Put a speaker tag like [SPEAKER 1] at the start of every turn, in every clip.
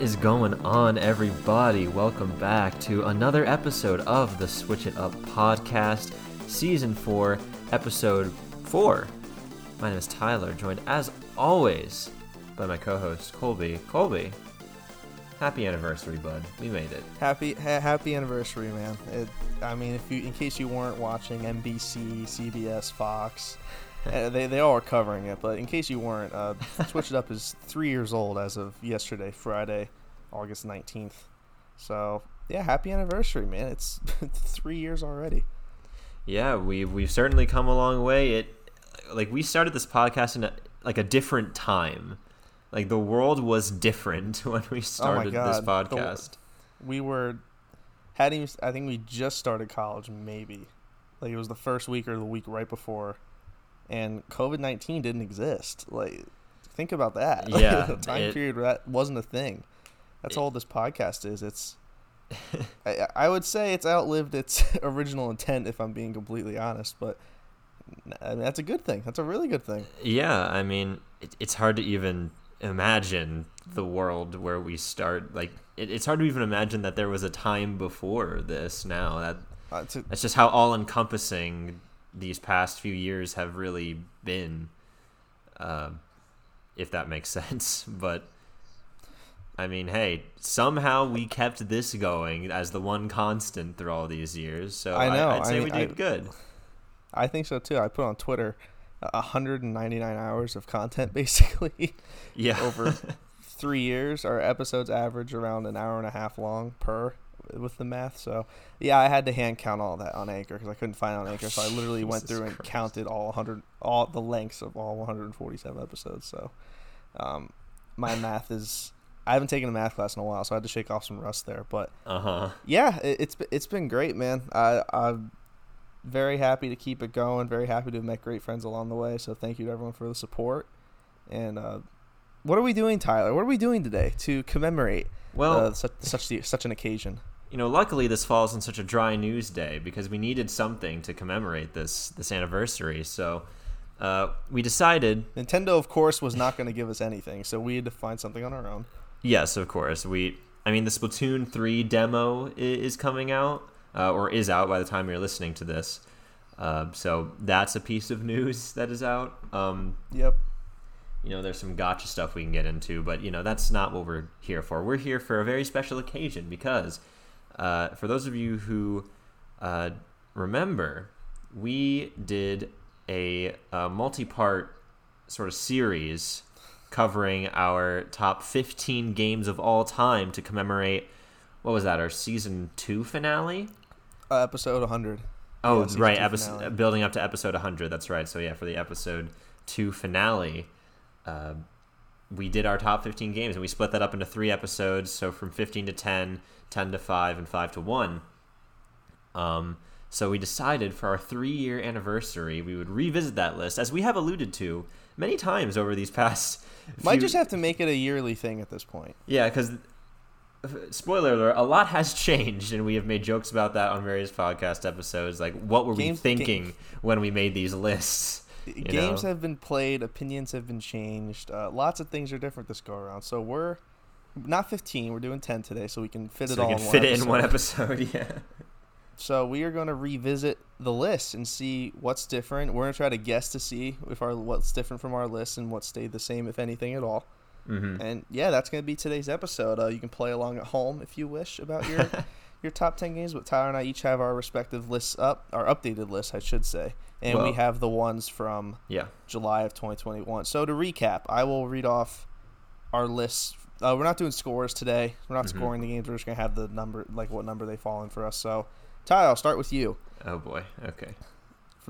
[SPEAKER 1] Is going on, everybody? Welcome back to another episode of the Switch It Up podcast, season four, episode four. My name is Tyler, joined as always by my co-host Colby. Colby, happy anniversary, bud. We made it.
[SPEAKER 2] Happy ha- happy anniversary, man. It, I mean, if you in case you weren't watching NBC, CBS, Fox, they they all are covering it. But in case you weren't, uh, Switch It Up is three years old as of yesterday, Friday, August nineteenth. So yeah, happy anniversary, man. It's three years already.
[SPEAKER 1] Yeah, we've we've certainly come a long way. It like we started this podcast in a, like a different time. Like the world was different when we started this
[SPEAKER 2] God. The-
[SPEAKER 1] podcast.
[SPEAKER 2] We were hadn't even, I think we just started college, maybe. Like it was the first week or the week right before, and COVID nineteen didn't exist. Like think about that.
[SPEAKER 1] Yeah,
[SPEAKER 2] the time
[SPEAKER 1] it-
[SPEAKER 2] period where that wasn't a thing. That's all this podcast is. It's I, I would say it's outlived its original intent, if I'm being completely honest. But I mean, that's a good thing. That's a really good thing.
[SPEAKER 1] Yeah, I mean, it, it's hard to even imagine the world where we start. Like, it, it's hard to even imagine that there was a time before this. Now that
[SPEAKER 2] Uh, to,
[SPEAKER 1] that's just how all encompassing these past few years have really been. Uh, if that makes sense, but. I mean, hey, somehow we kept this going as the one constant through all these years. So
[SPEAKER 2] I know,
[SPEAKER 1] I'd
[SPEAKER 2] I
[SPEAKER 1] say
[SPEAKER 2] mean,
[SPEAKER 1] we did
[SPEAKER 2] I-
[SPEAKER 1] good.
[SPEAKER 2] I think so too. I put on Twitter. uh, 199 hours of content basically
[SPEAKER 1] Yeah.
[SPEAKER 2] over three years. Our episodes average around an hour and a half long per with the math. So yeah, I had to hand count all that on Anchor because I couldn't find it on Anchor. So I literally went
[SPEAKER 1] Jesus
[SPEAKER 2] through and
[SPEAKER 1] Christ.
[SPEAKER 2] counted all 100, all the lengths of all 147 episodes. So um, my math is. I haven't taken a math class in a while, so I had to shake off some rust there. But
[SPEAKER 1] Uh huh.
[SPEAKER 2] yeah, it, it's it's been great, man. I I'm very happy to keep it going. Very happy to have met great friends along the way. So thank you to everyone for the support. And uh, what are we doing, Tyler? What are we doing today to commemorate
[SPEAKER 1] Well,
[SPEAKER 2] uh, such such the, such an occasion?
[SPEAKER 1] You know, luckily this falls on such a dry news day because we needed something to commemorate this this anniversary. So uh, we decided,
[SPEAKER 2] Nintendo, of course, was not going to give us anything, so we had to find something on our own.
[SPEAKER 1] yes, of course, we. I mean, the Splatoon three demo is coming out, uh, or is out by the time you're listening to this. Uh, so that's a piece of news that is out. Um,
[SPEAKER 2] Yep.
[SPEAKER 1] you know, there's some gotcha stuff we can get into, but you know, that's not what we're here for. We're here for a very special occasion because, uh, for those of you who uh, remember, we did a, a multi-part sort of series covering our top 15 games of all time to commemorate what was that our season 2 finale
[SPEAKER 2] Uh, episode 100.
[SPEAKER 1] Oh,
[SPEAKER 2] Yeah,
[SPEAKER 1] right. Episode,
[SPEAKER 2] finale.
[SPEAKER 1] building up to episode 100. That's right. So, yeah, for the episode 2 finale, uh, we did our top 15 games and we split that up into three episodes. So, from 15 to 10, 10 to 5, and 5 to 1. Um, so, we decided for our three year anniversary, we would revisit that list, as we have alluded to many times over these past.
[SPEAKER 2] Might
[SPEAKER 1] few-
[SPEAKER 2] just have to make it a yearly thing at this point.
[SPEAKER 1] yeah, because spoiler alert, a lot has changed, and we have made jokes about that on various podcast episodes. Like, what were
[SPEAKER 2] Games-
[SPEAKER 1] we thinking when we made these lists?
[SPEAKER 2] Games
[SPEAKER 1] know?
[SPEAKER 2] have been played, opinions have been changed. Uh, lots of things are different this go around. So we're not 15, we're doing 10 today, so we can fit it all
[SPEAKER 1] we can
[SPEAKER 2] in
[SPEAKER 1] fit
[SPEAKER 2] one
[SPEAKER 1] it in one
[SPEAKER 2] episode.
[SPEAKER 1] Yeah.
[SPEAKER 2] So we are going to revisit the list and see what's different. We're going to try to guess to see if our what's different from our list and what stayed the same, if anything at all.
[SPEAKER 1] Mm-hmm.
[SPEAKER 2] And yeah, that's going to be today's episode. Uh, you can play along at home if you wish about your your top 10 games. But Tyler and I each have our respective lists up, our updated lists, I should say, and we have the ones from
[SPEAKER 1] Yeah.
[SPEAKER 2] July of 2021. So to recap, I will read off our list. Uh, we're not doing scores today. We're not
[SPEAKER 1] Mhm.
[SPEAKER 2] scoring the games. We're just gonna have the number, like what number they fall in for us. So, Ty, I'll start with you.
[SPEAKER 1] Oh boy. Okay.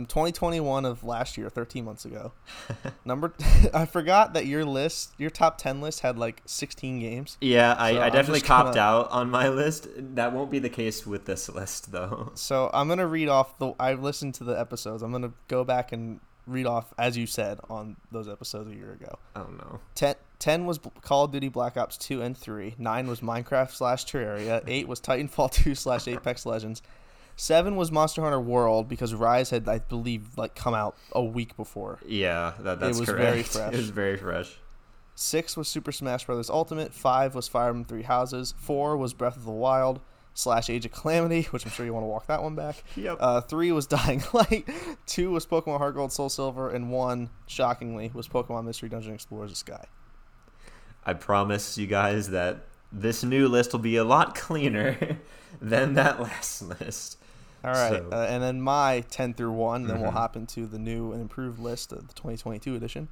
[SPEAKER 2] From 2021 of last year, 13 months ago. number, I forgot that your list, your top 10 list, had like 16 games.
[SPEAKER 1] Yeah, I,
[SPEAKER 2] So
[SPEAKER 1] I definitely copped
[SPEAKER 2] gonna-
[SPEAKER 1] out on my list. That won't be the case with this list, though.
[SPEAKER 2] So I'm gonna read off the. I've listened to the episodes. I'm gonna go back and read off as you said on those episodes a year ago.
[SPEAKER 1] Oh no.
[SPEAKER 2] 10, 10 was Call of Duty Black Ops 2 and 3. 9 was Minecraft slash Terraria. 8 was Titanfall 2 slash Apex Legends. 7 was Monster Hunter World because Rise had, I believe, like come out a week before.
[SPEAKER 1] Yeah, that, that's
[SPEAKER 2] was
[SPEAKER 1] correct.
[SPEAKER 2] very fresh.
[SPEAKER 1] It was very fresh.
[SPEAKER 2] Six was Super Smash Bros. Ultimate. Five was Fire Emblem Three Houses. Four was Breath of the Wild slash Age of Calamity, which I'm sure you want to walk that one back.
[SPEAKER 1] Yep.
[SPEAKER 2] Uh, three was Dying Light. Two was Pokemon Heart Gold Soul Silver. And one, shockingly, was Pokemon Mystery Dungeon Explorers of Sky.
[SPEAKER 1] I promise you guys that this new list will be a lot cleaner than that last list.
[SPEAKER 2] All right,
[SPEAKER 1] So-
[SPEAKER 2] uh, and then my 10 through one. Then we'll
[SPEAKER 1] Mhm.
[SPEAKER 2] hop into the new and improved list of the 2022 edition.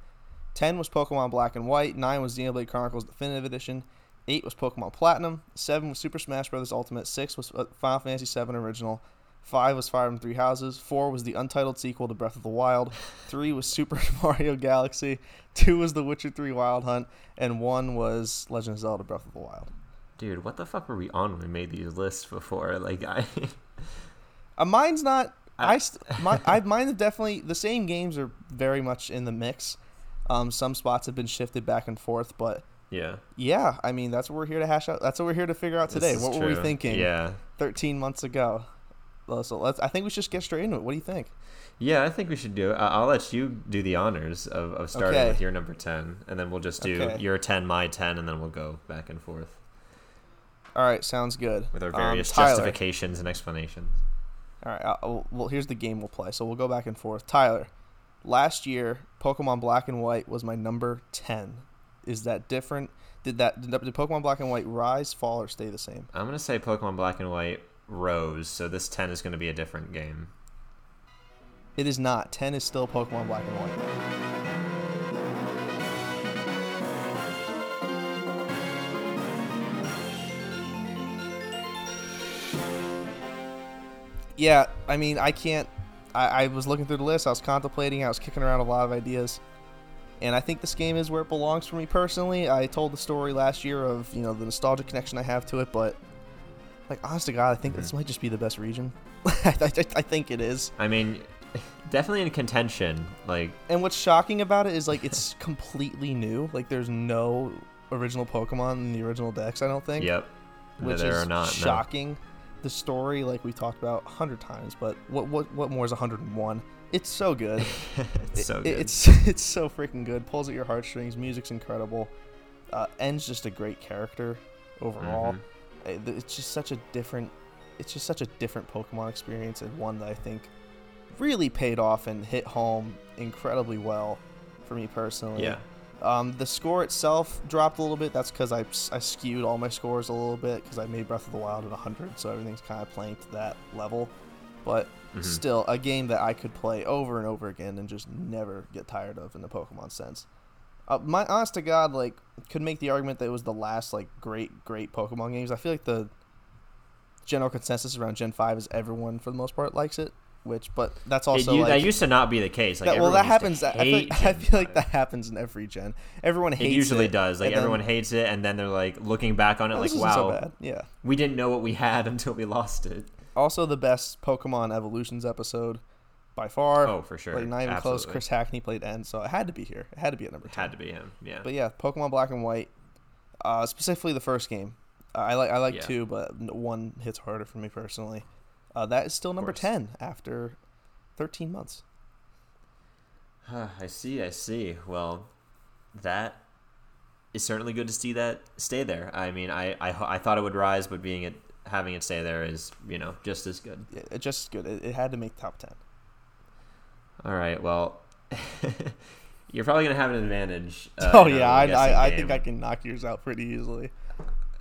[SPEAKER 2] 10 was Pokemon Black and White. 9 was Xenoblade Chronicles Definitive Edition. 8 was Pokemon Platinum. 7 was Super Smash Bros. Ultimate. 6 was uh, Final Fantasy 7 Original. 5 was Fire Emblem Three Houses. 4 was the untitled sequel to Breath of the Wild. 3 was Super Mario Galaxy. 2 was The Witcher 3 Wild Hunt. And 1 was Legend of Zelda Breath of the Wild.
[SPEAKER 1] Dude, what the fuck were we on when we made these lists before? Like, I.
[SPEAKER 2] Uh, mine's not.
[SPEAKER 1] I-
[SPEAKER 2] st- my, I mine definitely the same games are very much in the mix. Um, some spots have been shifted back and forth, but
[SPEAKER 1] yeah.
[SPEAKER 2] yeah, I mean that's what we're here to hash out. That's what we're here to figure out today. What were we
[SPEAKER 1] true.
[SPEAKER 2] thinking?
[SPEAKER 1] Yeah.
[SPEAKER 2] 13 months ago. Well, so let's. I think we should just get straight into it. What do you think?
[SPEAKER 1] Yeah, I think we should do it. I'll let you do the honors of, of starting
[SPEAKER 2] Okay.
[SPEAKER 1] with your number 10, and then we'll just do
[SPEAKER 2] Okay.
[SPEAKER 1] your 10, my 10, and then we'll go back and forth
[SPEAKER 2] All right, sounds good.
[SPEAKER 1] with our
[SPEAKER 2] Um,
[SPEAKER 1] various
[SPEAKER 2] Tyler.
[SPEAKER 1] justifications and explanations.
[SPEAKER 2] All right, uh, I'll, well, here's the game we'll play. So we'll go back and forth. Tyler, last year, Pokemon Black and White was my number 10. Is that different? Did that did, did Pokemon Black and White rise, fall, or stay the same?
[SPEAKER 1] I'm going to say Pokemon Black and White rose, so this 10 is going to be a different game.
[SPEAKER 2] It is not. 10 is still Pokemon Black and White. Yeah, I mean, I can't. I, I was looking through the list, I was contemplating, I was kicking around a lot of ideas. And I think this game is where it belongs for me personally. I told the story last year of, you know, the nostalgic connection I have to it, but, like, honest to God, I think this mm. might just be the best region. I, I, I think it is.
[SPEAKER 1] I mean, definitely in contention. Like,
[SPEAKER 2] And what's shocking about it is like it's completely new. Like there's no original Pokemon in the original dex. I don't think.
[SPEAKER 1] yep. No,
[SPEAKER 2] Which
[SPEAKER 1] there
[SPEAKER 2] is
[SPEAKER 1] are not. no.
[SPEAKER 2] The story, like we talked about a hundred times, but what what what more is 101? It's so good.
[SPEAKER 1] it's so
[SPEAKER 2] It-
[SPEAKER 1] good.
[SPEAKER 2] It's it's so freaking good. Pulls at your heartstrings. Music's incredible. Uh, N's just a great character overall.
[SPEAKER 1] Mhm.
[SPEAKER 2] Uh, It's just such a different. It's just such a different Pokemon experience, and one that I think really paid off and hit home incredibly well for me personally.
[SPEAKER 1] Yeah.
[SPEAKER 2] Um, the score itself dropped a little bit. That's because I, I skewed all my scores a little bit because I made Breath of the Wild at 100, so everything's kind of playing to that level. But
[SPEAKER 1] Mhm.
[SPEAKER 2] still, a game that I could play over and over again and just never get tired of in the Pokemon sense. Uh, my honest to God, like, could make the argument that it was the last like great, great Pokemon games. I feel like the general consensus around Gen Five is everyone for the most part likes it. Which, but that's also
[SPEAKER 1] u-
[SPEAKER 2] like
[SPEAKER 1] that used to not be the case. Like,
[SPEAKER 2] that, well, that
[SPEAKER 1] everyone
[SPEAKER 2] happens. I feel, like, I feel like that happens in every gen. Everyone hates
[SPEAKER 1] It usually
[SPEAKER 2] it,
[SPEAKER 1] does. Like
[SPEAKER 2] and then,
[SPEAKER 1] everyone hates it, and then they're like looking back on it,
[SPEAKER 2] "Oh,
[SPEAKER 1] like,
[SPEAKER 2] so
[SPEAKER 1] "Wow,
[SPEAKER 2] bad." Yeah.
[SPEAKER 1] we didn't know what we had until we lost it."
[SPEAKER 2] Also, the best Pokemon Evolutions episode by far.
[SPEAKER 1] Oh, for sure.
[SPEAKER 2] Like not even close. Chris Hackney played N, so it had to be here. It had to be at number
[SPEAKER 1] It had to be him. Yeah.
[SPEAKER 2] But yeah, Pokemon Black and White, uh, specifically the first game. Uh, I like I like
[SPEAKER 1] Yeah.
[SPEAKER 2] two, but one hits harder for me personally. Uh, that is still number ten after thirteen months.
[SPEAKER 1] Huh, I see. I see. Well, that is certainly good to see that stay there. I mean, I I, I thought it would rise, but being it having it stay there is you know just as good.
[SPEAKER 2] Just good. It, it had to make top ten.
[SPEAKER 1] All right. Well, you're probably gonna have an advantage. uh,
[SPEAKER 2] oh yeah, I, I, I think I can knock yours out pretty easily.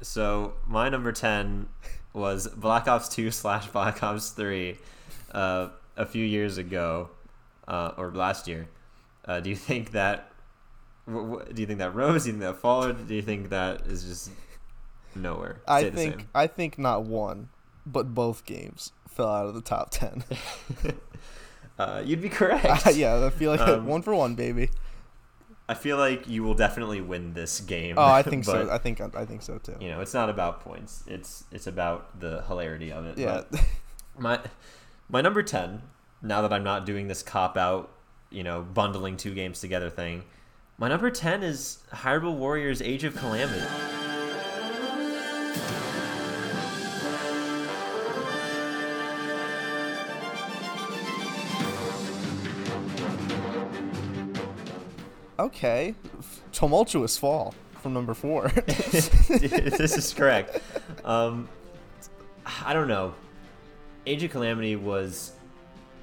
[SPEAKER 1] So my number ten was Black Ops Two slash Black Ops Three, uh, a few years ago, uh, or last year. Uh, do you think that? W- w- do you think that rose? Do you think that followed? Do you think that is just nowhere?
[SPEAKER 2] I think
[SPEAKER 1] same?
[SPEAKER 2] I think not one, but both games fell out of the top ten.
[SPEAKER 1] uh, you'd be correct.
[SPEAKER 2] yeah, I feel like
[SPEAKER 1] Um,
[SPEAKER 2] one for one, baby.
[SPEAKER 1] I feel like you will definitely win this game.
[SPEAKER 2] Oh, I think
[SPEAKER 1] but,
[SPEAKER 2] so. I think I think so too.
[SPEAKER 1] You know, it's not about points. It's it's about the hilarity of it.
[SPEAKER 2] Yeah.
[SPEAKER 1] My my number 10 now that i'm not doing this cop out you know bundling two games together thing my number 10 is hyrule warriors age of calamity
[SPEAKER 2] Okay, tumultuous fall from number four.
[SPEAKER 1] this is correct. Um, I don't know. Age of Calamity was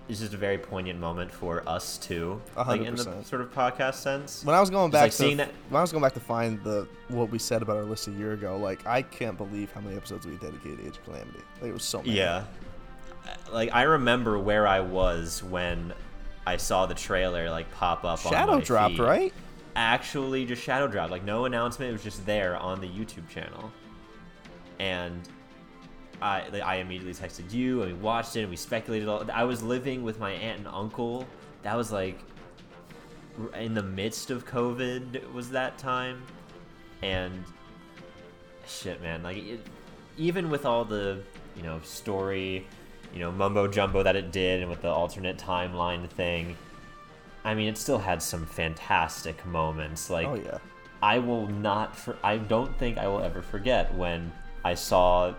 [SPEAKER 1] is just a very poignant moment for us too,
[SPEAKER 2] A
[SPEAKER 1] like
[SPEAKER 2] hundred
[SPEAKER 1] in the sort of podcast sense.
[SPEAKER 2] when I was going
[SPEAKER 1] Just,
[SPEAKER 2] back
[SPEAKER 1] like,
[SPEAKER 2] to
[SPEAKER 1] seeing that-
[SPEAKER 2] when I was going back to find the what we said about our list a year ago, like I can't believe how many episodes we dedicated to Age of Calamity. Like it was so many.
[SPEAKER 1] Yeah, like I remember where I was when I saw the trailer like pop up. on
[SPEAKER 2] Shadow dropped,
[SPEAKER 1] feed.
[SPEAKER 2] right?
[SPEAKER 1] Actually, just shadow dropped. Like no announcement. It was just there on the YouTube channel, and I like, I immediately texted you and we watched it and we speculated. All, I was living with my aunt and uncle. That was like in the midst of COVID. Was that time, and shit, man. Like it, even with all the you know story, you know mumbo jumbo that it did, and with the alternate timeline thing. I mean, it still had some fantastic moments. Like,
[SPEAKER 2] Oh yeah.
[SPEAKER 1] I will not. For, I don't think I will ever forget when I saw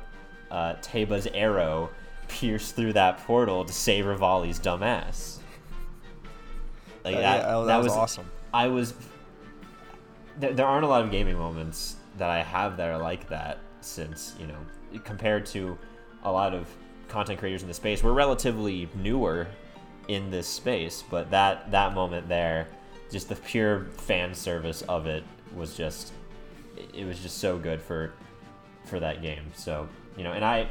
[SPEAKER 1] uh, Teba's arrow pierce through that portal to save Revali's dumbass. Like
[SPEAKER 2] Uh,
[SPEAKER 1] that,
[SPEAKER 2] yeah, that,
[SPEAKER 1] that
[SPEAKER 2] was,
[SPEAKER 1] was
[SPEAKER 2] awesome.
[SPEAKER 1] I was. There, there aren't a lot of gaming moments that I have that are like that since you know compared to a lot of content creators in the space. We're relatively newer in this space, but that that moment there, just the pure fan service of it was just it- was just so good for for that game. So you know, and I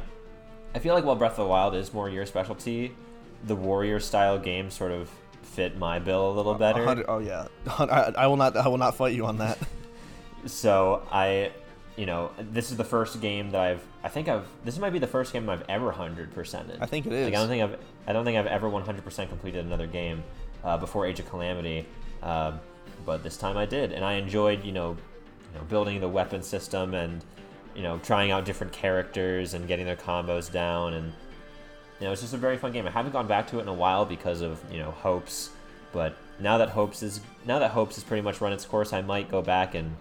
[SPEAKER 1] I feel like while Breath of the Wild is more your specialty, the warrior style games sort of fit my bill a little better.
[SPEAKER 2] Oh yeah. I, I will not. I will not fight you on that.
[SPEAKER 1] So I, you know, this is the first game that I've. I think I've. This might be the first game I've ever hundred percented.
[SPEAKER 2] I think it is.
[SPEAKER 1] Like I don't think I've. I don't think I've ever one hundred percent completed another game uh, before Age of Calamity, um, but this time I did, and I enjoyed. You know, you know, building the weapon system and you know trying out different characters and getting their combos down and you know it's just a very fun game. I haven't gone back to it in a while because of you know hopes, but now that hopes is now that hopes has pretty much run its course, I might go back and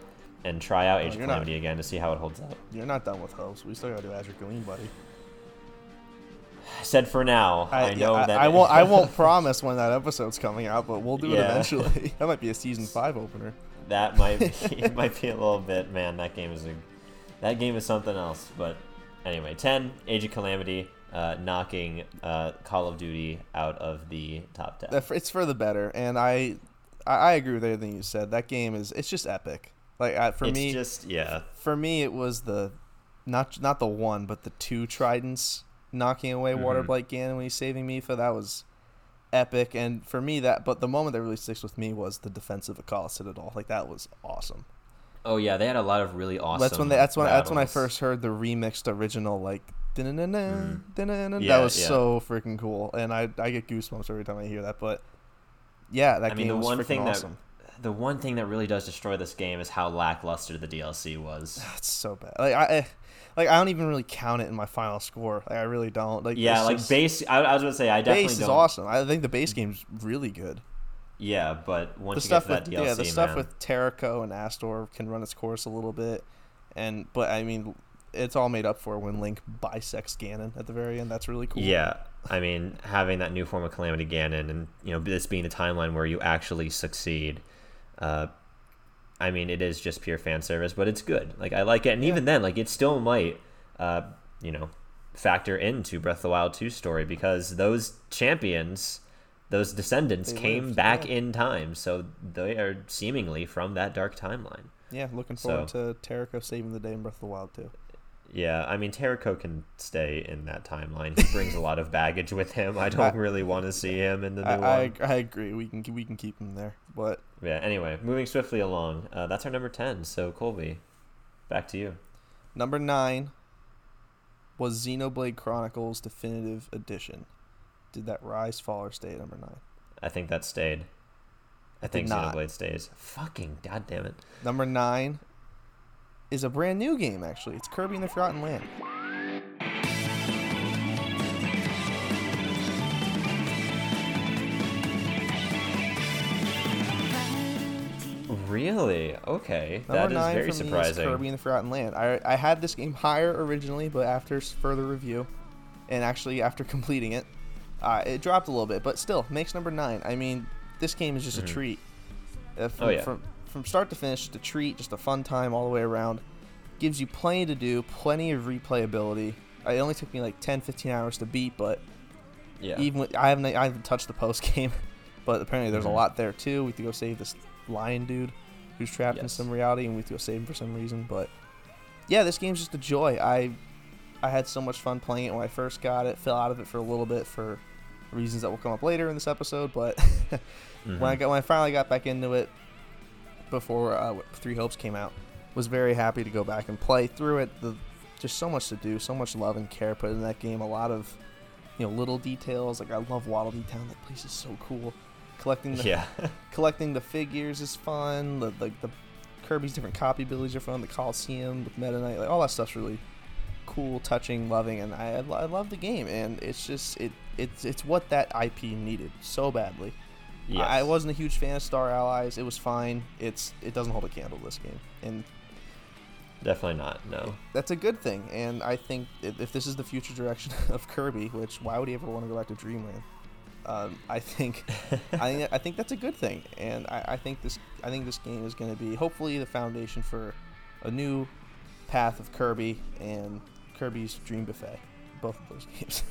[SPEAKER 1] and try out Age of
[SPEAKER 2] you're not-
[SPEAKER 1] Calamity again to see how it holds up.
[SPEAKER 2] You're not done with hopes. We still gotta do Azure Gleam, buddy.
[SPEAKER 1] I said for now, I,
[SPEAKER 2] yeah,
[SPEAKER 1] know
[SPEAKER 2] I,
[SPEAKER 1] that
[SPEAKER 2] I won't. I won't promise when that episode's coming out, but we'll do it eventually. that might be a season five opener.
[SPEAKER 1] that might be, it might be a little bit man that game is a that game is something else but anyway 10 age of calamity uh, knocking uh, call of duty out of the top 10
[SPEAKER 2] It's for the better, and I, I, I agree with everything you said. That game is. It's just epic. Like I, for
[SPEAKER 1] it's
[SPEAKER 2] me,
[SPEAKER 1] just yeah
[SPEAKER 2] for me, it was the, not not the one, but the two tridents knocking away
[SPEAKER 1] Mhm.
[SPEAKER 2] Waterblight Ganon when he's saving Mipha. That was epic, and for me, that. But the moment that really sticks with me was the defense of Akkala Citadel. Like that was awesome.
[SPEAKER 1] oh yeah they had a lot of really awesome
[SPEAKER 2] that's when they, that's when that's when I first heard the remixed original like.
[SPEAKER 1] Mhm. Yeah,
[SPEAKER 2] that was
[SPEAKER 1] yeah.
[SPEAKER 2] so freaking cool, and I I get goosebumps every time I hear that. But yeah, that
[SPEAKER 1] I mean,
[SPEAKER 2] game
[SPEAKER 1] the
[SPEAKER 2] was
[SPEAKER 1] one
[SPEAKER 2] freaking
[SPEAKER 1] thing that-
[SPEAKER 2] awesome.
[SPEAKER 1] The one thing that really does destroy this game is how lackluster the dlc was
[SPEAKER 2] That's so bad. Like I, I, like I don't even really count it in my final score. Like I really don't. Like
[SPEAKER 1] yeah like
[SPEAKER 2] just-
[SPEAKER 1] base I, I was gonna say i definitely
[SPEAKER 2] base is
[SPEAKER 1] don't
[SPEAKER 2] awesome. I think the base game's really good.
[SPEAKER 1] yeah but once
[SPEAKER 2] the
[SPEAKER 1] you get
[SPEAKER 2] stuff
[SPEAKER 1] to that
[SPEAKER 2] with
[SPEAKER 1] dlc
[SPEAKER 2] yeah, the stuff with Terrako and Astor can run its course a little bit, and but I mean, it's all made up for when Link bisects Ganon at the very end. That's really cool.
[SPEAKER 1] Yeah, I mean, having that new form of Calamity Ganon, and you know, this being a timeline where you actually succeed, uh, I mean, it is just pure fan service, but it's good. Like I like it, and even then, like it still might, uh, you know, factor into Breath of the Wild 2 story because those champions, those descendants,
[SPEAKER 2] They
[SPEAKER 1] came
[SPEAKER 2] lived,
[SPEAKER 1] back
[SPEAKER 2] yeah.
[SPEAKER 1] in time, so they are seemingly from that dark timeline.
[SPEAKER 2] yeah. Looking
[SPEAKER 1] So-
[SPEAKER 2] forward to Terrako saving the day in Breath of the Wild too.
[SPEAKER 1] Yeah, I mean, Terrako can stay in that timeline. He brings a lot of baggage with him. I don't
[SPEAKER 2] I-
[SPEAKER 1] really want to see him in the new
[SPEAKER 2] I,
[SPEAKER 1] one.
[SPEAKER 2] I I agree. We can we can keep him there, but
[SPEAKER 1] Yeah. Anyway, moving swiftly along. Uh, that's our number ten. So Colby, back to you.
[SPEAKER 2] number nine was Xenoblade Chronicles Definitive Edition. Did that rise, fall, or stay at number nine?
[SPEAKER 1] I think that stayed. I
[SPEAKER 2] It
[SPEAKER 1] think
[SPEAKER 2] did not.
[SPEAKER 1] Xenoblade stays. Fucking goddamn it!
[SPEAKER 2] Number nine is a brand new game, actually. It's Kirby and the Forgotten Land.
[SPEAKER 1] Really? Okay,
[SPEAKER 2] Number
[SPEAKER 1] that is very
[SPEAKER 2] me is
[SPEAKER 1] surprising.
[SPEAKER 2] Kirby and the Forgotten Land. I, I had this game higher originally, but after further review, and actually after completing it, uh, it dropped a little bit, but still makes number nine. I mean, this game is just
[SPEAKER 1] Mhm.
[SPEAKER 2] a treat. Uh, from,
[SPEAKER 1] Oh, yeah.
[SPEAKER 2] from from start to finish, just a treat, just a fun time all the way around. Gives you plenty to do, plenty of replayability. It only took me like 10, 15 hours to beat, but
[SPEAKER 1] Yeah.
[SPEAKER 2] even with, I haven't I haven't touched the post game, but apparently there's
[SPEAKER 1] Mhm.
[SPEAKER 2] a lot there too. We have to go save this lion dude who's trapped in some reality, and we have to go save him for some reason. But yeah, this game's just a joy. I I had so much fun playing it when I first got it. Fell out of it for a little bit for reasons that will come up later in this episode, but
[SPEAKER 1] Mhm.
[SPEAKER 2] when I got when I finally got back into it before uh, Three Hopes came out, was very happy to go back and play through it. The just so much to do, so much love and care put in that game. A lot of you know little details. Like I love Waddle Town. That place is so cool. Collecting the
[SPEAKER 1] yeah.
[SPEAKER 2] collecting the figures is fun. The like the Kirby's different copy abilities are fun. The Coliseum with Meta Knight, like all that stuff's really cool, touching, loving, and I I I love the game. And it's just it it's it's what that IP needed so badly.
[SPEAKER 1] Yes.
[SPEAKER 2] I wasn't a huge fan of Star Allies. It was fine. It's it doesn't hold a candle to this game, and
[SPEAKER 1] Definitely not. No.
[SPEAKER 2] that's a good thing. And I think if, this is the future direction of Kirby, which why would he ever want to go back to Dreamland? Um, I think I think I think that's a good thing, and I, I think this I think this game is going to be hopefully the foundation for a new path of Kirby and Kirby's Dream Buffet, both of those games.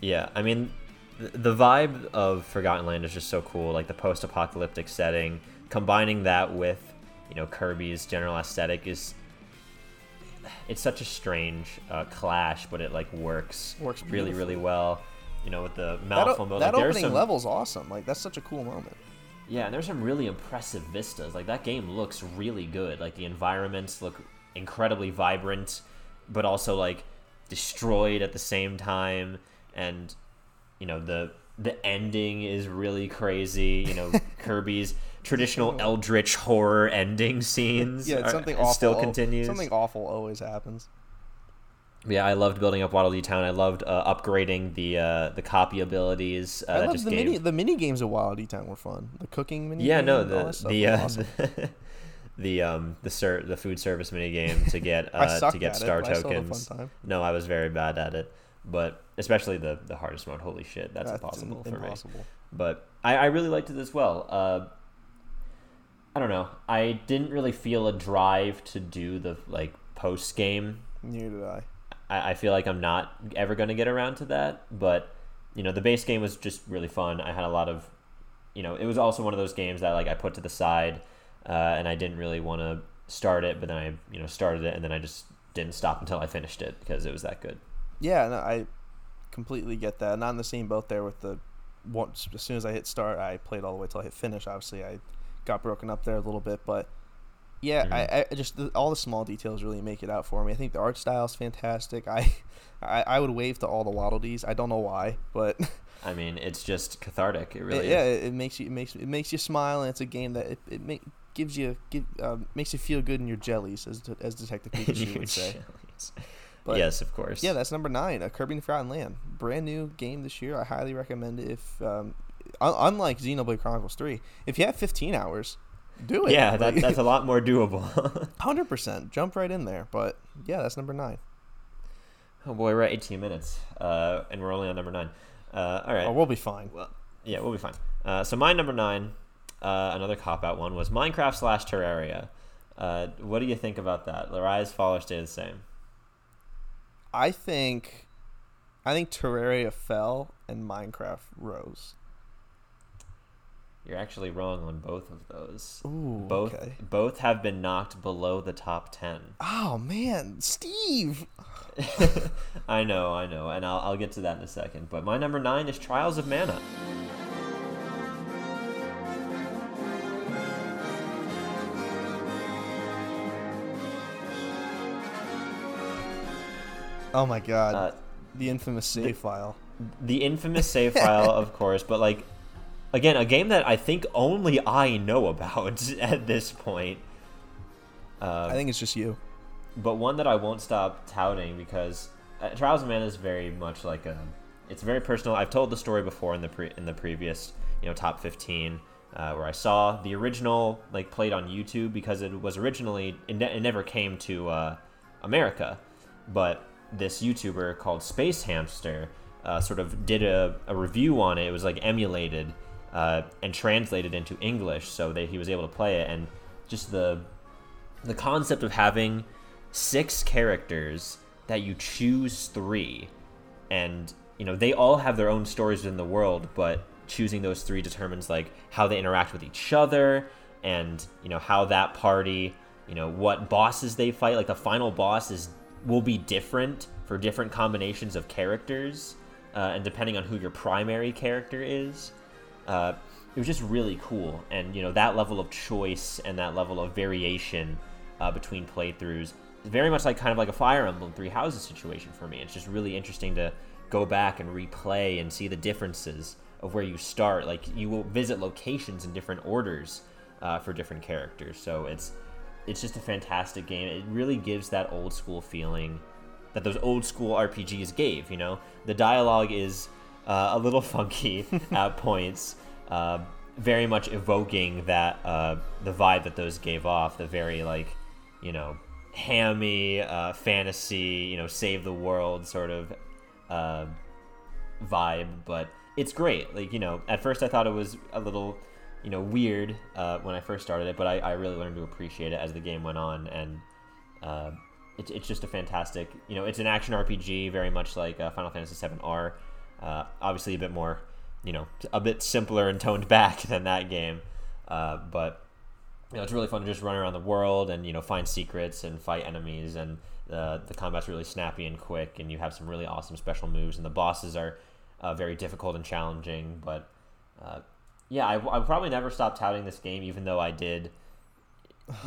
[SPEAKER 1] Yeah, I mean, the vibe of Forgotten Land is just so cool. Like the post-apocalyptic setting, combining that with, you know, Kirby's general aesthetic is. It's such a strange uh, clash, but it like works
[SPEAKER 2] Works
[SPEAKER 1] really, really well. You know, with the
[SPEAKER 2] that
[SPEAKER 1] mouthful
[SPEAKER 2] o-
[SPEAKER 1] mode.
[SPEAKER 2] that
[SPEAKER 1] like, there's
[SPEAKER 2] opening
[SPEAKER 1] some,
[SPEAKER 2] level's awesome. Like that's such a cool moment.
[SPEAKER 1] Yeah, and there's some really impressive vistas. Like that game looks really good. Like the environments look incredibly vibrant, but also like destroyed at the same time. And you know the the ending is really crazy. You know Kirby's traditional Eldritch horror ending scenes.
[SPEAKER 2] Yeah, it's
[SPEAKER 1] are-
[SPEAKER 2] something
[SPEAKER 1] it
[SPEAKER 2] awful.
[SPEAKER 1] still continues.
[SPEAKER 2] Something awful always happens.
[SPEAKER 1] Yeah, I loved building up Waddle Dee Town. I loved uh, upgrading the uh, the copy abilities. Uh,
[SPEAKER 2] I
[SPEAKER 1] that
[SPEAKER 2] love
[SPEAKER 1] just
[SPEAKER 2] the
[SPEAKER 1] gave...
[SPEAKER 2] mini the mini games of Wild E Town were fun. The cooking mini.
[SPEAKER 1] Yeah, no, the the uh,
[SPEAKER 2] awesome.
[SPEAKER 1] the, the um the ser- the food service mini game to get uh, to get star
[SPEAKER 2] it, but I still had a
[SPEAKER 1] tokens. No, I was very bad at it, but especially the the hardest mode. Holy shit, that's,
[SPEAKER 2] That's
[SPEAKER 1] impossible
[SPEAKER 2] im-
[SPEAKER 1] for me. But I, I really liked it as well. Uh, I don't know. I didn't really feel a drive to do the like post game
[SPEAKER 2] Neither did I.
[SPEAKER 1] I, I feel like I'm not ever going to get around to that. But you know, the base game was just really fun. I had a lot of, you know, it was also one of those games that like I put to the side, uh, and I didn't really want to start it. But then I, you know, started it, and then I just didn't stop until I finished it because it was that good.
[SPEAKER 2] Yeah, no, I completely get that. Not in the same boat there with the once as soon as I hit start, I played all the way till I hit finish. Obviously, I got broken up there a little bit, but yeah,
[SPEAKER 1] Mhm.
[SPEAKER 2] I, I just the, all the small details really make it out for me. I think the art style is fantastic. I, I I would wave to all the Waddle Dees. I don't know why, but
[SPEAKER 1] I mean, it's just cathartic. It really
[SPEAKER 2] yeah, it, it makes you it makes it makes you smile, and it's a game that it, it make, gives you give um, makes you feel good in your jellies, as as Detective Pikachu would say. But
[SPEAKER 1] yes, of course.
[SPEAKER 2] Yeah, that's number nine. A Kirby and the Forgotten Land, brand new game this year. I highly recommend it. If um, un- unlike Xenoblade Chronicles Three, if you have 15 hours, do it.
[SPEAKER 1] yeah, that, that's a lot more doable.
[SPEAKER 2] hundred percent. Jump right in there. But yeah, that's number nine.
[SPEAKER 1] oh boy, we're at 18 minutes, uh, and we're only on number nine. Uh, all right.
[SPEAKER 2] Oh, we'll be fine.
[SPEAKER 1] Well, yeah, we'll be fine. Uh, so my number nine, uh, another cop out one was Minecraft slash Terraria. Uh, what do you think about that? The rise, fall, or stay the same?
[SPEAKER 2] I think, I think Terraria fell and Minecraft rose.
[SPEAKER 1] You're actually wrong on both of those.
[SPEAKER 2] Ooh,
[SPEAKER 1] both
[SPEAKER 2] okay.
[SPEAKER 1] both have been knocked below the top ten.
[SPEAKER 2] Oh man, Steve.
[SPEAKER 1] I know, I know, and I'll, I'll get to that in a second. But my number nine is Trials of Mana.
[SPEAKER 2] Oh my God,
[SPEAKER 1] Uh,
[SPEAKER 2] the infamous save file.
[SPEAKER 1] the infamous save file, of course, but like again, a game that I think only I know about at this point. Um,
[SPEAKER 2] I think it's just you.
[SPEAKER 1] but one that I won't stop touting because uh, Trials of Mana is very much like a. It's very personal. I've told the story before in the pre- in the previous you know top fifteen uh, where I saw the original like played on YouTube because it was originally it, ne- it never came to uh, America, but this YouTuber called Space Hamster uh, sort of did a, a review on it. It was like emulated uh, and translated into English so that he was able to play it. And just the the concept of having six characters that you choose three, and you know they all have their own stories in the world, but choosing those three determines like how they interact with each other and you know how that party you know what bosses they fight like the final boss is will be different for different combinations of characters uh, and depending on who your primary character is uh, it was just really cool and you know that level of choice and that level of variation uh, between playthroughs is very much like kind of like a fire emblem three houses situation for me it's just really interesting to go back and replay and see the differences of where you start. Like you will visit locations in different orders uh, for different characters. So it's it's just a fantastic game. It really gives that old school feeling that those old school RPGs gave. You know, the dialogue is uh, a little funky at points, uh, very much evoking that uh, the vibe that those gave off. The very like, you know, hammy uh, fantasy, you know, save the world sort of uh, vibe, but it's great. Like you know, at first I thought it was a little, you know, weird uh, when I first started it, but I, I really learned to appreciate it as the game went on, and uh, it's it's just a fantastic. You know, it's an action RPG, very much like uh, Final Fantasy VII R. Uh, obviously, a bit more, you know, a bit simpler and toned back than that game, uh, but you know, it's really fun to just run around the world and you know find secrets and fight enemies and uh, the combat's really snappy and quick and you have some really awesome special moves and the bosses are very difficult and challenging. But yeah, I, I probably never stopped touting this game, even though I did.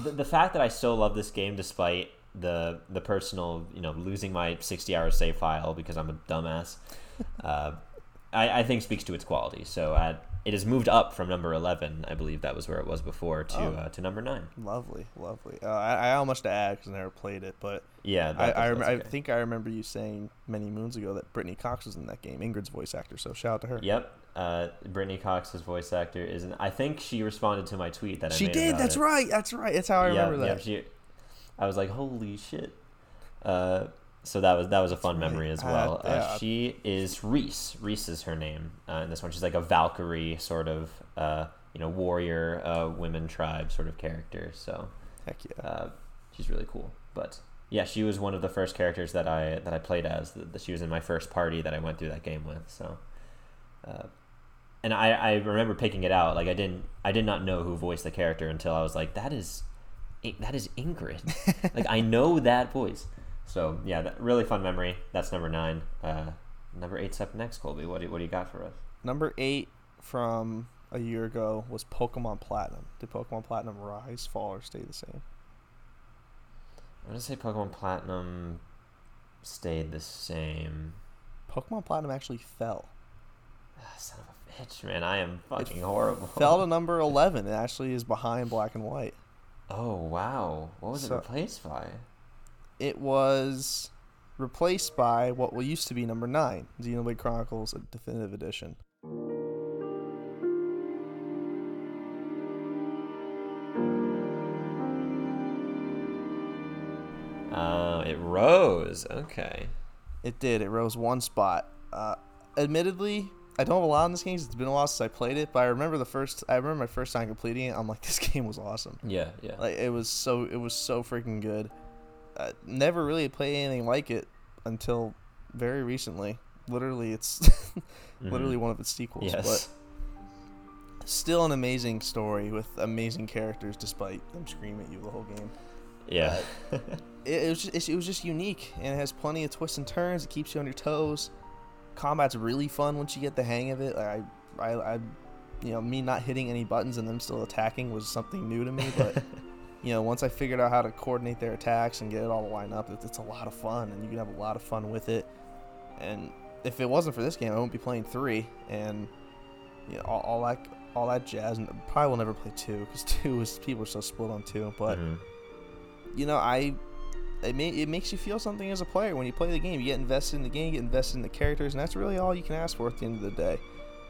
[SPEAKER 1] The, the fact that I still love this game despite the the personal, you know, losing my sixty hour save file because I'm a dumbass, uh, I, I think speaks to its quality. So at it has moved up from number 11 i believe that was where it was before to oh, uh, to number 9
[SPEAKER 2] lovely lovely uh, I, I almost add because i never played it but
[SPEAKER 1] yeah
[SPEAKER 2] I, I, rem- okay. I, think i remember you saying many moons ago that brittany cox was in that game ingrid's voice actor so shout out to her
[SPEAKER 1] yep uh, brittany cox's voice actor is an, i think she responded to my tweet that
[SPEAKER 2] she did that's
[SPEAKER 1] it.
[SPEAKER 2] right that's right that's how i remember
[SPEAKER 1] that
[SPEAKER 2] yep,
[SPEAKER 1] she, i was like holy shit uh, so that was that was a fun memory as well. Uh, yeah. uh, she is Riesz. Riesz is her name uh, in this one. She's like a Valkyrie sort of, uh, you know, warrior, uh, women tribe sort of character. So,
[SPEAKER 2] heck yeah,
[SPEAKER 1] uh, she's really cool. But yeah, she was one of the first characters that I that I played as. She was in my first party that I went through that game with. So, and I I remember picking it out. Like I didn't I did not know who voiced the character until I was like, that is that is Ingrid. like I know that voice. So yeah, that, really fun memory. That's number nine. Uh, number eight's up next, Colby. What do, what do you got for us?
[SPEAKER 2] Number eight from a year ago was Pokemon Platinum. Did Pokemon Platinum rise, fall, or stay the same?
[SPEAKER 1] I'm gonna say Pokemon Platinum stayed the same.
[SPEAKER 2] Pokemon Platinum actually fell.
[SPEAKER 1] Ah, son of a bitch, man! I am fucking it horrible.
[SPEAKER 2] Fell to number eleven. It actually is behind Black and White.
[SPEAKER 1] Oh wow! What was so, it replaced by?
[SPEAKER 2] it was replaced by what will used to be number nine, Xenoblade Chronicles Definitive Edition.
[SPEAKER 1] Uh, it rose. Okay.
[SPEAKER 2] It did. It rose one spot. Uh, admittedly, I don't have a lot in this game. Because it's been a while since I played it, but I remember the first. I remember my first time completing it. I'm like, this game was awesome.
[SPEAKER 1] Yeah, yeah.
[SPEAKER 2] Like it was so. It was so freaking good. I never really played anything like it until very recently. Literally, it's mm-hmm. literally one of its sequels. Yes. But still an amazing story with amazing characters, despite them screaming at you the whole game.
[SPEAKER 1] Yeah.
[SPEAKER 2] it, it, was just, it was just unique, and it has plenty of twists and turns. It keeps you on your toes. Combat's really fun once you get the hang of it. Like I, I, I, you know, me not hitting any buttons and them still attacking was something new to me, but. you know, once I figured out how to coordinate their attacks and get it all to line up, it's, it's a lot of fun, and you can have a lot of fun with it. And if it wasn't for this game, I wouldn't be playing three, and you know, all, all that all that jazz. And probably will never play two because two is people are so split on two. But mm-hmm. you know, I it may, it makes you feel something as a player when you play the game. You get invested in the game, you get invested in the characters, and that's really all you can ask for at the end of the day.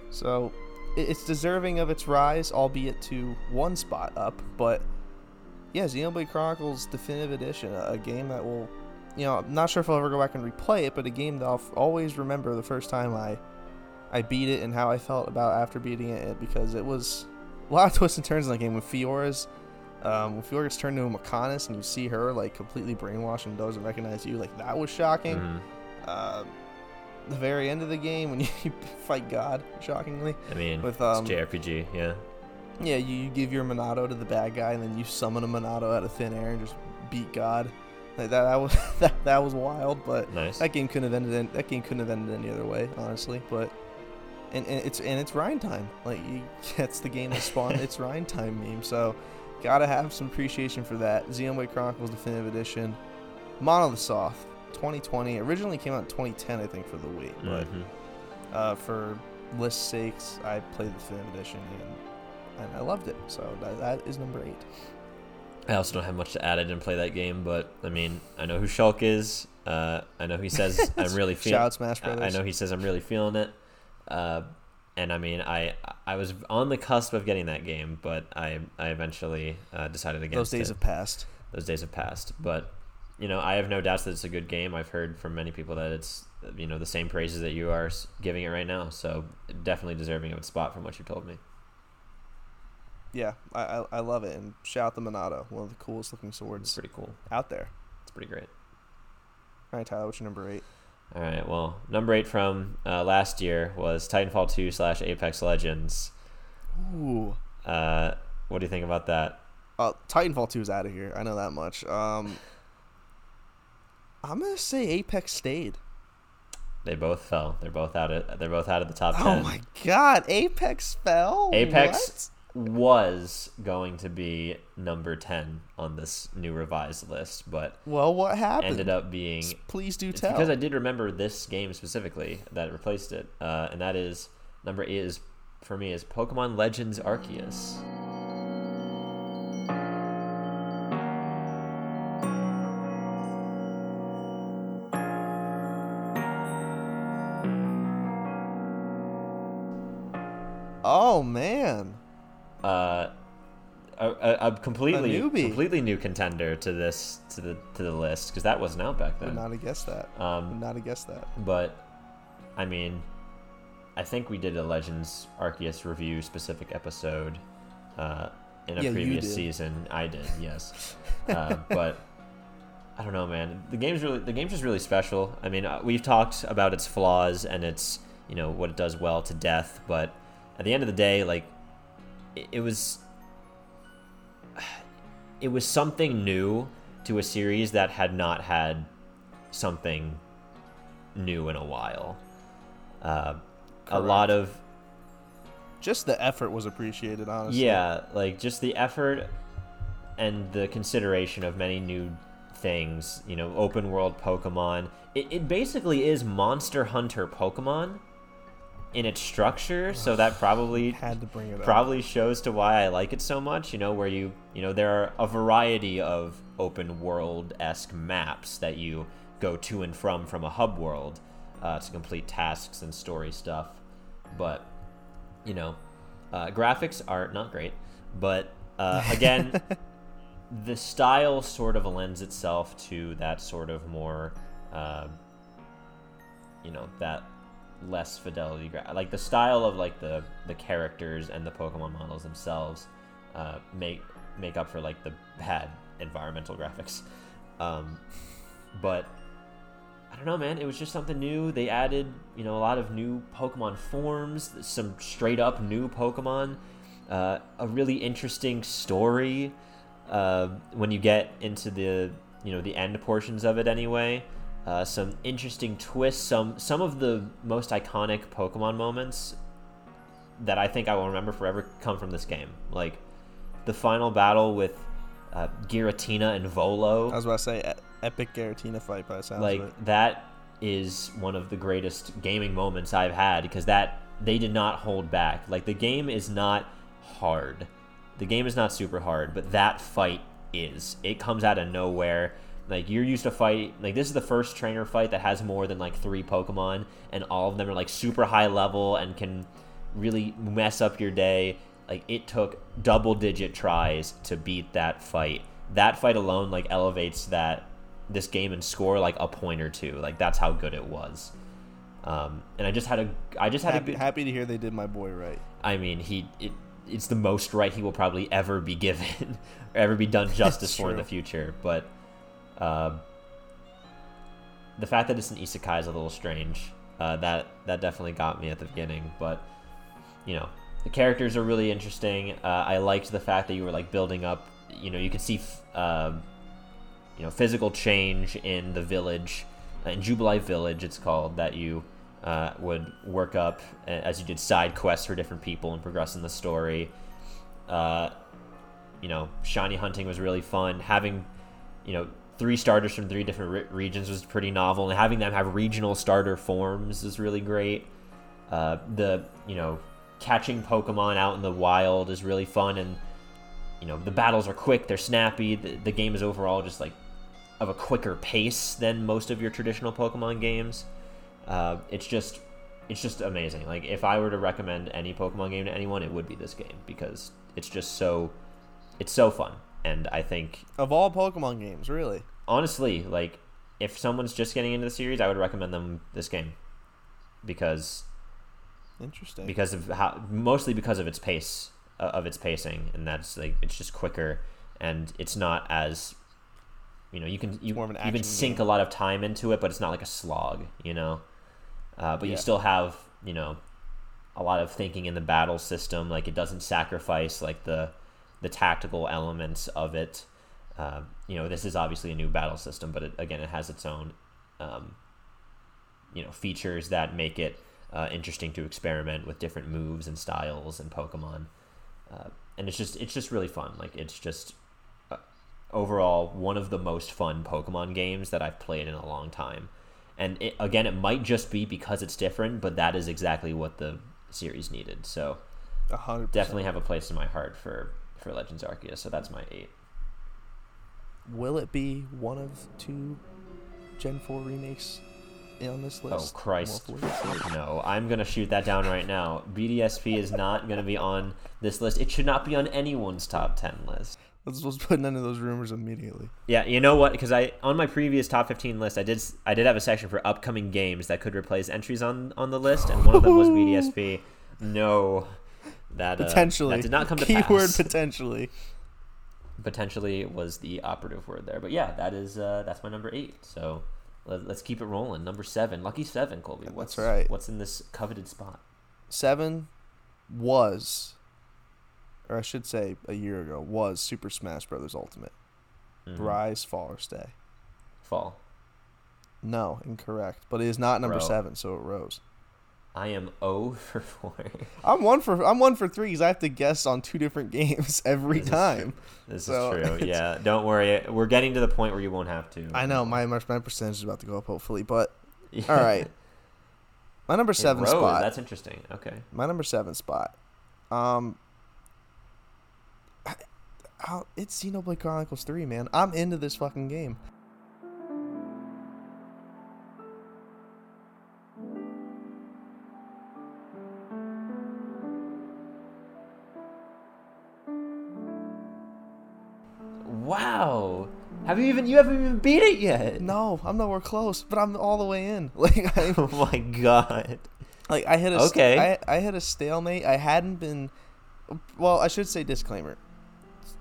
[SPEAKER 2] So it's deserving of its rise, albeit to one spot up, but yeah, Xenoblade Chronicles Definitive Edition, a, game that will, you know, I'm not sure if I'll ever go back and replay it, but a game that I'll always remember the first time I I beat it and how I felt about after beating it because it was a lot of twists and turns in that game with Fiora's. Um, when Fiora gets turned into a Mechonis and you see her like completely brainwashed and doesn't recognize you, like that was shocking.
[SPEAKER 1] Mhm.
[SPEAKER 2] Uh, the very end of the game when you fight God, shockingly.
[SPEAKER 1] I mean,
[SPEAKER 2] With, um,
[SPEAKER 1] it's JRPG, yeah.
[SPEAKER 2] Yeah, you, you give your Monado to the bad guy and then you summon a Monado out of thin air and just beat God. Like that, that was that, that was wild, but
[SPEAKER 1] Nice.
[SPEAKER 2] that game couldn't have ended. In, that game couldn't have ended any other way, honestly. But and, and it's and it's Reyn time. Like you, that's the game that spawned its Reyn time meme. So gotta have some appreciation for that. Xenoblade Chronicles Definitive Edition, Monolith Soft, 2020. Originally came out in 2010, I think, for the Wii. But
[SPEAKER 1] Mhm.
[SPEAKER 2] uh, for list sakes, I played the Definitive Edition and and I loved it. So that, that is number eight.
[SPEAKER 1] I also don't have much to add. I didn't play that game, but I mean, I know who Shulk is. Uh, I know he says I'm really
[SPEAKER 2] Shout
[SPEAKER 1] feeling.
[SPEAKER 2] out Smash
[SPEAKER 1] I I know he says I'm really feeling it. Uh, and I mean, I I was on the cusp of getting that game, but I I eventually uh, decided against
[SPEAKER 2] Those days
[SPEAKER 1] it.
[SPEAKER 2] have passed.
[SPEAKER 1] Those days have passed. But you know, I have no doubts that it's a good game. I've heard from many people that it's you know the same praises that you are giving it right now. So definitely deserving of a spot from what you told me.
[SPEAKER 2] Yeah, I, I, I love it. And shout out the Monado, one of the coolest looking
[SPEAKER 1] It's
[SPEAKER 2] swords
[SPEAKER 1] pretty cool.
[SPEAKER 2] out there.
[SPEAKER 1] It's pretty great.
[SPEAKER 2] All right, Tyler, what's your number eight?
[SPEAKER 1] All right. Well, number eight from uh, last year was Titanfall 2 slash Apex Legends.
[SPEAKER 2] Ooh.
[SPEAKER 1] Uh, what do you think about that?
[SPEAKER 2] Uh, Titanfall 2 is out of here. I know that much. Um, I'm gonna say Apex stayed.
[SPEAKER 1] They both fell. They're both out of. They're both out of the top ten.
[SPEAKER 2] Oh my God, Apex fell.
[SPEAKER 1] Apex was going to be number ten on this new revised list, but
[SPEAKER 2] Well, what happened?
[SPEAKER 1] ended up being.
[SPEAKER 2] Please do tell.
[SPEAKER 1] because I did remember this game specifically that replaced it, uh, and that is number eight is for me is Pokemon Legends Arceus.
[SPEAKER 2] oh man,
[SPEAKER 1] uh, a, a, completely
[SPEAKER 2] A
[SPEAKER 1] completely new contender to this to the to the list because that wasn't out back
[SPEAKER 2] would
[SPEAKER 1] then.
[SPEAKER 2] not have guessed that.
[SPEAKER 1] Um, Would
[SPEAKER 2] not have guessed that.
[SPEAKER 1] but I mean, I think we did a Legends Arceus review specific episode uh, in a
[SPEAKER 2] Yeah,
[SPEAKER 1] previous season. I did, yes, uh, but. I don't know, man. The game's really the game's just really special. I mean, uh, we've talked about its flaws and its you know what it does well to death, but at the end of the day, like it, was it was something new to a series that had not had something new in a while. Uh, a lot of
[SPEAKER 2] Just the effort was appreciated, honestly.
[SPEAKER 1] yeah, like just the effort and the consideration of many new things, you know, open world Pokemon. It, it basically is Monster Hunter Pokemon in its structure, so that probably
[SPEAKER 2] Had to bring it up.
[SPEAKER 1] probably shows to why I like it so much. You know, where you you know there are a variety of open world esque maps that you go to and from from a hub world uh, to complete tasks and story stuff. But you know, uh, graphics are not great. But uh, again, the style sort of lends itself to that sort of more, uh, you know, that less fidelity gra- like the style of like the the characters and the pokemon models themselves uh, make make up for like the bad environmental graphics. Um, but i don't know man. It was just something new. They added you know a lot of new pokemon forms some straight up new pokemon uh, a really interesting story uh, when you get into the you know the end portions of it anyway uh, some interesting twists some some of the most iconic pokemon moments that i think i will remember forever come from this game like the final battle with uh, giratina and volo
[SPEAKER 2] I was about to say epic Giratina fight by sounds
[SPEAKER 1] like that is one of the greatest gaming moments I've had because that they did not hold back. Like the game is not hard. The game is not super hard, but that fight is. It comes out of nowhere. Like you're used to fight like this is the first trainer fight that has more than like 3 Pokemon and all of them are like super high level and can really mess up your day. Like it took double digit tries to beat that fight. That fight alone like elevates that this game and score like a point or two. Like that's how good it was. Um, and I just had a, I just had
[SPEAKER 2] Happy,
[SPEAKER 1] a good.
[SPEAKER 2] happy to hear they did my boy right.
[SPEAKER 1] I mean, he, it, it's the most right he will probably ever be given, or ever be done justice for in the future. But, uh, the fact that it's an isekai is a little strange. Uh, that that definitely got me at the beginning, but you know, the characters are really interesting. Uh, I liked the fact that you were like building up. You know, you can see, f- uh, you know, physical change in the village, uh, in Jubilife Village. It's called that you uh, would work up as you did side quests for different people and progress in the story. Uh, you know, shiny hunting was really fun. Having, you know, three starters from three different re- regions was pretty novel, and having them have regional starter forms is really great. Uh, the you know catching Pokemon out in the wild is really fun, and you know the battles are quick, they're snappy. The, the game is overall just like of a quicker pace than most of your traditional Pokemon games. Uh, it's just it's just amazing. Like if I were to recommend any Pokemon game to anyone, it would be this game because it's just so it's so fun, and I think
[SPEAKER 2] Of all Pokemon games, really.
[SPEAKER 1] Honestly, like if someone's just getting into the series, I would recommend them this game because
[SPEAKER 2] Interesting.
[SPEAKER 1] because of how mostly because of its pace uh, of its pacing, and that's like it's just quicker and it's not as you know you can you,
[SPEAKER 2] more of an
[SPEAKER 1] you can sink
[SPEAKER 2] game.
[SPEAKER 1] a lot of time into it, but it's not like a slog, you know. Uh, but
[SPEAKER 2] Yeah.
[SPEAKER 1] you still have you know a lot of thinking in the battle system. Like it doesn't sacrifice like the the tactical elements of it. Uh, you know, this is obviously a new battle system, but it, again, it has its own um, you know features that make it uh, interesting to experiment with different moves and styles and Pokemon. Uh, and it's just it's just really fun. Like it's just uh, overall one of the most fun Pokemon games that I've played in a long time. And it, again, it might just be because it's different, but that is exactly what the series needed. So
[SPEAKER 2] hundred percent.
[SPEAKER 1] definitely have a place in my heart for for Legends Arceus. So that's my eight.
[SPEAKER 2] Will it be one of two Gen 4 remakes on this list? Oh? Christ!
[SPEAKER 1] No, I'm gonna shoot that down right now. BDSP is not gonna be on this list. It should not be on anyone's top ten list.
[SPEAKER 2] Let's, let's put none of those rumors immediately.
[SPEAKER 1] Yeah, you know what? Because I on my previous top 15 list, I did I did have a section for upcoming games that could replace entries on on the list, and one of them was BDSP. No, that uh,
[SPEAKER 2] Potentially.
[SPEAKER 1] that did not come to
[SPEAKER 2] Keyword
[SPEAKER 1] pass.
[SPEAKER 2] potentially.
[SPEAKER 1] potentially was the operative word there, but yeah, that is uh, that's my number eight. So let, let's keep it rolling. Number seven, lucky seven, Colby.
[SPEAKER 2] That's
[SPEAKER 1] What's
[SPEAKER 2] right.
[SPEAKER 1] What's in this coveted spot?
[SPEAKER 2] Seven was, or I should say a year ago, was Super Smash Brothers Ultimate.
[SPEAKER 1] Mhm.
[SPEAKER 2] Rise, fall, or stay.
[SPEAKER 1] Fall.
[SPEAKER 2] No, incorrect. But it is not number
[SPEAKER 1] Bro.
[SPEAKER 2] seven, so it rose.
[SPEAKER 1] I am O for four.
[SPEAKER 2] I'm one for I'm one for three because I have to guess on two different games every
[SPEAKER 1] This is
[SPEAKER 2] time.
[SPEAKER 1] This
[SPEAKER 2] So,
[SPEAKER 1] is true. Yeah, don't worry. We're getting to the point where you won't have to.
[SPEAKER 2] I know my my percentage is about to go up hopefully, but all right. My number seven
[SPEAKER 1] rose.
[SPEAKER 2] spot.
[SPEAKER 1] That's interesting. Okay.
[SPEAKER 2] My number seven spot. Um, I, I, it's Xenoblade Chronicles Three, man. I'm into this fucking game.
[SPEAKER 1] Wow. Have you even you haven't even beat it yet?
[SPEAKER 2] No, I'm nowhere close, but I'm all the way in. Like I,
[SPEAKER 1] Oh my god.
[SPEAKER 2] like I hit a st-
[SPEAKER 1] Okay.
[SPEAKER 2] I I hit a stalemate. I hadn't been. Well, I should say disclaimer.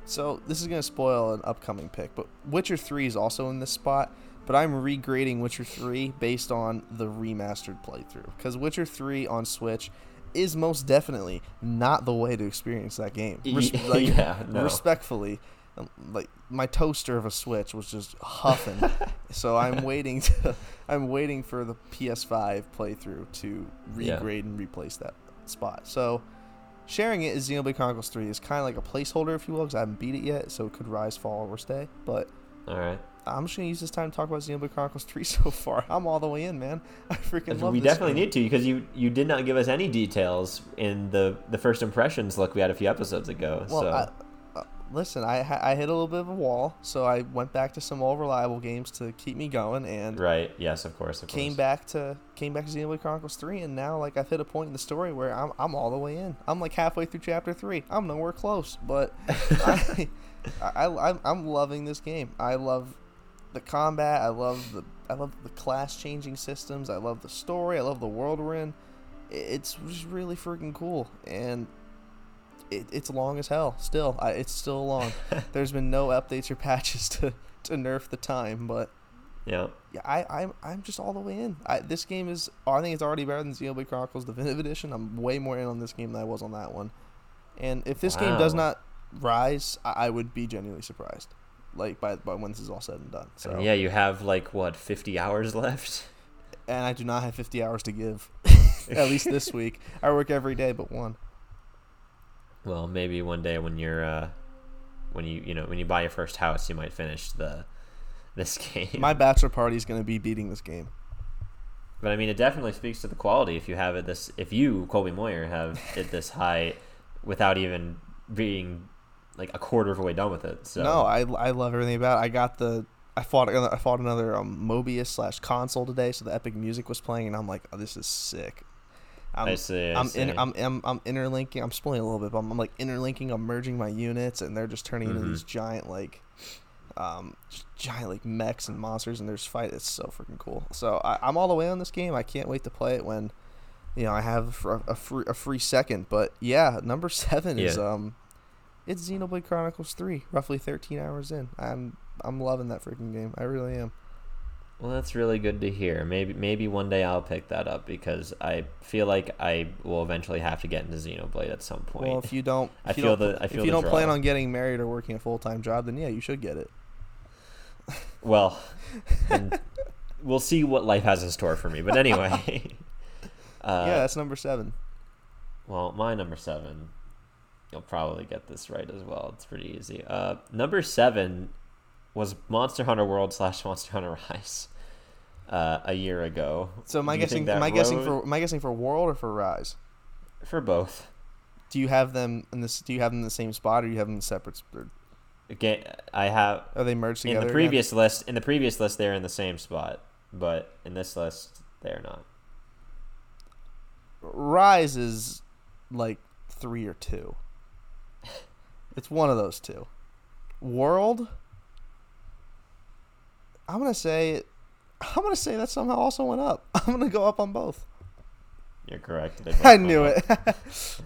[SPEAKER 2] So this is gonna spoil an upcoming pick, but Witcher Three is also in this spot. But I'm regrading Witcher Three based on the remastered playthrough because Witcher Three on Switch is most definitely not the way to experience that game. Res- like,
[SPEAKER 1] yeah, no.
[SPEAKER 2] respectfully, Um, like my toaster of a Switch was just huffing. so I'm waiting to, I'm waiting for the PS5 playthrough to
[SPEAKER 1] Yeah.
[SPEAKER 2] regrade and replace that spot. So sharing it is Xenoblade Chronicles 3 is kind of like a placeholder, if you will, because I haven't beat it yet, so it could rise, fall, or stay. But
[SPEAKER 1] All right.
[SPEAKER 2] I'm just gonna use this time to talk about Xenoblade Chronicles 3 so far. I'm all the way in, man. I freaking love
[SPEAKER 1] we definitely
[SPEAKER 2] game.
[SPEAKER 1] need to because you you did not give us any details in the the first impressions look we had a few episodes ago.
[SPEAKER 2] Well,
[SPEAKER 1] so
[SPEAKER 2] I, listen, I I hit a little bit of a wall, so I went back to some old reliable games to keep me going, and
[SPEAKER 1] right, yes, of course, of
[SPEAKER 2] came
[SPEAKER 1] course.
[SPEAKER 2] back to came back to Xenoblade Chronicles 3, and now like I've hit a point in the story where I'm I'm all the way in. I'm like halfway through chapter three. I'm nowhere close, but I, I, I I'm loving this game. I love the combat. I love the I love the class changing systems. I love the story. I love the world we're in. It's just really freaking cool, and it, it's long as hell. Still, I, it's still long. There's been no updates or patches to, to nerf the time, but
[SPEAKER 1] Yeah.
[SPEAKER 2] yeah, I, I'm I'm just all the way in. I, this game is I think it's already better than Xenoblade Chronicles Definitive Edition. I'm way more in on this game than I was on that one. And if this game does not rise, I, I would be genuinely surprised. Like by by when this is all said and done. So
[SPEAKER 1] And yeah, you have like what, 50 hours left?
[SPEAKER 2] and I do not have 50 hours to give. At least this week. I work every day but one.
[SPEAKER 1] Well, maybe one day when you're uh when you, you know, when you buy your first house, you might finish the this game.
[SPEAKER 2] My bachelor party is going to be beating this game.
[SPEAKER 1] But I mean, it definitely speaks to the quality if you have it this if you Colby Moyer have it this high without even being like a quarter of the way done with it. So
[SPEAKER 2] No, I, I love everything about it. I got the I fought I fought another um, Moebius slash console today, so the epic music was playing, and I'm like, oh, this is sick. I'm,
[SPEAKER 1] I see. I
[SPEAKER 2] I'm,
[SPEAKER 1] see.
[SPEAKER 2] in, I'm, I'm I'm interlinking. I'm spoiling a little bit, but I'm, I'm like interlinking. I'm merging my units, and they're just turning into
[SPEAKER 1] Mhm.
[SPEAKER 2] these giant like, um, giant like mechs and monsters, and there's fight. It's so freaking cool. So I, I'm all the way on this game. I can't wait to play it when, you know, I have a, a free a free second. But yeah, number seven is um, it's Xenoblade Chronicles Three. Roughly 13 hours in. I'm I'm loving that freaking game. I really am.
[SPEAKER 1] Well, that's really good to hear. Maybe maybe one day I'll pick that up because I feel like I will eventually have to get into Xenoblade at some point.
[SPEAKER 2] Well, if you don't,
[SPEAKER 1] I
[SPEAKER 2] you
[SPEAKER 1] feel
[SPEAKER 2] don't,
[SPEAKER 1] the- I
[SPEAKER 2] if you don't plan on getting married or working a full time job, then yeah, you should get it.
[SPEAKER 1] Well, and we'll see what life has in store for me. But anyway, uh,
[SPEAKER 2] yeah, that's number seven.
[SPEAKER 1] Well, my number seven, you'll probably get this right as well. It's pretty easy. Uh, number seven was Monster Hunter World slash Monster Hunter Rise uh, a year ago.
[SPEAKER 2] So am I
[SPEAKER 1] Do you think
[SPEAKER 2] guessing? Am I guessing for? Am I guessing for World or for Rise?
[SPEAKER 1] for both?
[SPEAKER 2] Do you have them in this? Do you have them in the same spot, or do you have them in separate?
[SPEAKER 1] Again, I have
[SPEAKER 2] are they merged together?
[SPEAKER 1] in the
[SPEAKER 2] again?
[SPEAKER 1] previous list. In the previous list, they're in the same spot, but in this list, they're not.
[SPEAKER 2] Rise is like three or two. It's one of those two. World. I'm gonna say, I'm gonna say that somehow also went up. I'm gonna go up on both.
[SPEAKER 1] You're correct.
[SPEAKER 2] I knew it.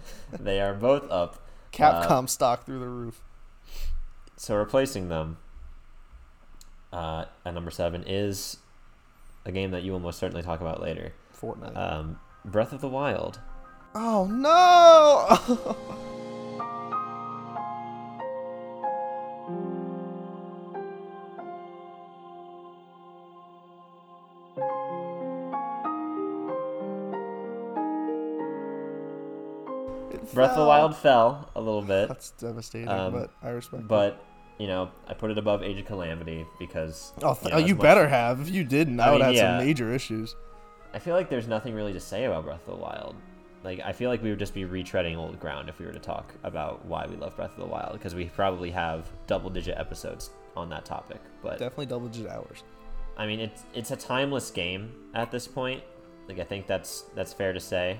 [SPEAKER 1] They are both up.
[SPEAKER 2] Capcom stock through the roof.
[SPEAKER 1] So replacing them uh, at number seven is a game that you will most certainly talk about later.
[SPEAKER 2] Fortnite.
[SPEAKER 1] Um, Breath of the Wild.
[SPEAKER 2] oh no!
[SPEAKER 1] Breath of the. Wild fell a little bit,
[SPEAKER 2] That's devastating,
[SPEAKER 1] Um,
[SPEAKER 2] but I respect.
[SPEAKER 1] but you know I put it above Age of Calamity because
[SPEAKER 2] oh, th-
[SPEAKER 1] you,
[SPEAKER 2] oh,
[SPEAKER 1] know, as
[SPEAKER 2] you
[SPEAKER 1] much-
[SPEAKER 2] better have. If you didn't, I,
[SPEAKER 1] I
[SPEAKER 2] would
[SPEAKER 1] mean,
[SPEAKER 2] have
[SPEAKER 1] yeah.
[SPEAKER 2] some major issues.
[SPEAKER 1] I feel like there's nothing really to say about Breath of the Wild. Like I feel like we would just be retreading old ground if we were to talk about why we love Breath of the Wild because we probably have double-digit episodes on that topic. But
[SPEAKER 2] Definitely double digit hours.
[SPEAKER 1] I mean, it's it's a timeless game at this point. Like I think that's that's fair to say.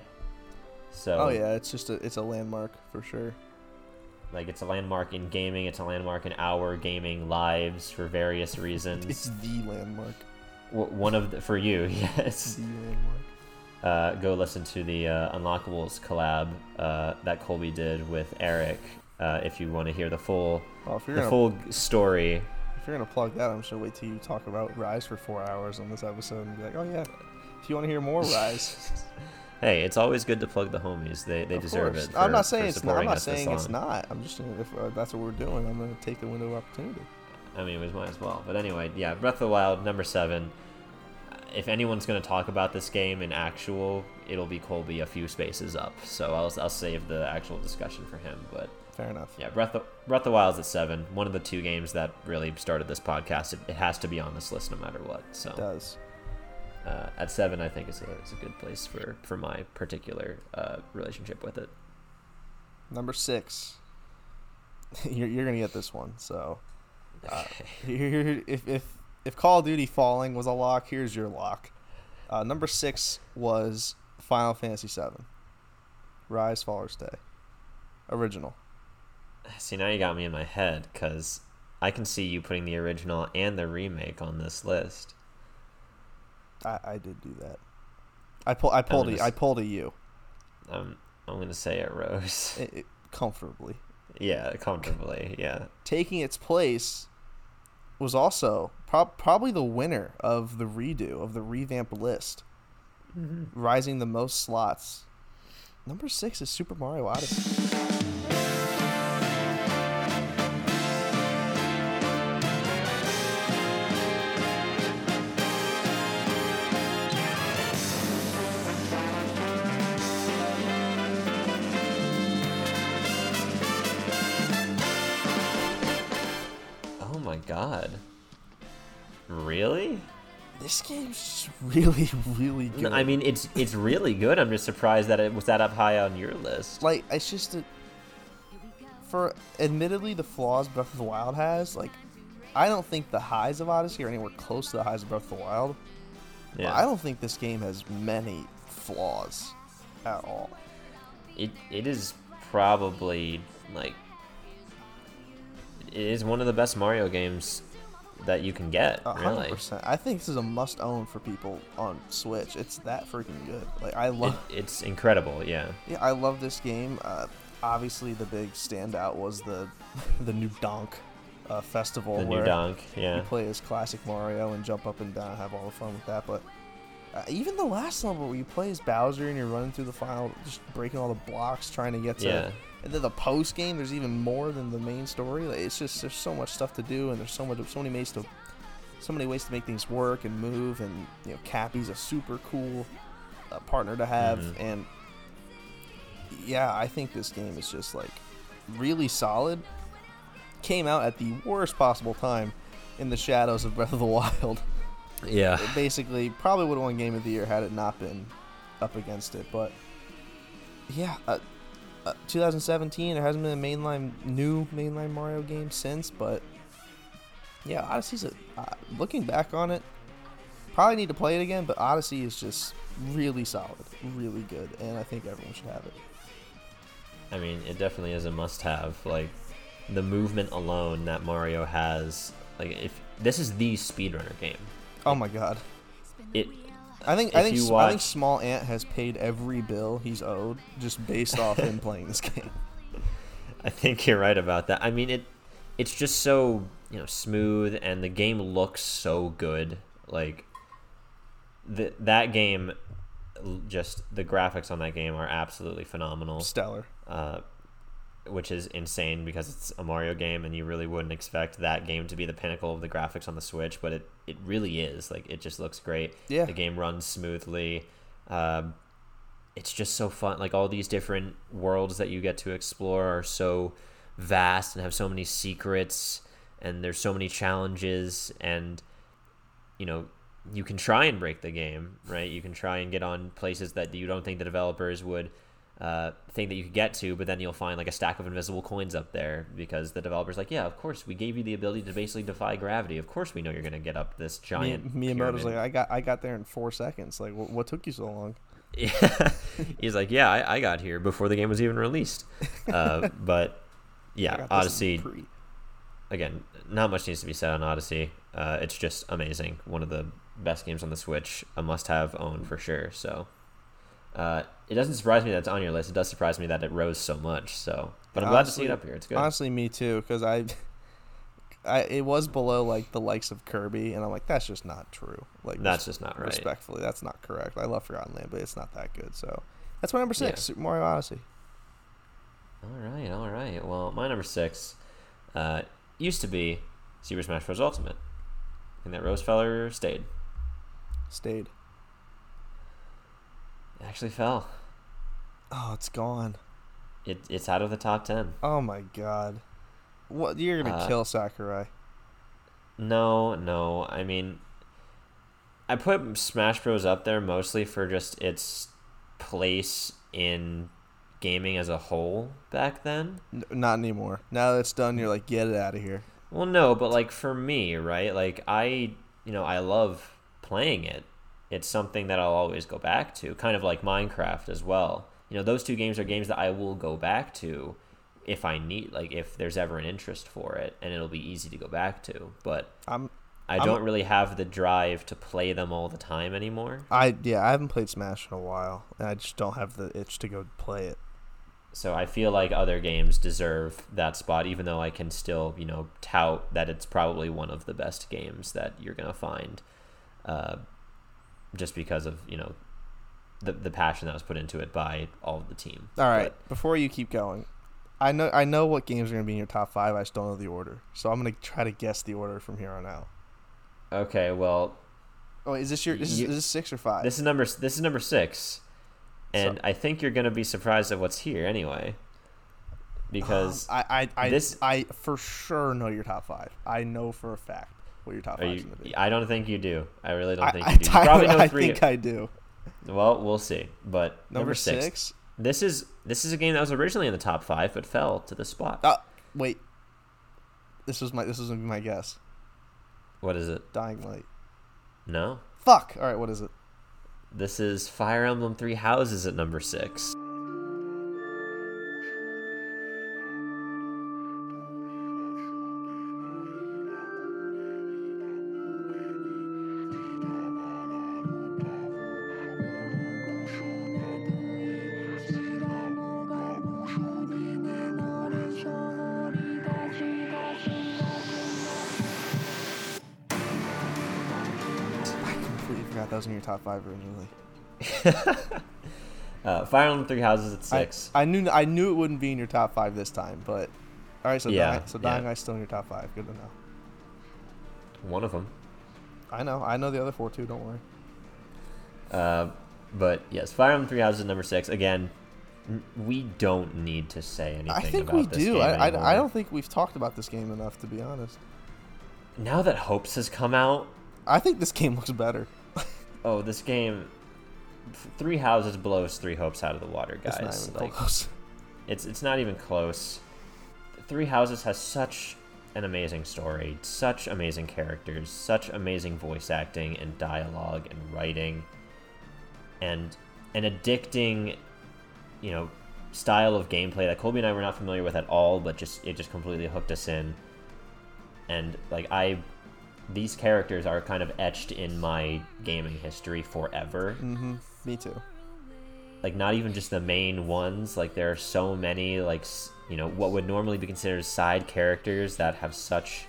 [SPEAKER 1] So
[SPEAKER 2] Oh yeah, it's just a it's a landmark for sure.
[SPEAKER 1] like it's a landmark in gaming. It's a landmark in our gaming lives for various reasons.
[SPEAKER 2] It's the landmark.
[SPEAKER 1] W- one of the, for you, yes.
[SPEAKER 2] The landmark.
[SPEAKER 1] Uh, go listen to the uh, Unlockables collab uh, that Colby did with Eric. Uh, if you want to hear the full
[SPEAKER 2] Well,
[SPEAKER 1] the
[SPEAKER 2] gonna
[SPEAKER 1] full story.
[SPEAKER 2] if you're gonna plug that, I'm just gonna wait till you talk about Rise for four hours on this episode and be like, oh yeah, if you want to hear more Rise,
[SPEAKER 1] Hey, it's always good to plug the homies. They they
[SPEAKER 2] of
[SPEAKER 1] deserve
[SPEAKER 2] course.
[SPEAKER 1] it. For,
[SPEAKER 2] I'm not saying it's not. I'm not saying it's not. I'm just saying if uh, that's what we're doing, I'm gonna take the window of opportunity.
[SPEAKER 1] I mean, we might as well. But anyway, yeah, Breath of the Wild, number seven. If anyone's going to talk about this game in actual, it'll be Colby a few spaces up. So I'll, I'll save the actual discussion for him. But
[SPEAKER 2] Fair enough.
[SPEAKER 1] yeah, Breath of, Breath of the Wild's at seven. One of the two games that really started this podcast. It, it has to be on this list no matter what. So It
[SPEAKER 2] does.
[SPEAKER 1] Uh, at seven, I think is a, is a good place for, for my particular uh, relationship with it.
[SPEAKER 2] Number six. you're you're gonna get this one. So, uh, if if if Call of Duty Falling was a lock, here's your lock. Uh, number six was Final Fantasy VII. Rise, Fall, or Stay. Original.
[SPEAKER 1] See, now you got me in my head because I can see you putting the original and the remake on this list.
[SPEAKER 2] I, I did do that. I pull I pulled
[SPEAKER 1] gonna
[SPEAKER 2] a, I pulled a U
[SPEAKER 1] Um, I'm gonna say it rose.
[SPEAKER 2] it, it- comfortably.
[SPEAKER 1] yeah, comfortably. Yeah.
[SPEAKER 2] Taking its place was also prob- probably the winner of the redo of the revamped list, rising the most slots. Number six is Super Mario Odyssey.
[SPEAKER 1] Really,
[SPEAKER 2] really good.
[SPEAKER 1] I mean, it's it's really good. I'm just surprised that it was that up high on your list.
[SPEAKER 2] like it's just a, for admittedly the flaws Breath of the Wild has. Like, I don't think the highs of Odyssey are anywhere close to the highs of Breath of the Wild. But
[SPEAKER 1] Yeah.
[SPEAKER 2] I don't think this game has many flaws at all.
[SPEAKER 1] It it is probably like it is one of the best Mario games that you can get. Really,
[SPEAKER 2] percent. I think this is a must own for people on Switch. It's that freaking good. Like I love.
[SPEAKER 1] it, it's incredible. Yeah,
[SPEAKER 2] Yeah, I love this game. Uh, obviously, the big standout was the the new Donk uh, festival
[SPEAKER 1] the
[SPEAKER 2] where
[SPEAKER 1] new Donk.
[SPEAKER 2] you play as classic Mario and jump up and down, have all the fun with that. But uh, even the last level where you play as Bowser and you're running through the final, just breaking all the blocks, trying to get to.
[SPEAKER 1] Yeah.
[SPEAKER 2] And then the post game, there's even more than the main story. Like, it's just there's so much stuff to do, and there's so much, so many ways to, so many ways to make things work and move. And you know, Cappy's a super cool uh, partner to have,
[SPEAKER 1] Mhm.
[SPEAKER 2] and yeah, I think this game is just like really solid. Came out at the worst possible time in the shadows of Breath of the Wild.
[SPEAKER 1] yeah.
[SPEAKER 2] It basically, probably would have won Game of the Year had it not been up against it. But yeah, uh, uh, 2017. There hasn't been a mainline new mainline Mario game since. But yeah, Odyssey's a, uh, looking back on it. Probably need to play it again, but Odyssey is just really solid, really good, and I think everyone should have it.
[SPEAKER 1] I mean, it definitely is a must-have. Like the movement alone that Mario has. Like if this is the speedrunner game,
[SPEAKER 2] Oh my god.
[SPEAKER 1] it
[SPEAKER 2] I think I think S- I think SmallAnt has paid every bill he's owed just based off him playing this game.
[SPEAKER 1] I think you're right about that. I mean, it it's just so you know smooth, and the game looks so good. Like the, that game, just the graphics on that game are absolutely phenomenal.
[SPEAKER 2] Stellar.
[SPEAKER 1] Uh, which is insane because it's a Mario game, and you really wouldn't expect that game to be the pinnacle of the graphics on the Switch, but it it really is. Like it just looks great.
[SPEAKER 2] Yeah.
[SPEAKER 1] The game runs smoothly. Um, it's just so fun. Like all these different worlds that you get to explore are so vast and have so many secrets, and there's so many challenges, and you know you can try and break the game, right? You can try and get on places that you don't think the developers would uh, think that you could get to, but then you'll find like a stack of invisible coins up there because the developer's like, yeah, of course, we gave you the ability to basically defy gravity. Of course, we know you're going to get up this
[SPEAKER 2] Mi-
[SPEAKER 1] giant.
[SPEAKER 2] Miyamoto's
[SPEAKER 1] pyramid."
[SPEAKER 2] like, I got I got there in four seconds. Like, what, what took you so long?
[SPEAKER 1] Yeah, he's like, yeah, I, I got here before the game was even released. Uh, but yeah,
[SPEAKER 2] got this in
[SPEAKER 1] Odyssey.
[SPEAKER 2] pre.
[SPEAKER 1] Again, not much needs to be said on Odyssey. Uh, it's just amazing. One of the best games on the Switch. A must-have own for sure. So uh, it doesn't surprise me that it's on your list. It does surprise me that it rose so much. So, but I'm glad to see it up here. It's good.
[SPEAKER 2] Honestly, me too, because I, I it was below like the likes of Kirby, and I'm like, that's just not true. Like,
[SPEAKER 1] That's just not right.
[SPEAKER 2] respectfully, that's not correct. I love Forgotten Land, but it's not that good. So that's my number six,
[SPEAKER 1] Yeah.
[SPEAKER 2] Super Mario Odyssey.
[SPEAKER 1] All right, all right. Well, my number six uh, used to be Super Smash Bros. Ultimate, and that Rosefeller stayed.
[SPEAKER 2] Stayed.
[SPEAKER 1] It actually fell.
[SPEAKER 2] Oh, it's gone.
[SPEAKER 1] It, it's out of the top ten.
[SPEAKER 2] Oh my god. What you're gonna
[SPEAKER 1] Uh,
[SPEAKER 2] kill Sakurai?
[SPEAKER 1] No, no. I mean, I put Smash Bros. up there mostly for just its place in gaming as a whole back then.
[SPEAKER 2] N- not anymore. Now that it's done, you're like, get it out of here.
[SPEAKER 1] Well, no, but like for me, right? Like I, you know, I love playing it. It's something that I'll always go back to, kind of like Minecraft as well. You know, those two games are games that I will go back to if I need like if there's ever an interest for it and it'll be easy to go back to. But
[SPEAKER 2] I'm
[SPEAKER 1] I
[SPEAKER 2] I'm-
[SPEAKER 1] don't really have the drive to play them all the time anymore.
[SPEAKER 2] I yeah I haven't played Smash in a while, and I just don't have the itch to go play it.
[SPEAKER 1] So I feel like other games deserve that spot, even though I can still, you know, tout that it's probably one of the best games that you're gonna find, uh, just because of you know the the passion that was put into it by all of the team.
[SPEAKER 2] All right, before you keep going, I know I know what games are gonna be in your top five. I just don't know the order, so I'm gonna try to guess the order from here on out.
[SPEAKER 1] Okay, well,
[SPEAKER 2] Oh, is this your this is,
[SPEAKER 1] You-
[SPEAKER 2] is this six or five?
[SPEAKER 1] this is number this is number six, and I think you're gonna be surprised at what's here anyway, because
[SPEAKER 2] Um, I I I,
[SPEAKER 1] this-
[SPEAKER 2] I for sure know your top five. I know for a fact what your top five
[SPEAKER 1] you,
[SPEAKER 2] gonna be.
[SPEAKER 1] I don't think you do. I really don't
[SPEAKER 2] I,
[SPEAKER 1] think
[SPEAKER 2] I,
[SPEAKER 1] you do. You
[SPEAKER 2] Tyler,
[SPEAKER 1] probably know
[SPEAKER 2] I think I do.
[SPEAKER 1] well, we'll see. But
[SPEAKER 2] Number,
[SPEAKER 1] number,
[SPEAKER 2] six.
[SPEAKER 1] This is this is a game that was originally in the top five, but fell to the spot.
[SPEAKER 2] Uh, wait. This was my this was gonna be my guess.
[SPEAKER 1] What is it?
[SPEAKER 2] Dying Light.
[SPEAKER 1] No,
[SPEAKER 2] Fuck. All right, what is it?
[SPEAKER 1] this is Fire Emblem Three Houses at number six.
[SPEAKER 2] Five originally.
[SPEAKER 1] Uh, Fire Emblem Three Houses at six.
[SPEAKER 2] I, I knew I knew it wouldn't be in your top five this time, but all right. So
[SPEAKER 1] Yeah,
[SPEAKER 2] Dying, so
[SPEAKER 1] yeah.
[SPEAKER 2] Dying Light's still in your top five. Good to know.
[SPEAKER 1] One of them.
[SPEAKER 2] I know. I know the other four too. Don't worry.
[SPEAKER 1] Uh, but yes, Fire Emblem Three Houses at number six. Again, we don't need to say anything.
[SPEAKER 2] I think we do. I, I. I don't think we've talked about this game enough, to be honest.
[SPEAKER 1] Now that Hopes has come out,
[SPEAKER 2] I think this game looks better.
[SPEAKER 1] Oh, this game. Three Houses blows Three Hopes out of the water,
[SPEAKER 2] It's
[SPEAKER 1] guys.
[SPEAKER 2] not even
[SPEAKER 1] like,
[SPEAKER 2] close.
[SPEAKER 1] It's it's not even close. Three Houses has such an amazing story, such amazing characters, such amazing voice acting and dialogue and writing, and an addicting, you know, style of gameplay that Colby and I were not familiar with at all, but just it just completely hooked us in. And like I, these characters are kind of etched in my gaming history forever
[SPEAKER 2] Mm-hmm. Me too.
[SPEAKER 1] like not even just the main ones like there are so many like you know what would normally be considered side characters that have such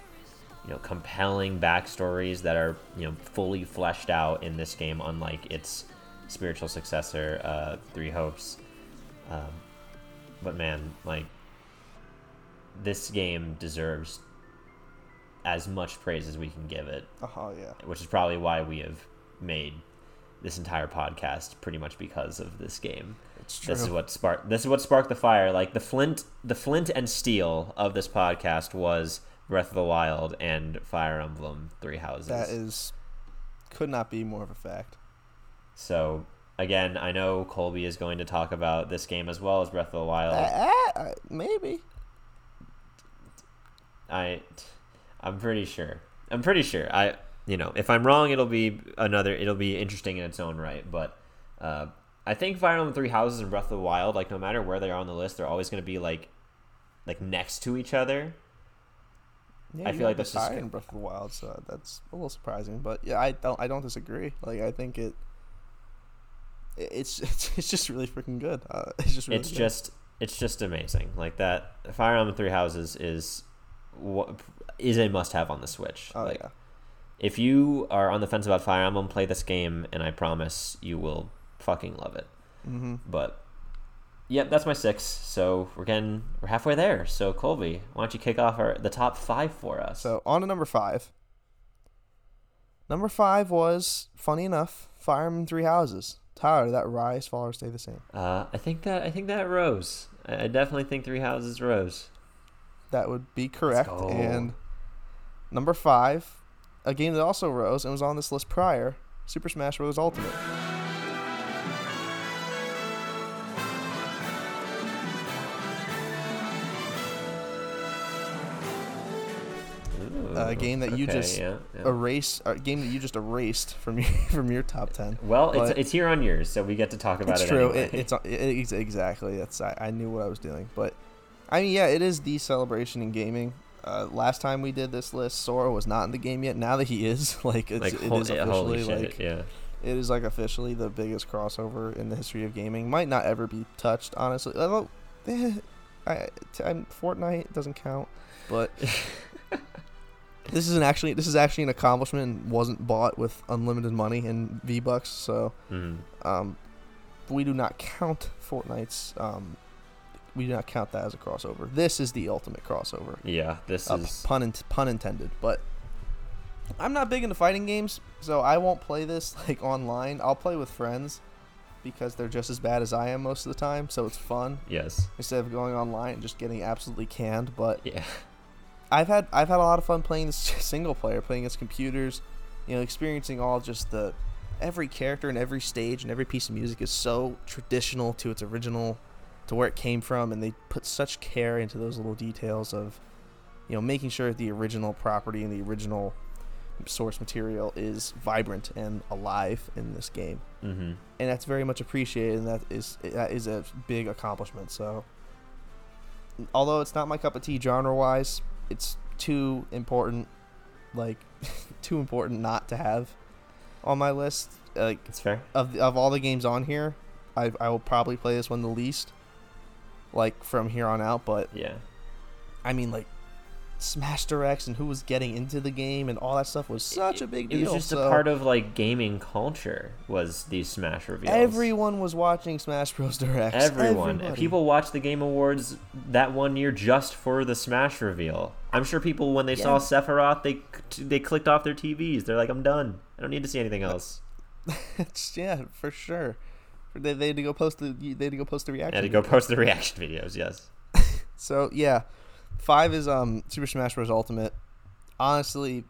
[SPEAKER 1] you know compelling backstories that are you know fully fleshed out in this game unlike its spiritual successor uh, three hopes um, but man like this game deserves as much praise as we can give it
[SPEAKER 2] Oh yeah.
[SPEAKER 1] which is probably why we have made this entire podcast pretty much because of this game.
[SPEAKER 2] It's true.
[SPEAKER 1] This is what sparked. This is what sparked the fire. Like the flint, the flint and steel of this podcast was Breath of the Wild and Fire Emblem Three Houses.
[SPEAKER 2] that is could not be more of a fact.
[SPEAKER 1] so again, I know Colby is going to talk about this game as well as Breath of the Wild.
[SPEAKER 2] Uh, uh, maybe.
[SPEAKER 1] I, I'm pretty sure. I'm pretty sure. I, you know, if I'm wrong, it'll be another. It'll be interesting in its own right. But uh, I think Fire Emblem Three Houses and Breath of the Wild, like no matter where they are on the list, they're always going to be like, like next to each other.
[SPEAKER 2] Yeah,
[SPEAKER 1] I feel like this is
[SPEAKER 2] the fire
[SPEAKER 1] good.
[SPEAKER 2] in Breath of the Wild, so that's a little surprising. But yeah, I don't I don't disagree. Like I think it. it- It's it's, it's just really freaking good. Uh, it's just really
[SPEAKER 1] it's
[SPEAKER 2] good.
[SPEAKER 1] just it's just amazing. Like that Fire Emblem Three Houses is what is a must have on the Switch.
[SPEAKER 2] oh
[SPEAKER 1] like
[SPEAKER 2] yeah.
[SPEAKER 1] if you are on the fence about Fire Emblem, play this game, and I promise you will fucking love it.
[SPEAKER 2] Mm-hmm.
[SPEAKER 1] But yep, that's my six. So we're getting we're halfway there. So Colby, why don't you kick off our the top five for us?
[SPEAKER 2] So on to number five. Number five was funny enough, Fire Emblem Three Houses. Tyler, did that rise, fall, or stay the same?
[SPEAKER 1] uh, I think that I think that rose. I, I definitely think Three Houses rose.
[SPEAKER 2] That would be correct. And number five, a game that also rose and was on this list prior, Super Smash Bros. Ultimate. A game that you
[SPEAKER 1] okay,
[SPEAKER 2] just
[SPEAKER 1] yeah, yeah.
[SPEAKER 2] Erase a game that you just erased from your from your top ten.
[SPEAKER 1] well,
[SPEAKER 2] but-
[SPEAKER 1] it's, it's here on yours, so we get to talk about
[SPEAKER 2] It's
[SPEAKER 1] it.
[SPEAKER 2] true.
[SPEAKER 1] Anyway.
[SPEAKER 2] It, it's uh, it, it's exactly. That's I, I knew what I was doing, but I mean, yeah, it is the celebration in gaming. Uh, last time we did this list, Sora was not in the game yet. Now that he is, like, it's,
[SPEAKER 1] Like,
[SPEAKER 2] it
[SPEAKER 1] hol-
[SPEAKER 2] is
[SPEAKER 1] yeah,
[SPEAKER 2] officially
[SPEAKER 1] shit,
[SPEAKER 2] like
[SPEAKER 1] yeah.
[SPEAKER 2] it is like officially the biggest crossover in the history of gaming. Might not ever be touched, honestly. Although, eh, I, I'm, Fortnite doesn't count, but this is an actually this is actually an accomplishment. and Wasn't bought with unlimited money in V Bucks, so
[SPEAKER 1] Mhm.
[SPEAKER 2] um, we do not count Fortnite's. Um, we do not count that as a crossover. This is the ultimate crossover.
[SPEAKER 1] Yeah, this
[SPEAKER 2] Uh,
[SPEAKER 1] is.
[SPEAKER 2] pun in- pun intended. But I'm not big into fighting games, so I won't play this like online. I'll play with friends because they're just as bad as I am most of the time. So it's fun
[SPEAKER 1] Yes.
[SPEAKER 2] instead of going online and just getting absolutely canned. But
[SPEAKER 1] Yeah.
[SPEAKER 2] I've had I've had a lot of fun playing this single player, playing against computers, you know, experiencing all just the every character and every stage and every piece of music is so traditional to its original to where it came from and they put such care into those little details of you know making sure that the original property and the original source material is vibrant and alive in this game
[SPEAKER 1] Mm-hmm.
[SPEAKER 2] and that's very much appreciated and that is that is a big accomplishment so although it's not my cup of tea genre wise it's too important like too important not to have on my list like
[SPEAKER 1] It's fair.
[SPEAKER 2] of of all the games on here I I will probably play this one the least like from here on out but
[SPEAKER 1] Yeah.
[SPEAKER 2] I mean like Smash Directs and who was getting into the game and all that stuff was such a big deal.
[SPEAKER 1] It was just
[SPEAKER 2] so
[SPEAKER 1] a part of like gaming culture. Was these Smash reveals?
[SPEAKER 2] everyone was watching Smash Bros Directs
[SPEAKER 1] Everyone.
[SPEAKER 2] Everybody.
[SPEAKER 1] People watched the Game Awards that one year just for the Smash reveal. I'm sure people, when they saw Sephiroth, they they clicked off their TVs. They're like, "I'm done. I don't need to see anything else."
[SPEAKER 2] Yeah, for sure. They, they had to go post the they had to go post the reaction.
[SPEAKER 1] had to go post the reaction videos. Yes.
[SPEAKER 2] So yeah, five is um Super Smash Bros. Ultimate. Honestly,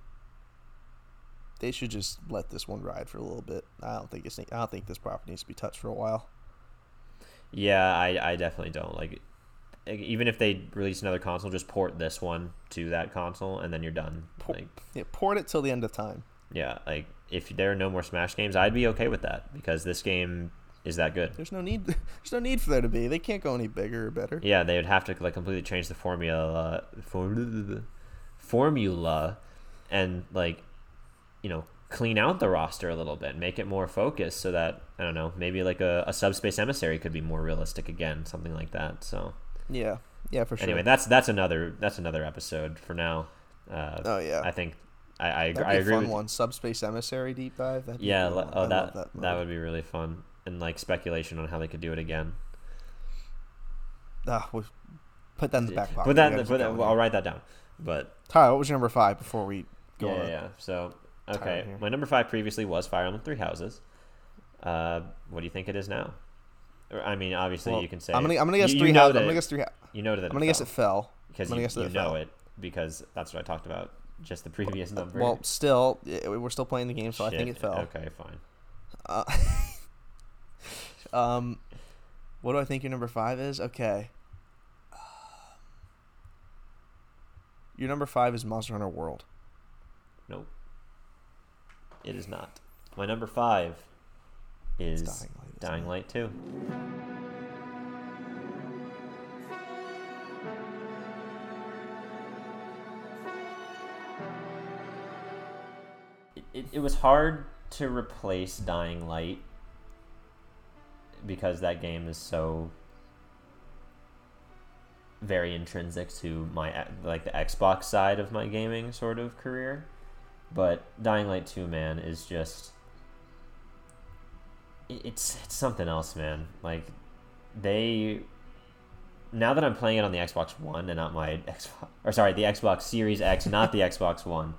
[SPEAKER 2] they should just let this one ride for a little bit. I don't think it's I don't think this property needs to be touched for a while.
[SPEAKER 1] Yeah, I, I definitely don't like. Even if they release another console, just port this one to that console, and then you're done.
[SPEAKER 2] Po-
[SPEAKER 1] Like,
[SPEAKER 2] Yeah, port it till the end of time.
[SPEAKER 1] yeah, like if there are no more Smash games, I'd be okay with that because this game is that good.
[SPEAKER 2] There's no need. There's no need for there to be. They can't go any bigger or better.
[SPEAKER 1] Yeah, they would have to like completely change the formula, form, formula, and like, you know, clean out the roster a little bit, make it more focused, so that I don't know, maybe like a, a subspace emissary could be more realistic again, something like that. So
[SPEAKER 2] Yeah, yeah, for sure.
[SPEAKER 1] anyway, that's that's another that's another episode for now. Uh,
[SPEAKER 2] oh yeah,
[SPEAKER 1] I think I I,
[SPEAKER 2] that'd
[SPEAKER 1] I agree
[SPEAKER 2] fun
[SPEAKER 1] with
[SPEAKER 2] one. Subspace emissary deep dive. That'd
[SPEAKER 1] yeah. Oh,
[SPEAKER 2] I
[SPEAKER 1] that that, would be really fun and like speculation on how they could do it again.
[SPEAKER 2] Ah, we'll put that in the back pocket.
[SPEAKER 1] Put that,
[SPEAKER 2] gotta
[SPEAKER 1] put that
[SPEAKER 2] going
[SPEAKER 1] I'll write that down. But
[SPEAKER 2] Tyler, what was your number five before we go?
[SPEAKER 1] yeah,
[SPEAKER 2] on?
[SPEAKER 1] yeah. So okay, my number five previously was Fire Emblem Three Houses. Uh, what do you think it is now? Or, I mean, obviously
[SPEAKER 2] Well,
[SPEAKER 1] you can say
[SPEAKER 2] I'm gonna I'm gonna guess
[SPEAKER 1] you,
[SPEAKER 2] three
[SPEAKER 1] you know
[SPEAKER 2] houses. I'm gonna guess three. hou-
[SPEAKER 1] you know that
[SPEAKER 2] I'm gonna guess it fell.
[SPEAKER 1] because you, you
[SPEAKER 2] it
[SPEAKER 1] know
[SPEAKER 2] fell.
[SPEAKER 1] it because that's what I talked about. Just the previous number.
[SPEAKER 2] Well, still, we're still playing the game, so I think it fell.
[SPEAKER 1] Okay, fine.
[SPEAKER 2] Uh, um, what do I think your number five is? Okay. Your number five is Monster Hunter World.
[SPEAKER 1] Nope. It is not. My number five is
[SPEAKER 2] Dying Light,
[SPEAKER 1] Dying? Light Two. It, it, it was hard to replace Dying Light because that game is so very intrinsic to my like the Xbox side of my gaming sort of career. But Dying Light 2, man, is just it's it's something else, man. Like they now that I'm playing it on the Xbox One and not my Xbox or sorry, the Xbox Series X, not the Xbox One,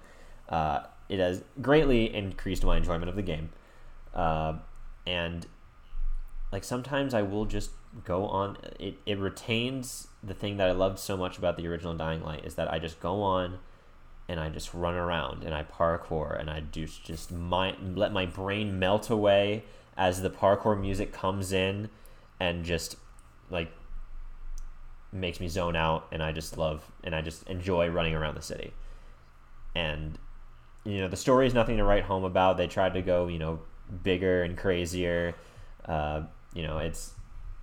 [SPEAKER 1] uh, it has greatly increased my enjoyment of the game. Uh, and like sometimes I will just go on it, it retains the thing that I loved so much about the original Dying Light is that I just go on and I just run around and I parkour and I do just my let my brain melt away as the parkour music comes in and just like makes me zone out and I just love and I just enjoy running around the city. And you know, the story is nothing to write home about. They tried to go, you know, bigger and crazier. Uh, you know, it's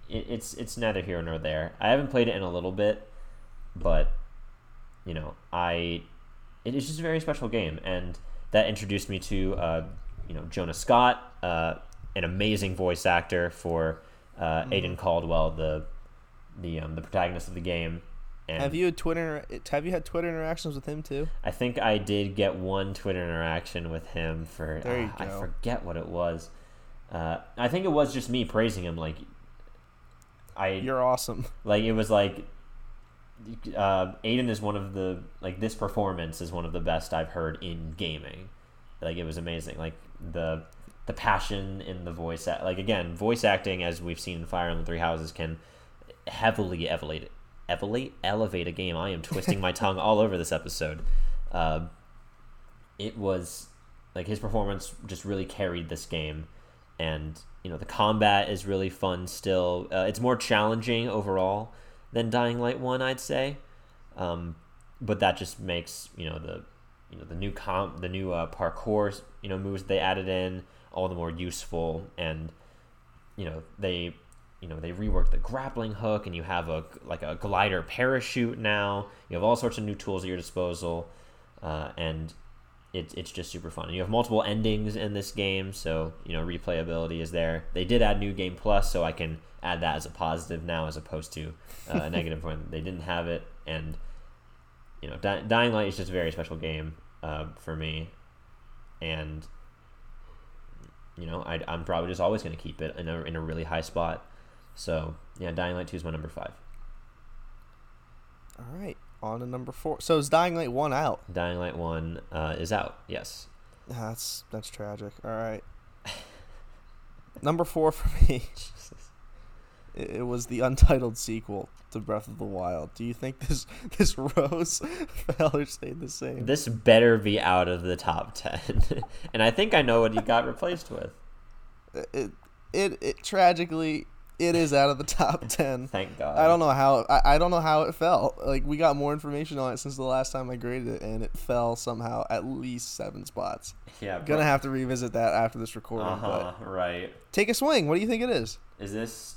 [SPEAKER 1] it, it's it's neither here nor there. I haven't played it in a little bit, but you know, I it is just a very special game, and that introduced me to uh, you know Jonah Scott, uh, an amazing voice actor for uh,
[SPEAKER 2] Mm-hmm.
[SPEAKER 1] Aiden Caldwell, the the um, the protagonist of the game. And
[SPEAKER 2] Have you had Twitter? Have you had Twitter interactions with him too?
[SPEAKER 1] I think I did get one Twitter interaction with him for
[SPEAKER 2] There you
[SPEAKER 1] uh, I forget what it was. Uh, I think it was just me praising him. Like I
[SPEAKER 2] You're awesome.
[SPEAKER 1] like it was like uh, Aiden is one of the like this performance is one of the best I've heard in gaming. Like it was amazing. Like the the passion in the voice act. Like again, voice acting as we've seen in Fire Emblem Three Houses can heavily elevate elevate elevate a game. I am twisting my tongue all over this episode. Uh, it was like his performance just really carried this game, and you know the combat is really fun. Still, uh, it's more challenging overall than Dying Light One, I'd say. Um, but that just makes you know the you know the new comp the new uh, parkour you know moves they added in all the more useful and you know they you know they reworked the grappling hook and you have a like a glider parachute now you have all sorts of new tools at your disposal uh, and it, it's just super fun. And you have multiple endings in this game so you know replayability is there. They did add new game plus so i can add that as a positive now as opposed to uh, a negative when they didn't have it and you know Di- dying light is just a very special game uh, for me. And you know I, i'm probably just always going to keep it in a, in a really high spot. So yeah dying light 2 is my number five.
[SPEAKER 2] All right, on to number four. So is Dying Light one out?
[SPEAKER 1] dying light 1 uh, is out yes
[SPEAKER 2] That's that's tragic. All right. Number four for me. It, it was the untitled sequel to Breath of the Wild. Do you think this this rose fell or stayed the same?
[SPEAKER 1] this better be out of the top 10 and i think i know what he got replaced with
[SPEAKER 2] It, it it tragically it is out of the top ten.
[SPEAKER 1] thank god
[SPEAKER 2] I don't know how I, I don't know how it fell. Like we got more information on it since the last time I graded it, and it fell somehow at least seven spots.
[SPEAKER 1] yeah
[SPEAKER 2] Gonna have to revisit that after this recording.
[SPEAKER 1] uh-huh right
[SPEAKER 2] take a swing. What do you think it is?
[SPEAKER 1] is this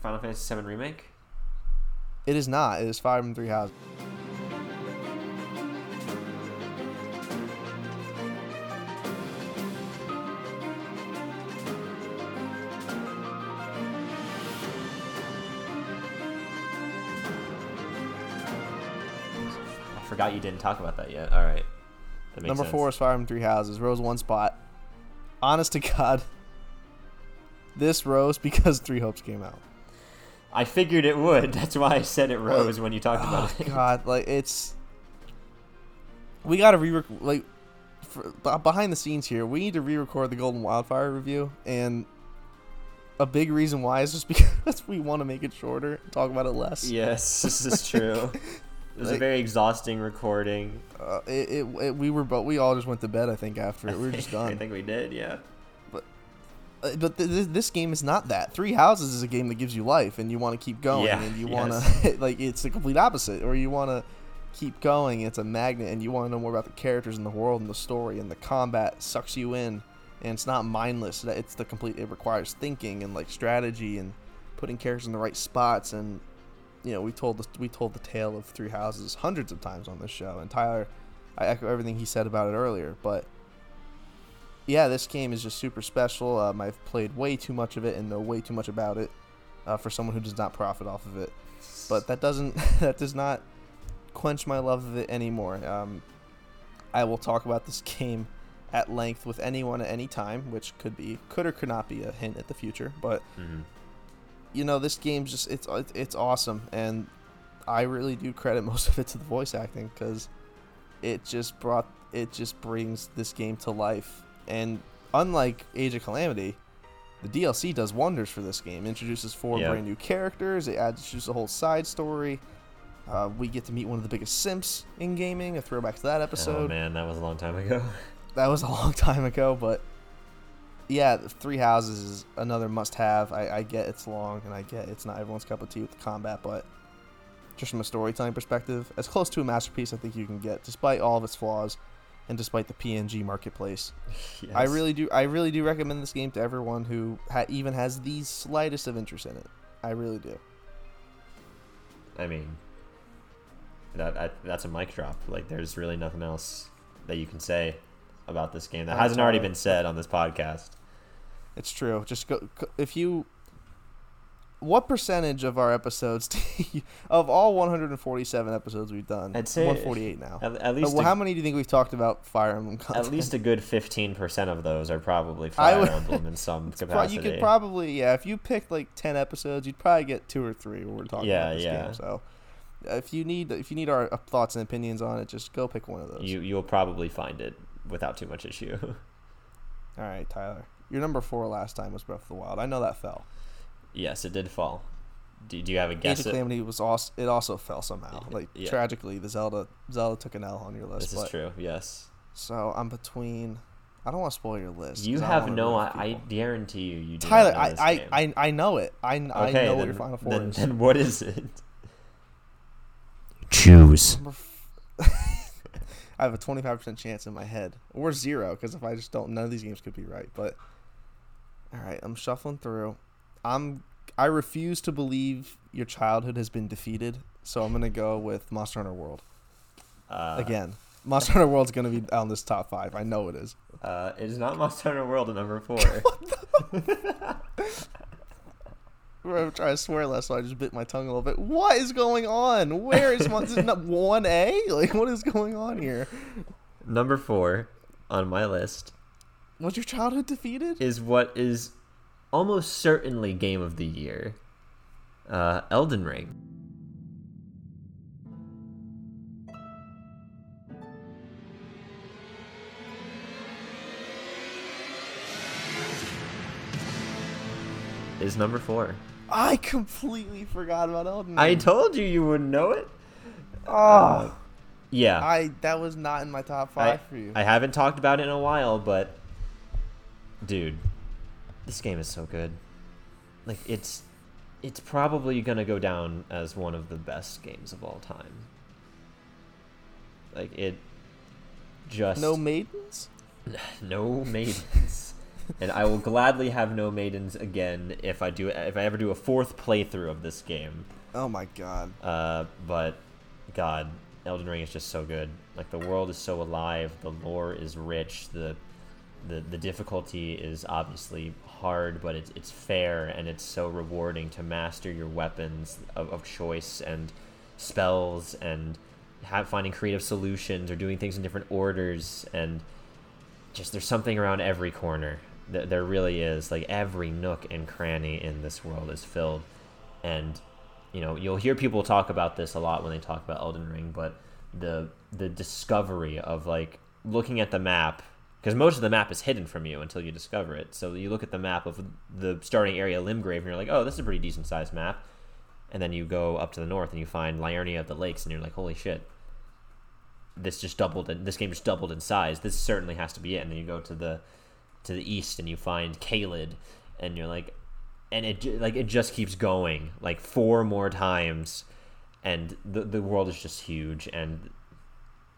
[SPEAKER 1] final fantasy 7 remake
[SPEAKER 2] It is not. It is five and Three Houses.
[SPEAKER 1] Forgot you didn't talk about that yet all right that
[SPEAKER 2] Number
[SPEAKER 1] sense.
[SPEAKER 2] four is Fire Emblem Three Houses. Rose one spot. Honest to God, this rose because Three Hopes came out.
[SPEAKER 1] I figured it would. That's why I said it rose when you talked about
[SPEAKER 2] Oh,
[SPEAKER 1] it.
[SPEAKER 2] God, like it's we gotta re like for, uh, behind the scenes here. We need to re-record the Golden Wildfire review, and a big reason why is just because we want to make it shorter, talk about it less.
[SPEAKER 1] yes, this is true. It was a very exhausting recording.
[SPEAKER 2] Uh, it, it, it we were but we all just went to bed. I think after it, we were just done.
[SPEAKER 1] I think we did, yeah.
[SPEAKER 2] Uh, but th- th- this game is not that. Three Houses is a game that gives you life, and you want to keep going,
[SPEAKER 1] Yeah,
[SPEAKER 2] and you want to like it's the complete opposite, or you want to keep going. It's a magnet, and you want to know more about the characters and the world and the story, and the combat sucks you in, and it's not mindless. That It's the complete. It requires thinking and like strategy and putting characters in the right spots, and you know we told the, we told the tale of Three Houses hundreds of times on this show, and Tyler, I echo everything he said about it earlier, but yeah, this game is just super special. Um, I've played way too much of it and know way too much about it uh, for someone who does not profit off of it. But that doesn't that does not quench my love of it anymore. Um, I will talk about this game at length with anyone at any time, which could be could or could not be a hint at the future. But
[SPEAKER 1] hmm
[SPEAKER 2] you know, this game's just it's it's awesome, and I really do credit most of it to the voice acting because it just brought it just brings this game to life. And unlike Age of Calamity, the DLC does wonders for this game. Introduces four
[SPEAKER 1] Yeah.
[SPEAKER 2] brand new characters. It adds just a whole side story. Uh, we get to meet one of the biggest simps in gaming. A throwback to that episode.
[SPEAKER 1] Oh
[SPEAKER 2] episode.
[SPEAKER 1] man, that was a long time ago.
[SPEAKER 2] that was a long time ago, but yeah, Three Houses is another must-have. I, I get it's long, and I get it's not everyone's cup of tea with the combat, but just from a storytelling perspective, as close to a masterpiece I think you can get, despite all of its flaws, and despite the PNG marketplace. I really do. I really do recommend this game to everyone who ha- even has the slightest of interest in it. I really do.
[SPEAKER 1] I mean, that, that that's a mic drop. Like, there's really nothing else that you can say about this game that hasn't already been said on this podcast.
[SPEAKER 2] It's true. Just go if you. What percentage of our episodes, do you, of all 147 episodes we've done,
[SPEAKER 1] I'd say
[SPEAKER 2] 148 now.
[SPEAKER 1] At, at least,
[SPEAKER 2] well,
[SPEAKER 1] a,
[SPEAKER 2] how many do you think we've talked about Fire Emblem content?
[SPEAKER 1] at least a good fifteen percent of those are probably Fire
[SPEAKER 2] would-
[SPEAKER 1] Emblem in some
[SPEAKER 2] Pro-
[SPEAKER 1] capacity.
[SPEAKER 2] you could probably yeah. If you picked like 10 episodes, you'd probably get two or three where we're talking
[SPEAKER 1] Yeah,
[SPEAKER 2] about this
[SPEAKER 1] yeah.
[SPEAKER 2] game. So, uh, if you need if you need our uh, thoughts and opinions on it, just go pick one of those.
[SPEAKER 1] you you'll probably find it without too much issue.
[SPEAKER 2] All right, Tyler. Your number four last time was Breath of the Wild. I know that fell.
[SPEAKER 1] yes, it did fall. Do, do you have a
[SPEAKER 2] Age
[SPEAKER 1] guess?
[SPEAKER 2] of
[SPEAKER 1] It?
[SPEAKER 2] Calamity was also it also fell somehow. Like
[SPEAKER 1] Yeah.
[SPEAKER 2] tragically, the Zelda Zelda took an L on your list.
[SPEAKER 1] This
[SPEAKER 2] but,
[SPEAKER 1] is true. Yes.
[SPEAKER 2] So I'm between. I don't want to spoil your list.
[SPEAKER 1] You have no. I, I guarantee you. You do
[SPEAKER 2] Tyler, I, I. I I know it. I, kn- I know
[SPEAKER 1] then,
[SPEAKER 2] what your final four
[SPEAKER 1] then,
[SPEAKER 2] is.
[SPEAKER 1] then what is it? Choose.
[SPEAKER 2] I have a 25% chance in my head, or zero, because if I just don't, none of these games could be right. But all right, I'm shuffling through. I'm. I refuse to believe your childhood has been defeated, so I'm gonna go with Monster Hunter World
[SPEAKER 1] Uh,
[SPEAKER 2] again. Monster Hunter World's gonna be on this top five. I know it is.
[SPEAKER 1] Uh, it is not Monster Hunter World at number four.
[SPEAKER 2] I'm trying to swear less, so I just bit my tongue a little bit. What is going on? Where is Mon- this is not one A? Like, what is going on here?
[SPEAKER 1] number four on my list
[SPEAKER 2] Was your childhood defeated?
[SPEAKER 1] is what is almost certainly game of the year. Uh, Elden Ring. Is number four.
[SPEAKER 2] I completely forgot about Elden.
[SPEAKER 1] I told you you wouldn't know it.
[SPEAKER 2] oh,
[SPEAKER 1] Yeah.
[SPEAKER 2] I that was not in my top
[SPEAKER 1] I,
[SPEAKER 2] five for you.
[SPEAKER 1] I haven't talked about it in a while, but dude, this game is so good. Like it's it's probably gonna go down as one of the best games of all time. Like it just
[SPEAKER 2] no maidens.
[SPEAKER 1] no maidens. And I will gladly have no maidens again if I do if I ever do a fourth playthrough of this game.
[SPEAKER 2] Oh my god.
[SPEAKER 1] Uh, but God, Elden Ring is just so good. Like the world is so alive, the lore is rich, the the the difficulty is obviously hard, but it's it's fair and it's so rewarding to master your weapons of, of choice and spells and have finding creative solutions or doing things in different orders and just there's something around every corner. There, there really is. Like every nook and cranny in this world is filled, and you know you'll hear people talk about this a lot when they talk about Elden Ring, but the the discovery of like looking at the map because most of the map is hidden from you until you discover it. So you look at the map of the starting area, Limgrave, and you're like, oh, this is a pretty decent sized map. And then you go up to the north and you find Liurnia of the Lakes, and you're like, holy shit, this just doubled. In, this game just doubled in size. This certainly has to be it. And then you go to the to the east and you find Caelid, and you're like, and it like it just keeps going like four more times, and the the world is just huge, and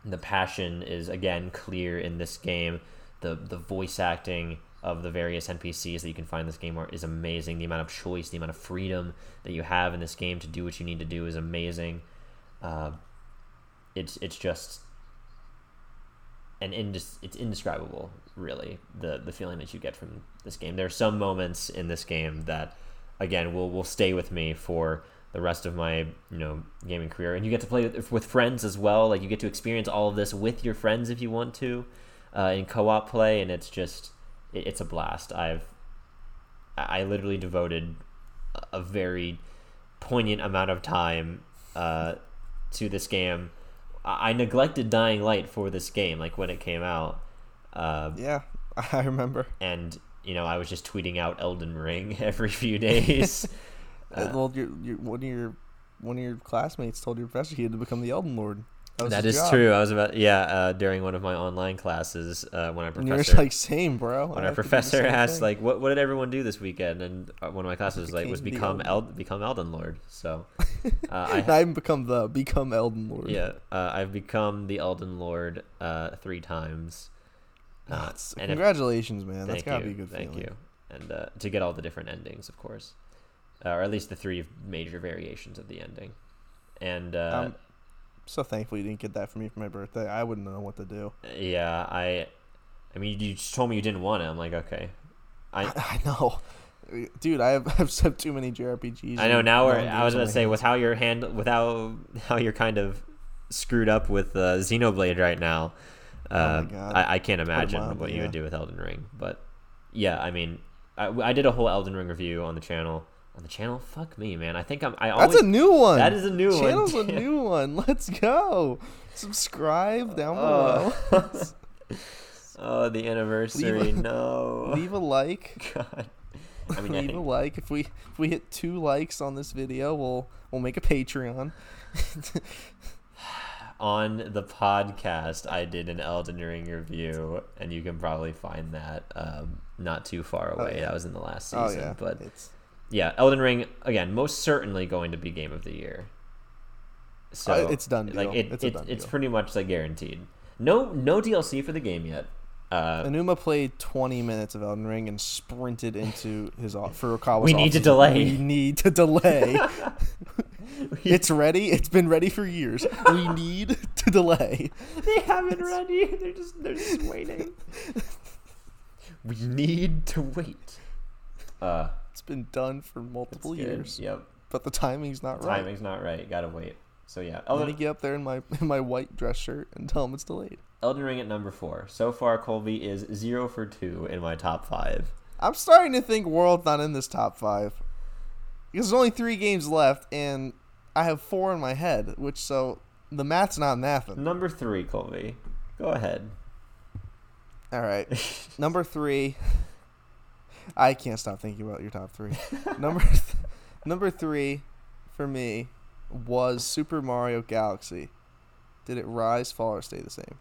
[SPEAKER 1] the passion is again clear in this game. The the voice acting of the various NPCs that you can find in this game are, is amazing. The amount of choice, the amount of freedom that you have in this game to do what you need to do is amazing. Uh, it's it's just an indis- it's indescribable, really. The the feeling that you get from this game. There are some moments in this game that, again, will will stay with me for the rest of my you know gaming career. And you get to play with, with friends as well. Like you get to experience all of this with your friends if you want to, uh, in co-op play, and it's just it, it's a blast. I've I literally devoted a- a very poignant amount of time uh, to this game. I neglected Dying Light for this game, like when it came out, uh,
[SPEAKER 2] Yeah, I remember.
[SPEAKER 1] and you know I was just tweeting out Elden Ring every few days.
[SPEAKER 2] Uh, well, your, your one of your one of your classmates told your professor he had to become the Elden Lord.
[SPEAKER 1] That
[SPEAKER 2] his
[SPEAKER 1] is
[SPEAKER 2] job.
[SPEAKER 1] true. I was about yeah uh, during one of my online classes uh, when our
[SPEAKER 2] And you're
[SPEAKER 1] professor
[SPEAKER 2] like, same, bro. I
[SPEAKER 1] when our
[SPEAKER 2] have do the
[SPEAKER 1] professor asked
[SPEAKER 2] thing."
[SPEAKER 1] like what what did everyone do this weekend and uh, one of my classes was like was become
[SPEAKER 2] Elden
[SPEAKER 1] El- become Elden Lord. So uh, I
[SPEAKER 2] I haven't become the become Elden Lord.
[SPEAKER 1] yeah uh, I've become the Elden Lord uh, three times. And if-
[SPEAKER 2] Congratulations, man. That's gotta
[SPEAKER 1] you.
[SPEAKER 2] be a good
[SPEAKER 1] Thank
[SPEAKER 2] feeling.
[SPEAKER 1] you. And uh, to get all the different endings, of course, uh, or at least the three major variations of the ending. And uh,
[SPEAKER 2] Um, so thankful you didn't get that for me for my birthday. I wouldn't know what to do.
[SPEAKER 1] Yeah, I. I mean, you just told me you didn't want it. I'm like, okay. I
[SPEAKER 2] I know, dude. I have I've set too many JRPGs.
[SPEAKER 1] I know now. We're, I was gonna say with how you're hand with how how you're kind of screwed up with uh, Xenoblade right now. Uh,
[SPEAKER 2] Oh God.
[SPEAKER 1] I, I can't imagine what you
[SPEAKER 2] yeah.
[SPEAKER 1] would do with Elden Ring, but yeah, I mean, I, I did a whole Elden Ring review on the channel. On the channel, fuck me, man. I think I'm. I always,
[SPEAKER 2] That's a new one.
[SPEAKER 1] That is a new one,
[SPEAKER 2] Channel's a new one. Let's go. Subscribe down
[SPEAKER 1] Oh.
[SPEAKER 2] below.
[SPEAKER 1] Oh, the anniversary.
[SPEAKER 2] Leave a-
[SPEAKER 1] no.
[SPEAKER 2] Leave a like.
[SPEAKER 1] God. I mean, I
[SPEAKER 2] Leave a like. If we if we hit two likes on this video, we'll we'll make a Patreon.
[SPEAKER 1] on the podcast, I did an Elden Ring review, and you can probably find that um, not too far away.
[SPEAKER 2] yeah.
[SPEAKER 1] That was in the last
[SPEAKER 2] oh
[SPEAKER 1] season,
[SPEAKER 2] yeah,
[SPEAKER 1] but
[SPEAKER 2] it's
[SPEAKER 1] yeah, Elden Ring again, most certainly going to be game of the year. So
[SPEAKER 2] Uh, it's done
[SPEAKER 1] Like it,
[SPEAKER 2] It's
[SPEAKER 1] it-
[SPEAKER 2] done
[SPEAKER 1] it's
[SPEAKER 2] deal.
[SPEAKER 1] pretty much like guaranteed. No, no DLC for the game yet. Uh,
[SPEAKER 2] Aonuma played 20 minutes of Elden Ring and sprinted into his Furukawa's
[SPEAKER 1] We need to delay.
[SPEAKER 2] We need to delay. it's ready. It's been ready for years. We need to delay.
[SPEAKER 1] they haven't ready. They're just they're just waiting. we need to wait. Uh,
[SPEAKER 2] It's been done for multiple years,
[SPEAKER 1] Yep.
[SPEAKER 2] but the timing's not right.
[SPEAKER 1] Timing's not right. Gotta wait. So yeah,
[SPEAKER 2] Let me
[SPEAKER 1] Elden,
[SPEAKER 2] get up there in my in my white dress shirt and tell him it's delayed.
[SPEAKER 1] Elden Ring at number four. So far, Colby is zero for two in my top five.
[SPEAKER 2] I'm starting to think World's not in this top five. Because there's only three games left, and I have four in my head, which so the math's not mathing.
[SPEAKER 1] Number three, Colby. Go ahead.
[SPEAKER 2] All right, number three. I can't stop thinking about your top three. number th- number three, for me, was Super Mario Galaxy. Did it rise, fall, or stay the same?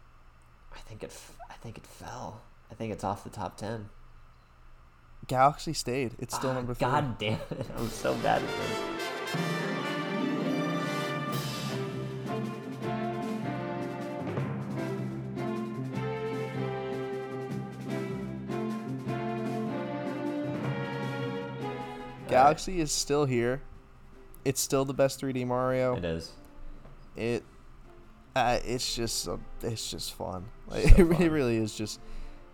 [SPEAKER 1] I think it. f- I think it fell. I think it's off the top ten.
[SPEAKER 2] Galaxy stayed. It's still
[SPEAKER 1] Ah,
[SPEAKER 2] number three.
[SPEAKER 1] God damn it! I'm so bad at this.
[SPEAKER 2] Galaxy is still here. It's still the best 3D Mario.
[SPEAKER 1] It is.
[SPEAKER 2] it uh, it's just it's just fun like,
[SPEAKER 1] So
[SPEAKER 2] it really
[SPEAKER 1] fun.
[SPEAKER 2] really is just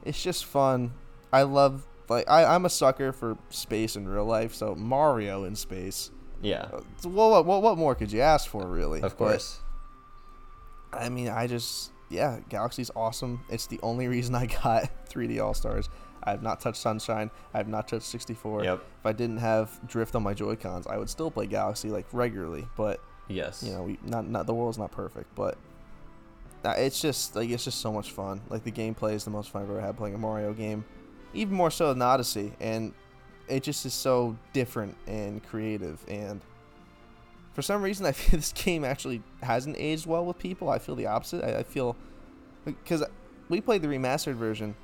[SPEAKER 2] it's just fun i love like I, i'm a sucker for space in real life so mario in space
[SPEAKER 1] Yeah.
[SPEAKER 2] uh, well what, what, what more could you ask for really
[SPEAKER 1] Of
[SPEAKER 2] But,
[SPEAKER 1] course.
[SPEAKER 2] i mean i just yeah galaxy's awesome it's the only reason i got 3d all stars i have not touched sunshine i have not touched 64
[SPEAKER 1] Yep.
[SPEAKER 2] if i didn't have drift on my joy cons i would still play galaxy like regularly but
[SPEAKER 1] Yes.
[SPEAKER 2] you know, we not not the world's not perfect, but it's just like it's just so much fun. Like the gameplay is the most fun I've ever had playing a Mario game, even more so than Odyssey, and it just is so different and creative. And for some reason, I feel this game actually hasn't aged well with people. I feel the opposite. I, I feel because we played the remastered version,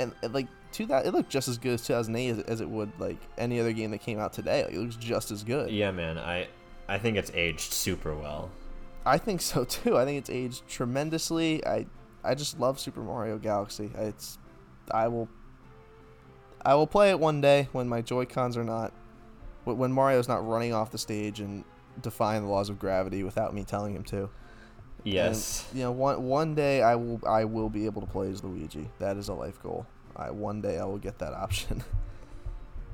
[SPEAKER 2] and uh, like to that, it looked just as good as 2008 as, as it would like any other game that came out today. Like, it looks just as good.
[SPEAKER 1] Yeah, man. I I think it's aged super well.
[SPEAKER 2] I think so too. I think it's aged tremendously. I I just love Super Mario Galaxy. It's I will I will play it one day when my Joy Cons are not when when Mario's not running off the stage and defying the laws of gravity without me telling him to.
[SPEAKER 1] Yes.
[SPEAKER 2] And, you know, one one day I will I will be able to play as Luigi. That is a life goal. I one day I will get that option.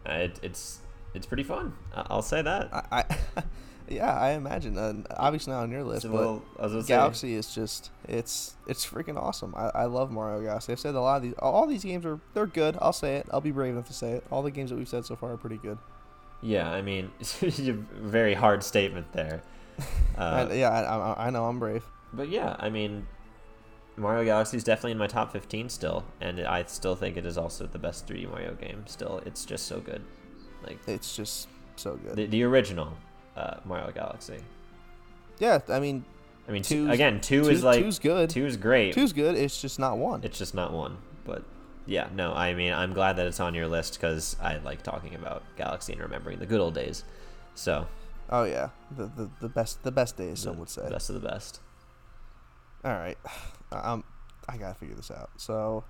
[SPEAKER 1] It, it's it's pretty fun. I'll say that.
[SPEAKER 2] I, I yeah, I imagine. Uh, obviously not on your list, but
[SPEAKER 1] was say-
[SPEAKER 2] Galaxy is just it's it's freaking awesome. I, I love Mario Galaxy. I've said a lot of these all these games are they're good. I'll say it. I'll be brave enough to say it. All the games that we've said so far are pretty good.
[SPEAKER 1] Yeah, I mean, it's a very hard statement there. Uh,
[SPEAKER 2] I, yeah, I, I know I'm brave.
[SPEAKER 1] But yeah, I mean, Mario Galaxy is definitely in my top 15 still, and I still think it is also the best 3D Mario game. Still, it's just so good. Like
[SPEAKER 2] It's just so good.
[SPEAKER 1] the, the original uh, Mario Galaxy.
[SPEAKER 2] yeah, I mean,
[SPEAKER 1] I mean, two, again, two,
[SPEAKER 2] two,
[SPEAKER 1] is like
[SPEAKER 2] two's good.
[SPEAKER 1] two is great.
[SPEAKER 2] Two's good. It's just not one.
[SPEAKER 1] It's just not one. But yeah, no, I mean, I'm glad that it's on your list because I like talking about Galaxy and remembering the good old days. So
[SPEAKER 2] oh yeah, the, the the best the best days. Some would say.
[SPEAKER 1] best of the best.
[SPEAKER 2] All right, um, I gotta figure this out. So,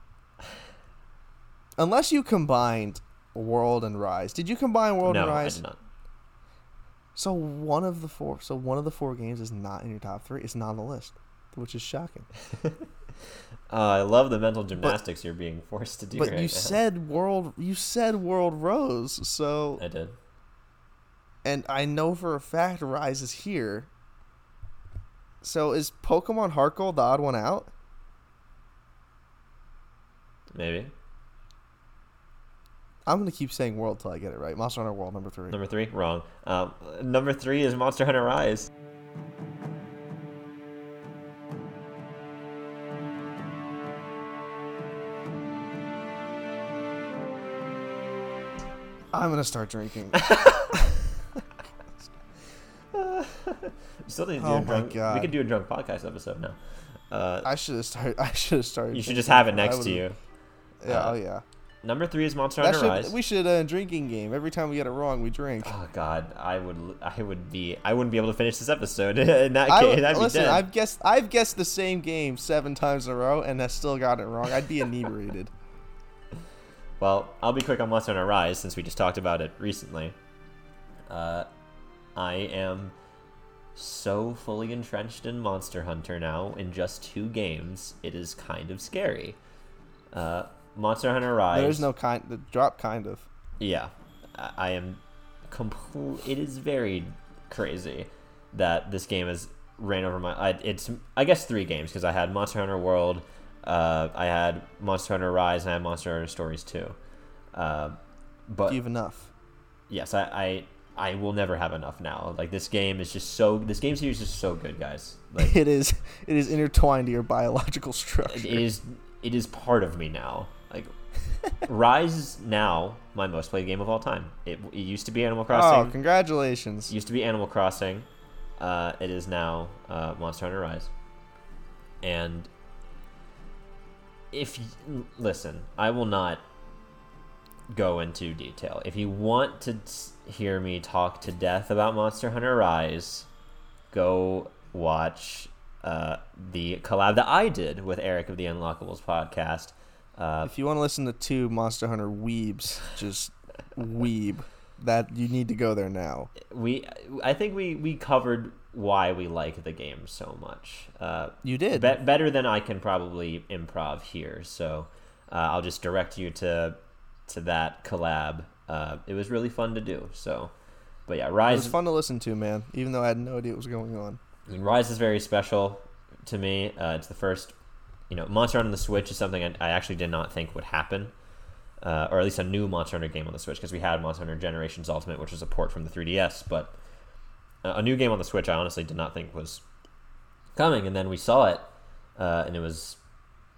[SPEAKER 2] unless you combined World and Rise, did you combine World
[SPEAKER 1] no,
[SPEAKER 2] and Rise?
[SPEAKER 1] I did not.
[SPEAKER 2] So one of the four. So one of the four games is not in your top three. It's not on the list, which is shocking.
[SPEAKER 1] Uh, I love the mental gymnastics you're being forced to do.
[SPEAKER 2] But
[SPEAKER 1] right
[SPEAKER 2] you
[SPEAKER 1] now.
[SPEAKER 2] said world. You said World Rose. So
[SPEAKER 1] I did.
[SPEAKER 2] and I know for a fact Rise is here. So is Pokemon Heart Gold the odd one out?
[SPEAKER 1] Maybe
[SPEAKER 2] I'm gonna keep saying World till I get it right. Monster Hunter World number three.
[SPEAKER 1] number three wrong. Um, number three is Monster Hunter Rise.
[SPEAKER 2] I'm gonna start drinking.
[SPEAKER 1] Still need to do
[SPEAKER 2] Oh
[SPEAKER 1] a drunk. We could do a drunk podcast episode now. Uh,
[SPEAKER 2] I should have started. I should have started.
[SPEAKER 1] you should just have it next to you.
[SPEAKER 2] Yeah.
[SPEAKER 1] Uh,
[SPEAKER 2] oh yeah.
[SPEAKER 1] Number three is Monster
[SPEAKER 2] That
[SPEAKER 1] Hunter
[SPEAKER 2] should,
[SPEAKER 1] Rise.
[SPEAKER 2] we should uh, drinking game. Every time we get it wrong, we drink.
[SPEAKER 1] Oh God, I would, I would be, I wouldn't be able to finish this episode in that
[SPEAKER 2] I,
[SPEAKER 1] case. Be
[SPEAKER 2] listen. I've guessed. I've guessed the same game seven times in a row, and I still got it wrong. I'd be inebriated.
[SPEAKER 1] Well, I'll be quick on Monster Hunter Rise since we just talked about it recently. Uh, I am so fully entrenched in Monster Hunter now in just two games. It is kind of scary. Uh, Monster Hunter Rise.
[SPEAKER 2] There's no kind. The drop kind of.
[SPEAKER 1] Yeah, I I am complete. It is very crazy that this game has ran over my. I, it's I guess three games because I had Monster Hunter World, uh, I had Monster Hunter Rise, and I had Monster Hunter Stories too. Uh, but
[SPEAKER 2] Do you have enough?
[SPEAKER 1] yes, I, I I will never have enough now. Like this game is just so. This game series is so good, guys. Like
[SPEAKER 2] It is. It is intertwined to your biological structure.
[SPEAKER 1] it is it is part of me now. Like Rise is now my most played game of all time. It, it used to be Animal Crossing.
[SPEAKER 2] Oh,
[SPEAKER 1] Crossing.
[SPEAKER 2] congratulations!
[SPEAKER 1] used to be Animal Crossing. Uh, it is now uh, Monster Hunter Rise. And if you, listen, I will not go into detail. If you want to hear me talk to death about Monster Hunter Rise, go watch uh, the collab that I did with Eric of the Unlockables podcast. Uh,
[SPEAKER 2] If you want to listen to two Monster Hunter weebs, just weeb, that you need to go there now.
[SPEAKER 1] we, I think we we covered why we like the game so much. Uh,
[SPEAKER 2] You did.
[SPEAKER 1] Be- better than I can probably improv here. So uh, I'll just direct you to to that collab. Uh, it was really fun to do. So, but yeah,
[SPEAKER 2] It
[SPEAKER 1] Rise.
[SPEAKER 2] was fun to listen to, man. Even though I had no idea what was going on.
[SPEAKER 1] I mean, Rise is very special to me. Uh, it's the first, you know, Monster Hunter on the Switch is something I, I actually did not think would happen, uh, or at least a new Monster Hunter game on the Switch because we had Monster Hunter Generations Ultimate, which was a port from the 3DS, but a new game on the Switch I honestly did not think was coming, and then we saw it, uh, and it was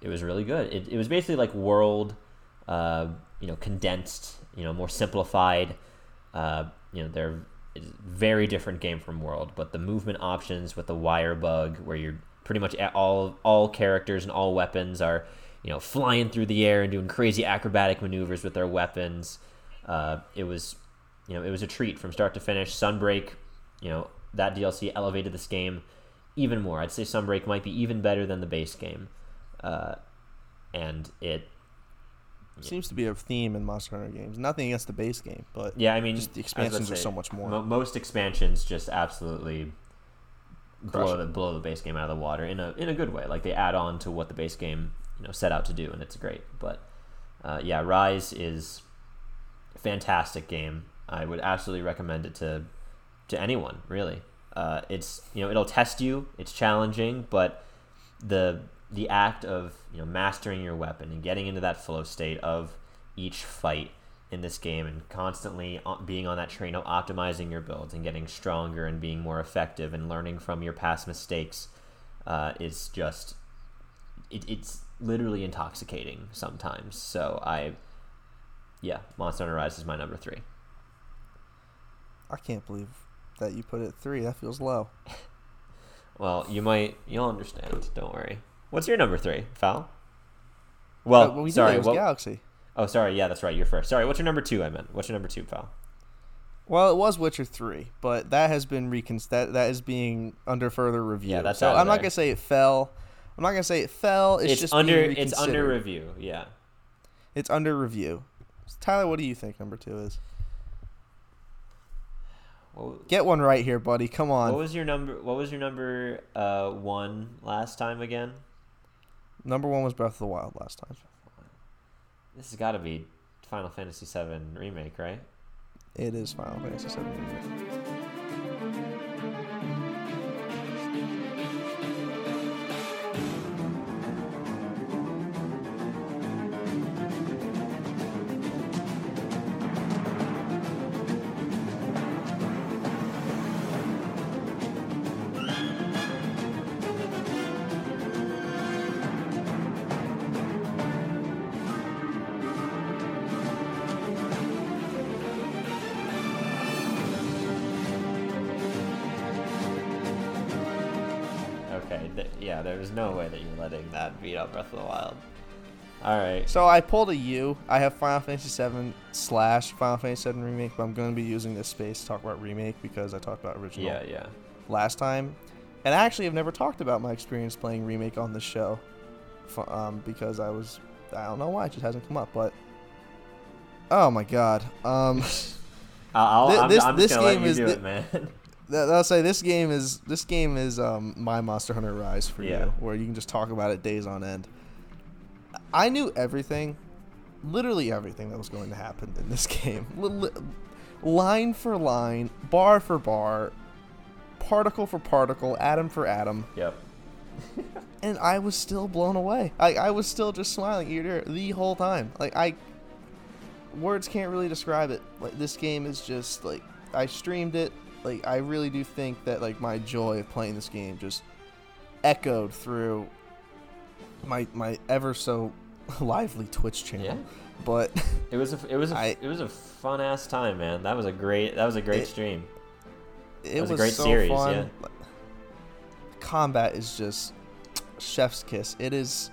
[SPEAKER 1] it was really good. It, it was basically like World, uh, you know, condensed, you know, more simplified. Uh, you know, they're very different game from World, but the movement options with the wire bug, where you're pretty much all all characters and all weapons are, you know, flying through the air and doing crazy acrobatic maneuvers with their weapons. Uh, it was, you know, it was a treat from start to finish. Sunbreak, you know, that DLC elevated this game even more. I'd say Sunbreak might be even better than the base game, uh, and it
[SPEAKER 2] Seems to be a theme in Monster Hunter games. Nothing against the base game, but
[SPEAKER 1] Yeah, I mean,
[SPEAKER 2] Just the expansions are so much more.
[SPEAKER 1] mo- most expansions just absolutely
[SPEAKER 2] Crush
[SPEAKER 1] blow
[SPEAKER 2] it.
[SPEAKER 1] the blow the base game out of the water in a in a good way. Like they add on to what the base game you know set out to do, and it's great. But uh, yeah, Rise is a fantastic game. I would absolutely recommend it to to anyone. Really, uh, it's you know it'll test you. It's challenging, but the the act of you know mastering your weapon and getting into that flow state of each fight in this game and constantly being on that train of optimizing your builds and getting stronger and being more effective and learning from your past mistakes uh, is just it, it's literally intoxicating sometimes so i yeah monster hunter rise is my number three
[SPEAKER 2] I can't believe that you put it three. That feels low.
[SPEAKER 1] well you might you'll understand don't worry what's your number three foul well
[SPEAKER 2] Uh, we
[SPEAKER 1] sorry what,
[SPEAKER 2] Galaxy.
[SPEAKER 1] oh sorry yeah that's right you're first sorry what's your number two i meant what's your number two foul
[SPEAKER 2] Well, it was Witcher three, but that has been recon that that is being under further review.
[SPEAKER 1] Yeah, that's
[SPEAKER 2] so I'm not gonna say it fell. I'm not gonna say it fell. It's,
[SPEAKER 1] it's,
[SPEAKER 2] just
[SPEAKER 1] under it's under review yeah
[SPEAKER 2] It's under review. Tyler, what do you think number two is?
[SPEAKER 1] What,
[SPEAKER 2] Get one right here, buddy. Come on.
[SPEAKER 1] what was your number? What was your number uh, one last time again?
[SPEAKER 2] Number one was Breath of the Wild last time.
[SPEAKER 1] This has got to be Final Fantasy VII remake, right?
[SPEAKER 2] It is Final Fantasy VII. Remake.
[SPEAKER 1] All right.
[SPEAKER 2] So I pulled a U. I have Final Fantasy VII slash Final Fantasy VII Remake, but I'm going to be using this space to talk about remake because I talked about original
[SPEAKER 1] Yeah, yeah.
[SPEAKER 2] last time. And I actually have never talked about my experience playing remake on this show, um, because I was I don't know why it just hasn't come up, but oh my god, um,
[SPEAKER 1] I'll,
[SPEAKER 2] Thi-
[SPEAKER 1] I'll, I'm,
[SPEAKER 2] this-
[SPEAKER 1] I'm
[SPEAKER 2] this
[SPEAKER 1] just gonna let
[SPEAKER 2] game is
[SPEAKER 1] do
[SPEAKER 2] the-
[SPEAKER 1] it, man.
[SPEAKER 2] I'll say this game is this game is um, my Monster Hunter Rise for
[SPEAKER 1] Yeah.
[SPEAKER 2] you, where you can just talk about it days on end. I knew everything, literally everything that was going to happen in this game, Li- li- line for line, bar for bar, particle for particle, atom for atom,
[SPEAKER 1] yep.
[SPEAKER 2] and I was still blown away. I, I was still just smiling ear to ear the whole time. Like I, words can't really describe it. Like this game is just like I streamed it. Like I really do think that like my joy of playing this game just echoed through my my ever so lively Twitch channel.
[SPEAKER 1] Yeah.
[SPEAKER 2] But
[SPEAKER 1] It was a it was a
[SPEAKER 2] I-
[SPEAKER 1] it was a fun ass time, man. That was a great that was a great
[SPEAKER 2] It-
[SPEAKER 1] stream.
[SPEAKER 2] it
[SPEAKER 1] was
[SPEAKER 2] was,
[SPEAKER 1] a great
[SPEAKER 2] so
[SPEAKER 1] series,
[SPEAKER 2] fun.
[SPEAKER 1] yeah.
[SPEAKER 2] Combat is just chef's kiss. It is,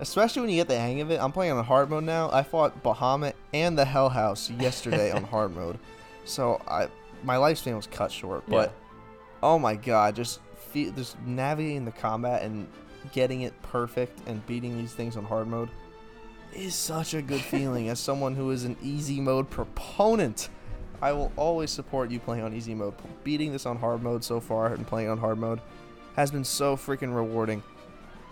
[SPEAKER 2] especially when you get the hang of it. I'm playing on hard mode now. I fought Bahamut and the Hell House yesterday on hard mode, so I my lifespan was cut short. But oh my god, just fe- just navigating the combat and getting it perfect and beating these things on hard mode is such a good feeling. As someone who is an easy mode proponent, I will always support you playing on easy mode. Beating this on hard mode so far and playing on hard mode has been so freaking rewarding.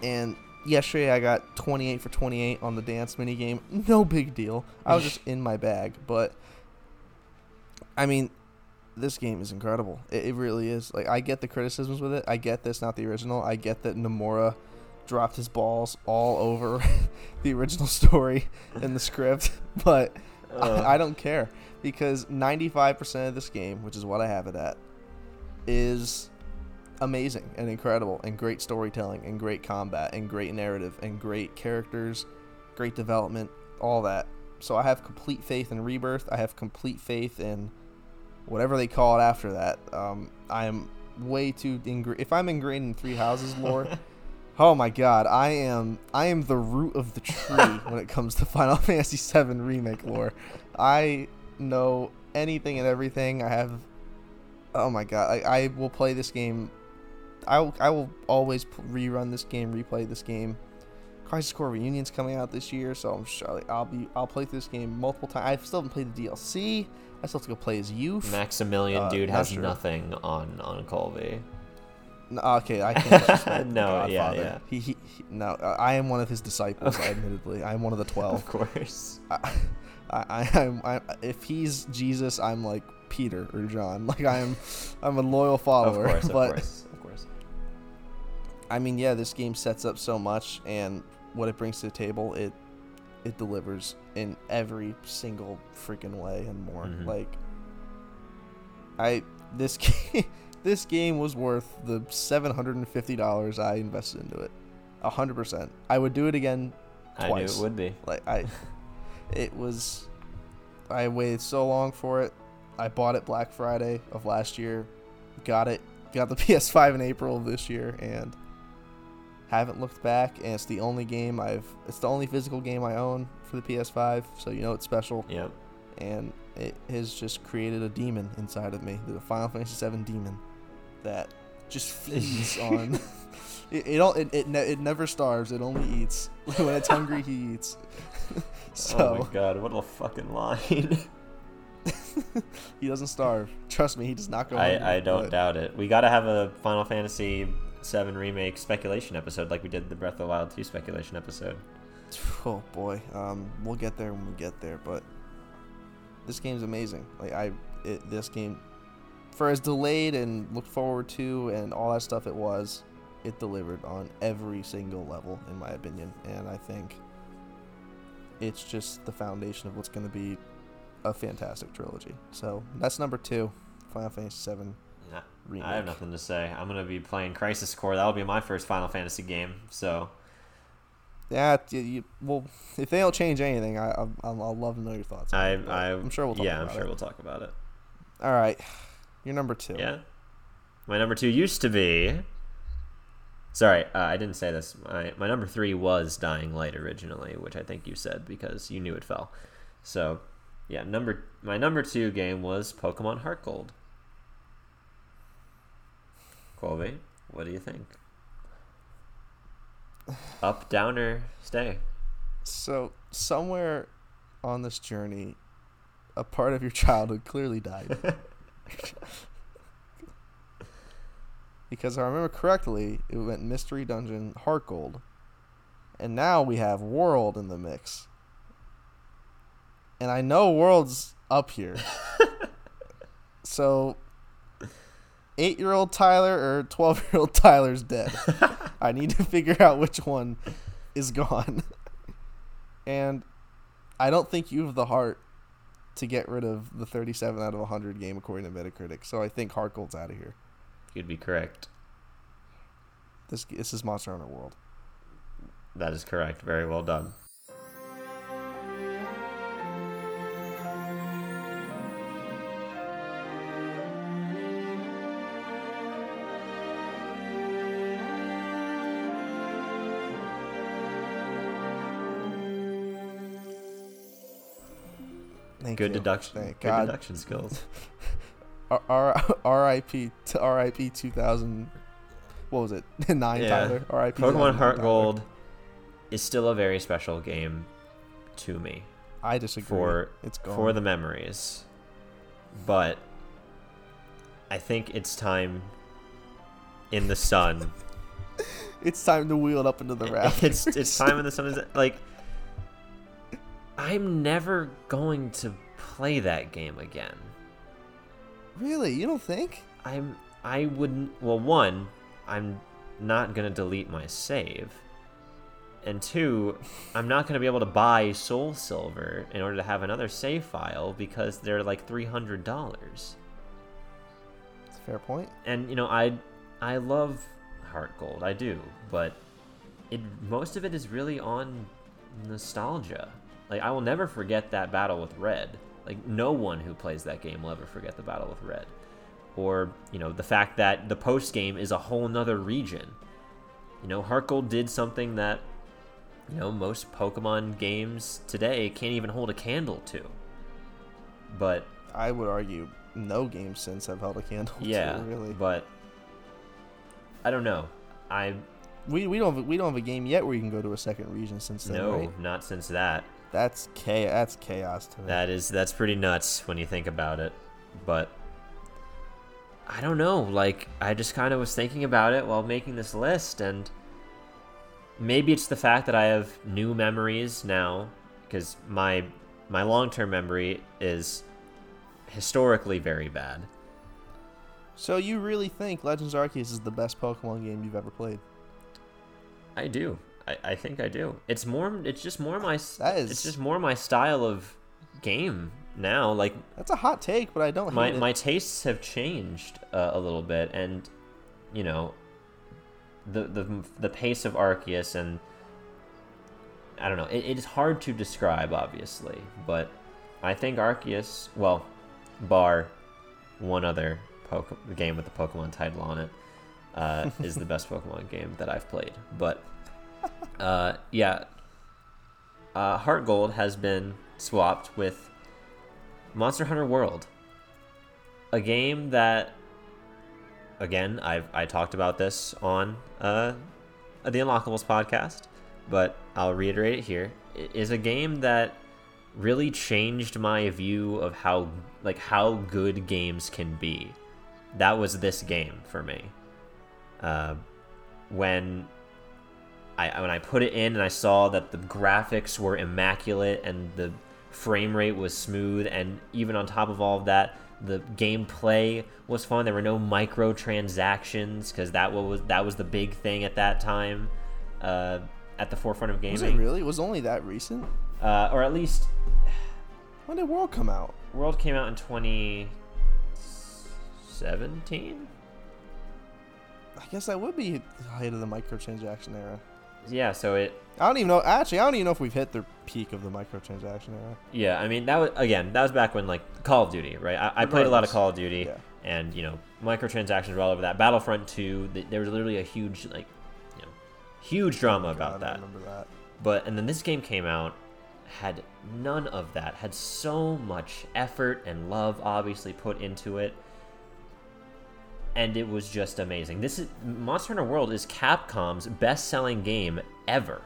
[SPEAKER 2] And yesterday I got 28 for 28 on the dance mini game. No big deal. I was just in my bag, but I mean, this game is incredible. It, it really is. Like I get the criticisms with it. I get this not the original. I get that Nomura dropped his balls all over the original story in the script, but
[SPEAKER 1] Uh,
[SPEAKER 2] I, I don't care because 95% of this game, which is what I have it at, is amazing and incredible and great storytelling and great combat and great narrative and great characters, great development, all that. So I have complete faith in Rebirth. I have complete faith in whatever they call it after that. Um, I am way too ingra- if I'm ingrained in Three Houses lore. Oh my god, I am I am the root of the tree when it comes to Final Fantasy VII remake lore. I know anything and everything. I have Oh my god, I, I will play this game I will, I will always p- rerun this game, replay this game. Crisis Core Reunion's coming out this year, so I'm sure I'll be I'll play through this game multiple times. I still haven't played the DLC. I still have to go play as you.
[SPEAKER 1] Maximilian
[SPEAKER 2] uh, Dood
[SPEAKER 1] has
[SPEAKER 2] sure.
[SPEAKER 1] nothing on on Colby.
[SPEAKER 2] No, okay, I can't
[SPEAKER 1] No, yeah,
[SPEAKER 2] Godfather.
[SPEAKER 1] yeah.
[SPEAKER 2] He, he, he, no, uh, I am one of his disciples. admittedly, I am one of the twelve.
[SPEAKER 1] Of course.
[SPEAKER 2] I, I, I'm, I, if he's Jesus, I'm like Peter or John. Like I am, I'm a loyal follower.
[SPEAKER 1] Of course, of course, of course.
[SPEAKER 2] I mean, yeah, this game sets up so much, and what it brings to the table, it, it delivers in every single freaking way and more.
[SPEAKER 1] Mhm.
[SPEAKER 2] Like, I this game, this game was worth the seven hundred and fifty dollars I invested into it. A hundred percent. I would do it again
[SPEAKER 1] I knew
[SPEAKER 2] twice.
[SPEAKER 1] it would be.
[SPEAKER 2] Like I, it was. I waited so long for it. I bought it Black Friday of last year, got it, got the PS5 in April of this year, and haven't looked back. And it's the only game I've. It's the only physical game I own for the PS5, so you know it's special.
[SPEAKER 1] Yep.
[SPEAKER 2] And it has just created a demon inside of me, the Final Fantasy VII demon, that just feeds on. It it, all, it, it, ne- it never starves. It only eats. when it's hungry, he eats. so
[SPEAKER 1] oh my god, what a fucking line.
[SPEAKER 2] he doesn't starve. Trust me, he does not go.
[SPEAKER 1] I,
[SPEAKER 2] hungry,
[SPEAKER 1] I don't
[SPEAKER 2] but-
[SPEAKER 1] doubt it. We got to have a Final Fantasy VII remake speculation episode, like we did the Breath of the Wild 2 speculation episode.
[SPEAKER 2] Oh boy, um, we'll get there when we get there. But this game's amazing. Like I, it, this game, for as delayed and looked forward to and all that stuff it was, it delivered on every single level, in my opinion. And I think it's just the foundation of what's going to be a fantastic trilogy. So that's number two, Final Fantasy
[SPEAKER 1] Nah,
[SPEAKER 2] remake.
[SPEAKER 1] I have nothing to say. I'm gonna be playing Crisis Core. That'll be my first Final Fantasy game. So
[SPEAKER 2] Yeah, you, you, well, if they don't change anything, I, I'll, I'll love to know your thoughts.
[SPEAKER 1] I,
[SPEAKER 2] it,
[SPEAKER 1] I,
[SPEAKER 2] I'm sure we'll talk
[SPEAKER 1] yeah,
[SPEAKER 2] about
[SPEAKER 1] I'm sure
[SPEAKER 2] it.
[SPEAKER 1] we'll talk about it.
[SPEAKER 2] All right, you're number two.
[SPEAKER 1] Yeah. My number two used to be. Sorry, uh, I didn't say this. My my number three was Dying Light originally, which I think you said because you knew it fell. So, yeah, number my number two game was Pokemon Heart Gold. Colby, what do you think? Up, downer, stay.
[SPEAKER 2] So somewhere on this journey, a part of your childhood clearly died. because I remember correctly, it went Mystery Dungeon, Heart Gold, and now we have World in the mix. And I know World's up here. so, eight-year-old Tyler or twelve-year-old Tyler's dead. I need to figure out which one is gone. and I don't think you have the heart to get rid of the 37 out of 100 game according to Metacritic. So I think Heart Gold's out of here.
[SPEAKER 1] You'd be correct.
[SPEAKER 2] This this is Monster Hunter World.
[SPEAKER 1] That is correct. Very well done.
[SPEAKER 2] Thank
[SPEAKER 1] Good
[SPEAKER 2] you.
[SPEAKER 1] deduction.
[SPEAKER 2] Thank
[SPEAKER 1] Good
[SPEAKER 2] God.
[SPEAKER 1] deduction skills.
[SPEAKER 2] R- R- R.I.P. to R.I.P. 2000. What was it? Nine
[SPEAKER 1] Yeah.
[SPEAKER 2] Tyler. R.I.P.
[SPEAKER 1] Pokemon
[SPEAKER 2] 2009
[SPEAKER 1] Heart
[SPEAKER 2] Tyler.
[SPEAKER 1] Gold is still a very special game to me
[SPEAKER 2] I disagree.
[SPEAKER 1] for
[SPEAKER 2] it's gone.
[SPEAKER 1] for the memories, but I think it's time in the sun.
[SPEAKER 2] It's time to wheel it up into the rafters.
[SPEAKER 1] it's it's time in the sun. Is like I'm never going to play that game again.
[SPEAKER 2] really? You don't think?
[SPEAKER 1] I'm I wouldn't. Well, one, I'm not gonna delete my save, and two, I'm not gonna be able to buy Soul Silver in order to have another save file because they're like three hundred dollars.
[SPEAKER 2] It's a fair point.
[SPEAKER 1] And you know, I I love Heart Gold, I do, but it most of it is really on nostalgia. Like I will never forget that battle with Red. Like no one who plays that game will ever forget the battle with Red. Or, you know, the fact that the post game is a whole nother region. You know, Heart did something that, you know, most Pokemon games today can't even hold a candle to. But
[SPEAKER 2] I would argue no game since have held a candle. to,
[SPEAKER 1] yeah,
[SPEAKER 2] really.
[SPEAKER 1] but I don't know. I
[SPEAKER 2] We, we don't have, we don't have a game yet where you can go to a second region since then.
[SPEAKER 1] no,
[SPEAKER 2] right?
[SPEAKER 1] not since that.
[SPEAKER 2] That's chaos. That's chaos to me.
[SPEAKER 1] That is that's pretty nuts when you think about it. But I don't know. Like I just kind of was thinking about it while making this list, and maybe it's the fact that I have new memories now because my my long term memory is historically very bad.
[SPEAKER 2] So you really think Legends Arceus is the best Pokemon game you've ever played?
[SPEAKER 1] I do. I, I think I do. It's more. It's just more my.
[SPEAKER 2] That is-
[SPEAKER 1] It's just more my style of game now. Like
[SPEAKER 2] That's a hot take, but I don't
[SPEAKER 1] my my tastes have changed uh, a little bit, and you know, the the the pace of Arceus and I don't know. It, it is hard to describe, obviously, but I think Arceus, well, bar one other Poke- game with the Pokemon title on it, uh, is the best Pokemon game that I've played. But uh, yeah, uh, Heart Gold has been swapped with Monster Hunter World, a game that, again, I've I talked about this on uh, the Unlockables podcast, but I'll reiterate it here. It is a game that really changed my view of how like how good games can be. That was this game for me. Uh, when I when I put it in and I saw that the graphics were immaculate and the frame rate was smooth and even on top of all of that the gameplay was fun there were no microtransactions because that was that was the big thing at that time uh, at the forefront of gaming
[SPEAKER 2] Was it really? It was only that recent?
[SPEAKER 1] uh, or at least
[SPEAKER 2] When did World come out?
[SPEAKER 1] world came out in 2017
[SPEAKER 2] I guess that would be the height of the microtransaction era.
[SPEAKER 1] Yeah so it
[SPEAKER 2] I don't even know. Actually, I don't even know if we've hit the peak of the microtransaction era.
[SPEAKER 1] Yeah, I mean that was again that was back when like Call of Duty, right? I, I played a lot of Call of Duty,
[SPEAKER 2] Yeah.
[SPEAKER 1] and you know microtransactions were all over that. Battlefront Two, th- there was literally a huge like, you know, huge drama about
[SPEAKER 2] God,
[SPEAKER 1] that.
[SPEAKER 2] remember that.
[SPEAKER 1] But and then this game came out, had none of that, had so much effort and love obviously put into it, and it was just amazing. This is Monster Hunter World is Capcom's best-selling game ever.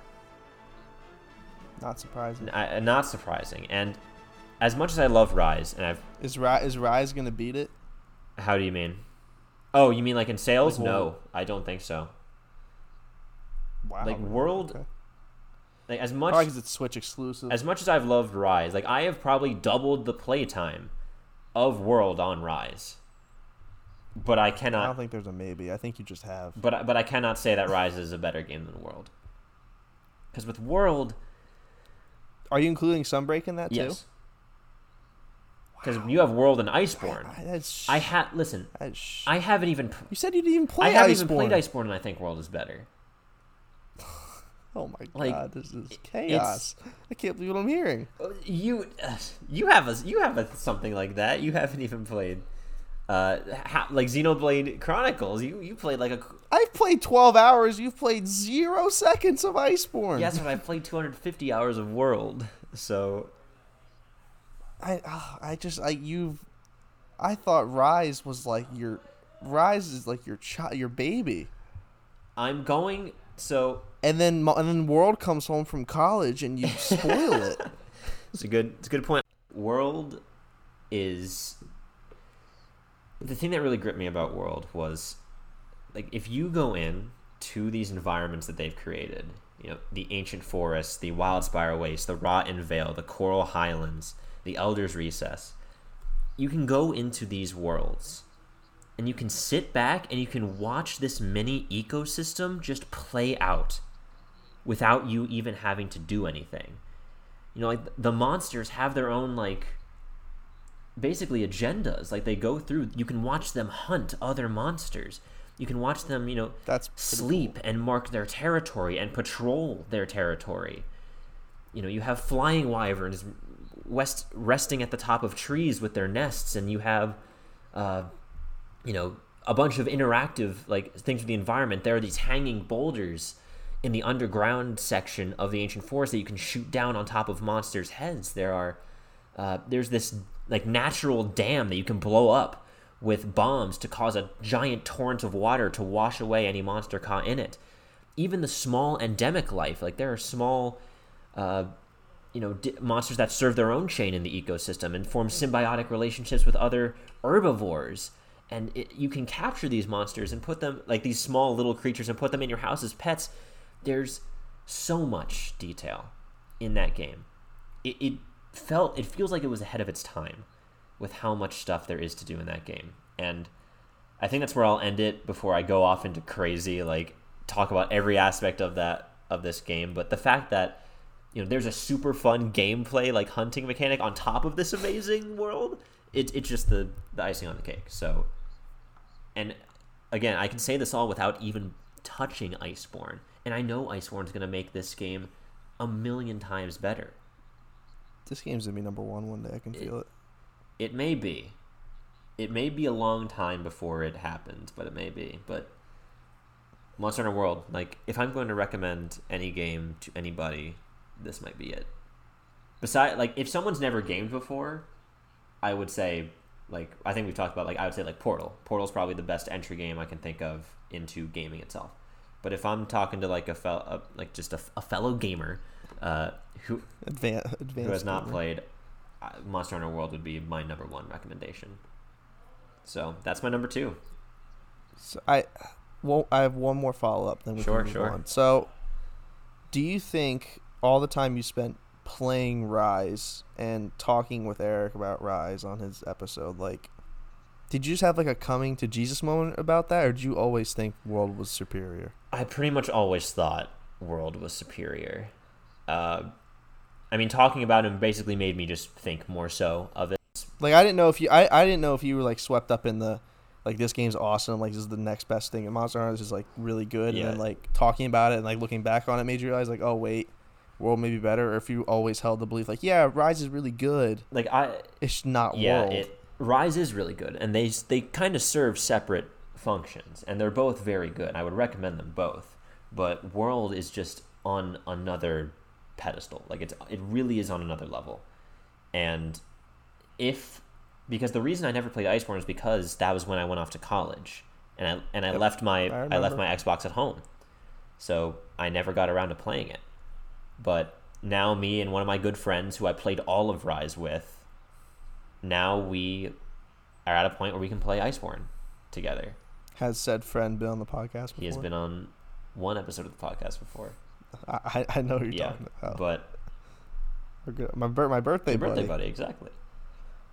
[SPEAKER 2] Not surprising.
[SPEAKER 1] I, uh, not surprising, and as much as I love Rise, and I've
[SPEAKER 2] Is Ri- is Rise gonna beat it?
[SPEAKER 1] How do you mean? Oh, you mean like in sales?
[SPEAKER 2] Like
[SPEAKER 1] no, I don't think so.
[SPEAKER 2] Wow.
[SPEAKER 1] Like World,
[SPEAKER 2] Okay.
[SPEAKER 1] like as much
[SPEAKER 2] because it's Switch exclusive.
[SPEAKER 1] as much as I've loved Rise, like I have probably doubled the playtime of World on Rise. But I cannot.
[SPEAKER 2] I don't think there's a maybe. I think you just have.
[SPEAKER 1] But I- but I cannot say that Rise is a better game than World. Because with World,
[SPEAKER 2] Are you including Sunbreak in that too?
[SPEAKER 1] yes. Because you have World and Iceborne.
[SPEAKER 2] I, that's,
[SPEAKER 1] I had listen.
[SPEAKER 2] that's
[SPEAKER 1] I haven't even.
[SPEAKER 2] you said you didn't even play
[SPEAKER 1] I haven't
[SPEAKER 2] Iceborne.
[SPEAKER 1] even played Iceborne, and I think World is better.
[SPEAKER 2] Oh my
[SPEAKER 1] Like,
[SPEAKER 2] god, this is chaos. I can't believe what I'm hearing.
[SPEAKER 1] Uh, you uh, you have a you have a something like that. You haven't even played uh ha, like Xenoblade Chronicles. You you played like a
[SPEAKER 2] I've played 12 hours. You've played zero seconds of Iceborne.
[SPEAKER 1] yes, but I played 250 hours of World. So
[SPEAKER 2] I ah, I just I you've I thought Rise was like your Rise is like your child, your baby.
[SPEAKER 1] I'm going. So
[SPEAKER 2] And then and then World comes home from college and you spoil it.
[SPEAKER 1] it's a good it's a good point. World is the thing that really gripped me about World was like if you go in to these environments that they've created, you know, the ancient forests, the wild wildspire waste, the rotten vale, the coral highlands, the elder's recess, you can go into these worlds and you can sit back and you can watch this mini ecosystem just play out without you even having to do anything. You know, like the monsters have their own like basically agendas. Like they go through you can watch them hunt other monsters. You can watch them, you know,
[SPEAKER 2] That's
[SPEAKER 1] sleep and mark their territory and patrol their territory. You know, you have flying wyverns west resting at the top of trees with their nests, and you have, uh, you know, a bunch of interactive like things with the environment. There are these hanging boulders in the underground section of the ancient forest that you can shoot down on top of monsters' heads. There are uh, there's this like natural dam that you can blow up with bombs to cause a giant torrent of water to wash away any monster caught in it. Even the small endemic life, like there are small, uh, you know, monsters that serve their own chain in the ecosystem and form symbiotic relationships with other herbivores. And it, you can capture these monsters and put them, like these small little creatures, and put them in your house as pets. There's so much detail in that game. It, it felt, it feels like it was ahead of its time with how much stuff there is to do in that game. And I think that's where I'll end it before I go off into crazy like talk about every aspect of that of this game. But the fact that you know there's a super fun gameplay like hunting mechanic on top of this amazing world, it, it's just the the icing on the cake. So, and again, I can say this all without even touching Iceborne, and I know Iceborne's gonna make this game a million times better.
[SPEAKER 2] This game's gonna be number one one day. I can feel it.
[SPEAKER 1] It may be. It may be a long time before it happens, but it may be. But Monster Hunter World, like, if I'm going to recommend any game to anybody, this might be it. Besides, like, if someone's never gamed before, I would say, like, I think we've talked about, like, I would say, like, Portal. Portal's probably the best entry game I can think of into gaming itself. But if I'm talking to, like, a fel- uh, like just a, a fellow gamer uh, who
[SPEAKER 2] Advan- advanced.
[SPEAKER 1] who has not played, uh, Monster Hunter World would be my number one recommendation. So that's my number two.
[SPEAKER 2] So I, well, I have one more follow up. Then we
[SPEAKER 1] Sure,
[SPEAKER 2] can move
[SPEAKER 1] sure.
[SPEAKER 2] on. So, do you think all the time you spent playing Rise and talking with Eric about Rise on his episode, like, did you just have like a coming to Jesus moment about that, or did you always think World was superior?
[SPEAKER 1] I pretty much always thought World was superior. Uh, I mean, talking about him basically made me just think more so of it.
[SPEAKER 2] Like, I didn't know if you, I, I didn't know if you were like swept up in the. Like this game's awesome. Like this is the next best thing. And Monster Hunter is like really good.
[SPEAKER 1] Yeah.
[SPEAKER 2] And then like talking about it and like looking back on it made you realize like, oh wait, World may be better. Or if you always held the belief like, yeah, Rise is really good.
[SPEAKER 1] Like I,
[SPEAKER 2] It's not
[SPEAKER 1] yeah,
[SPEAKER 2] World.
[SPEAKER 1] it Rise is really good, and they they kind of serve separate functions, and they're both very good. I would recommend them both, but World is just on another pedestal. Like it's it really is on another level, and if because the reason I never played Iceborne is because that was when I went off to college, and I and I
[SPEAKER 2] Yep,
[SPEAKER 1] left my
[SPEAKER 2] I
[SPEAKER 1] I, left my Xbox at home, so I never got around to playing it. But now me and one of my good friends who I played all of Rise with now we are at a point where we can play Iceborne together.
[SPEAKER 2] Has said friend been on the podcast before?
[SPEAKER 1] He has been on one episode of the podcast before.
[SPEAKER 2] I, I- know you're
[SPEAKER 1] yeah,
[SPEAKER 2] talking about.
[SPEAKER 1] but
[SPEAKER 2] My, my birthday,
[SPEAKER 1] your birthday
[SPEAKER 2] buddy.
[SPEAKER 1] buddy, exactly.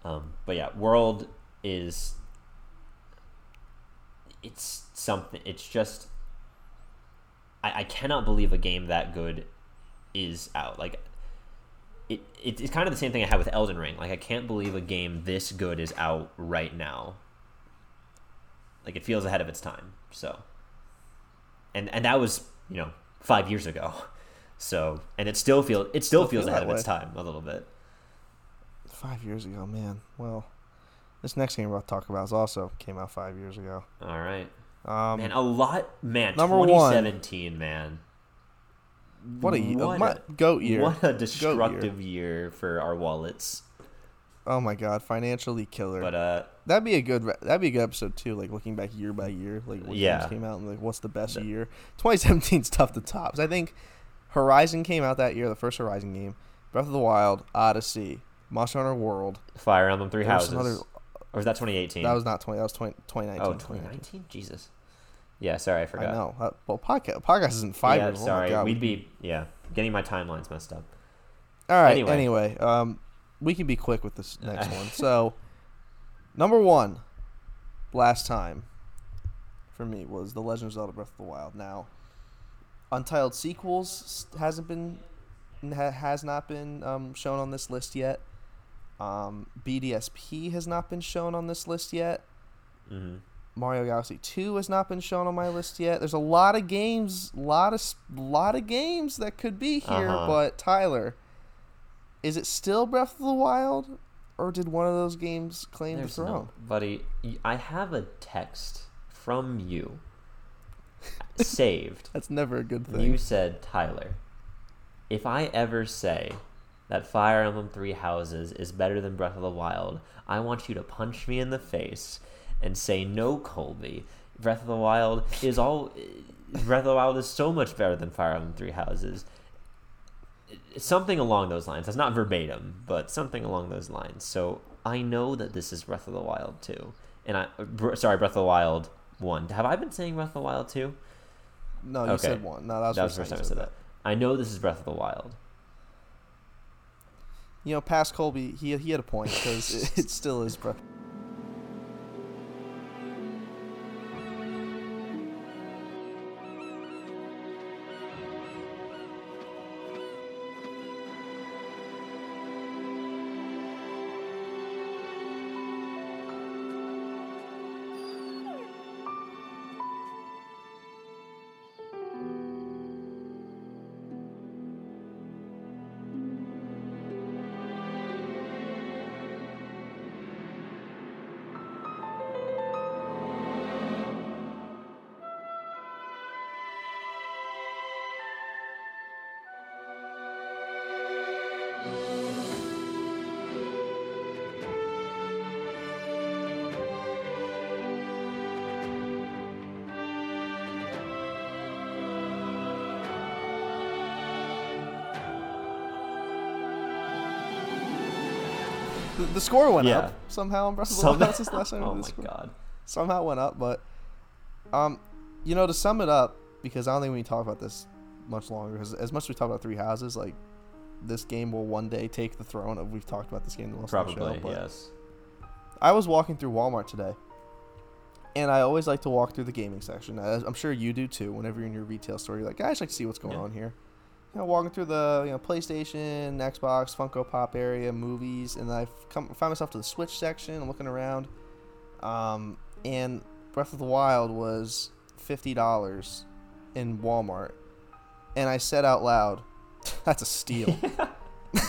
[SPEAKER 1] Um, but yeah, World is it's something. It's just I, I cannot believe a game that good is out. Like it, it, it's kind of the same thing I had with Elden Ring. Like I can't believe a game this good is out right now. Like it feels ahead of its time. So, and and that was you know five years ago. So and it still feels it still,
[SPEAKER 2] Still
[SPEAKER 1] feels
[SPEAKER 2] feel
[SPEAKER 1] ahead of its time a little bit.
[SPEAKER 2] Five years ago, man. Well, this next game we're about to talk about is also came out five years ago.
[SPEAKER 1] All right,
[SPEAKER 2] Um,
[SPEAKER 1] man. A lot, man.
[SPEAKER 2] number one.
[SPEAKER 1] 2017, man.
[SPEAKER 2] what a
[SPEAKER 1] what
[SPEAKER 2] my, goat year.
[SPEAKER 1] What a destructive year for our wallets.
[SPEAKER 2] Oh my god, financially killer.
[SPEAKER 1] But uh,
[SPEAKER 2] that'd be a good. re- That'd be a good episode too. Like looking back year by year, like what
[SPEAKER 1] Yeah.
[SPEAKER 2] games came out and like what's the best
[SPEAKER 1] The-
[SPEAKER 2] year. 2017's tough to top. I think Horizon came out that year, the first Horizon game. Breath of the Wild, Odyssey, Monster Hunter World.
[SPEAKER 1] Fire Emblem Three Houses,
[SPEAKER 2] another-
[SPEAKER 1] or was that 2018?
[SPEAKER 2] That was not 20. That was 20, 2019.
[SPEAKER 1] oh
[SPEAKER 2] 2019.
[SPEAKER 1] 2019. Jesus. Yeah, sorry, I forgot.
[SPEAKER 2] I know. Uh, well, podcast podcast isn't five
[SPEAKER 1] yeah,
[SPEAKER 2] years. Oh
[SPEAKER 1] sorry.
[SPEAKER 2] God.
[SPEAKER 1] We'd be yeah getting my timelines messed up.
[SPEAKER 2] All right.
[SPEAKER 1] Anyway.
[SPEAKER 2] Anyway, um, we can be quick with this next one. So, number one, last time for me was The Legend of Zelda: Breath of the Wild. Now, Untitled sequels hasn't been has not been um, shown on this list yet. Um, BDSP has not been shown on this list yet.
[SPEAKER 1] hmm
[SPEAKER 2] Mario Galaxy 2 has not been shown on my list yet. There's a lot of games, lot of lot of games that could be here,
[SPEAKER 1] Uh-huh.
[SPEAKER 2] but Tyler, is it still Breath of the Wild or did one of those games claim
[SPEAKER 1] There's
[SPEAKER 2] the
[SPEAKER 1] no,
[SPEAKER 2] throne?
[SPEAKER 1] buddy. I have a text from you saved.
[SPEAKER 2] That's never a good thing.
[SPEAKER 1] You said, Tyler, if I ever say that Fire Emblem Three Houses is better than Breath of the Wild, I want you to punch me in the face and say, No, Colby. Breath of the Wild is all. Breath of the Wild is so much better than Fire Emblem Three Houses. Something along those lines. That's not verbatim, but something along those lines. So I know that this is Breath of the Wild 2. And I. Br- sorry, Breath of the Wild 1. Have I been saying Breath of the Wild 2?
[SPEAKER 2] no, you
[SPEAKER 1] okay.
[SPEAKER 2] said one. No, that was,
[SPEAKER 1] that was
[SPEAKER 2] the
[SPEAKER 1] first time I said that. I know this is Breath of the Wild.
[SPEAKER 2] You know, past Colby, he he had a point because it, it still is Breath. The, the score went
[SPEAKER 1] Yeah.
[SPEAKER 2] up somehow in Breath of the Wild last time.
[SPEAKER 1] oh my
[SPEAKER 2] score.
[SPEAKER 1] god.
[SPEAKER 2] somehow went up, but um, you know, to sum it up, because I don't think we can talk about this much longer. Because as much as we talk about Three Houses, like this game will one day take the throne of we've talked about this game the most
[SPEAKER 1] Probably,
[SPEAKER 2] show.
[SPEAKER 1] Yes.
[SPEAKER 2] I was walking through Walmart today, and I always like to walk through the gaming section. I'm sure you do too. Whenever you're in your retail store, you're like, I just like to see what's going
[SPEAKER 1] Yeah.
[SPEAKER 2] on here. You know, walking through the you know PlayStation, Xbox, Funko Pop area, movies, and I come find myself to the Switch section. I'm looking around, um, and Breath of the Wild was fifty dollars in Walmart, and I said out loud, "That's a steal."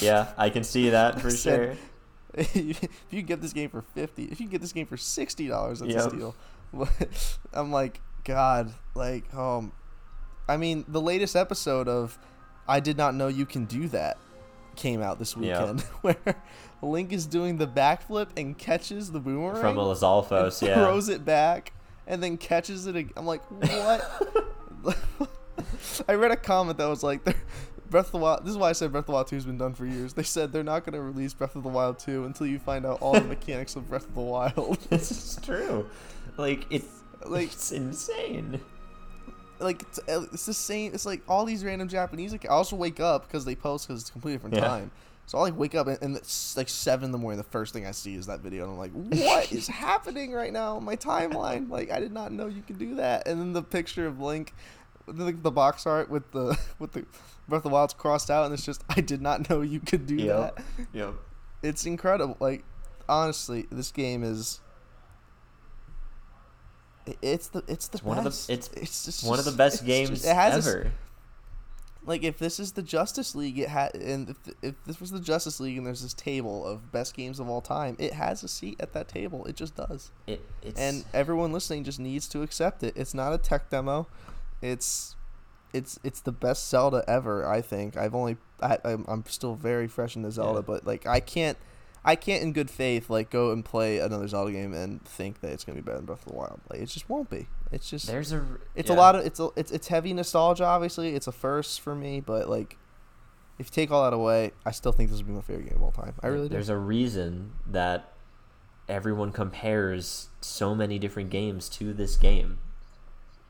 [SPEAKER 1] Yeah, I can see that for
[SPEAKER 2] Said-
[SPEAKER 1] sure.
[SPEAKER 2] if you get this game for 50 if you get this game for $60 that's
[SPEAKER 1] Yep.
[SPEAKER 2] a steal i'm like god like um i mean the latest episode of i did not know you can do that came out this weekend where link is doing the backflip and catches the boomerang
[SPEAKER 1] From
[SPEAKER 2] and
[SPEAKER 1] Lizalfos, yeah.
[SPEAKER 2] throws it back and then catches it ag- i'm like what i read a comment that was like Breath of the Wild. This is why I said Breath of the Wild 2 has been done for years. They said they're not going to release Breath of the Wild 2 until you find out all the mechanics of Breath of the Wild.
[SPEAKER 1] this is true. Like it's
[SPEAKER 2] Like-
[SPEAKER 1] it's insane.
[SPEAKER 2] Like it's, uh, it's the same. It's like all these random Japanese. Like, I also wake up because they post because it's a completely different
[SPEAKER 1] Yeah.
[SPEAKER 2] time. So I like wake up and, and it's like seven in the morning. The first thing I see is that video, and I'm like, "What is happening right now my timeline? Like, I did not know you could do that." And then the picture of Link, the, the box art with the with the Breath of the Wild's crossed out, and it's just, "I did not know you could do
[SPEAKER 1] Yep.
[SPEAKER 2] that."
[SPEAKER 1] Yep.
[SPEAKER 2] it's incredible. Like honestly, this game is. It's the it's the
[SPEAKER 1] It's one of the-
[SPEAKER 2] best.
[SPEAKER 1] it's
[SPEAKER 2] just,
[SPEAKER 1] One of the best games
[SPEAKER 2] just- it has a
[SPEAKER 1] ever.
[SPEAKER 2] like if this is the Justice League, it had and if, if this was the Justice League and there's this table of best games of all time, it has a seat at that table. It just does.
[SPEAKER 1] It, it's
[SPEAKER 2] And everyone listening just needs to accept it. It's not a tech demo. It's it's it's the best Zelda ever. I think. I've only I, I'm I'm still very fresh into Zelda,
[SPEAKER 1] Yeah.
[SPEAKER 2] but like I can't I can't in good faith like go and play another Zelda game and think that it's gonna be better than Breath of the Wild. Like it just won't be. It's just
[SPEAKER 1] there's a
[SPEAKER 2] it's
[SPEAKER 1] yeah.
[SPEAKER 2] a lot of it's a, it's it's heavy nostalgia. Obviously, it's a first for me, but like if you take all that away, I still think this will be my favorite game of all time. I really do.
[SPEAKER 1] There's a reason that everyone compares so many different games to this game.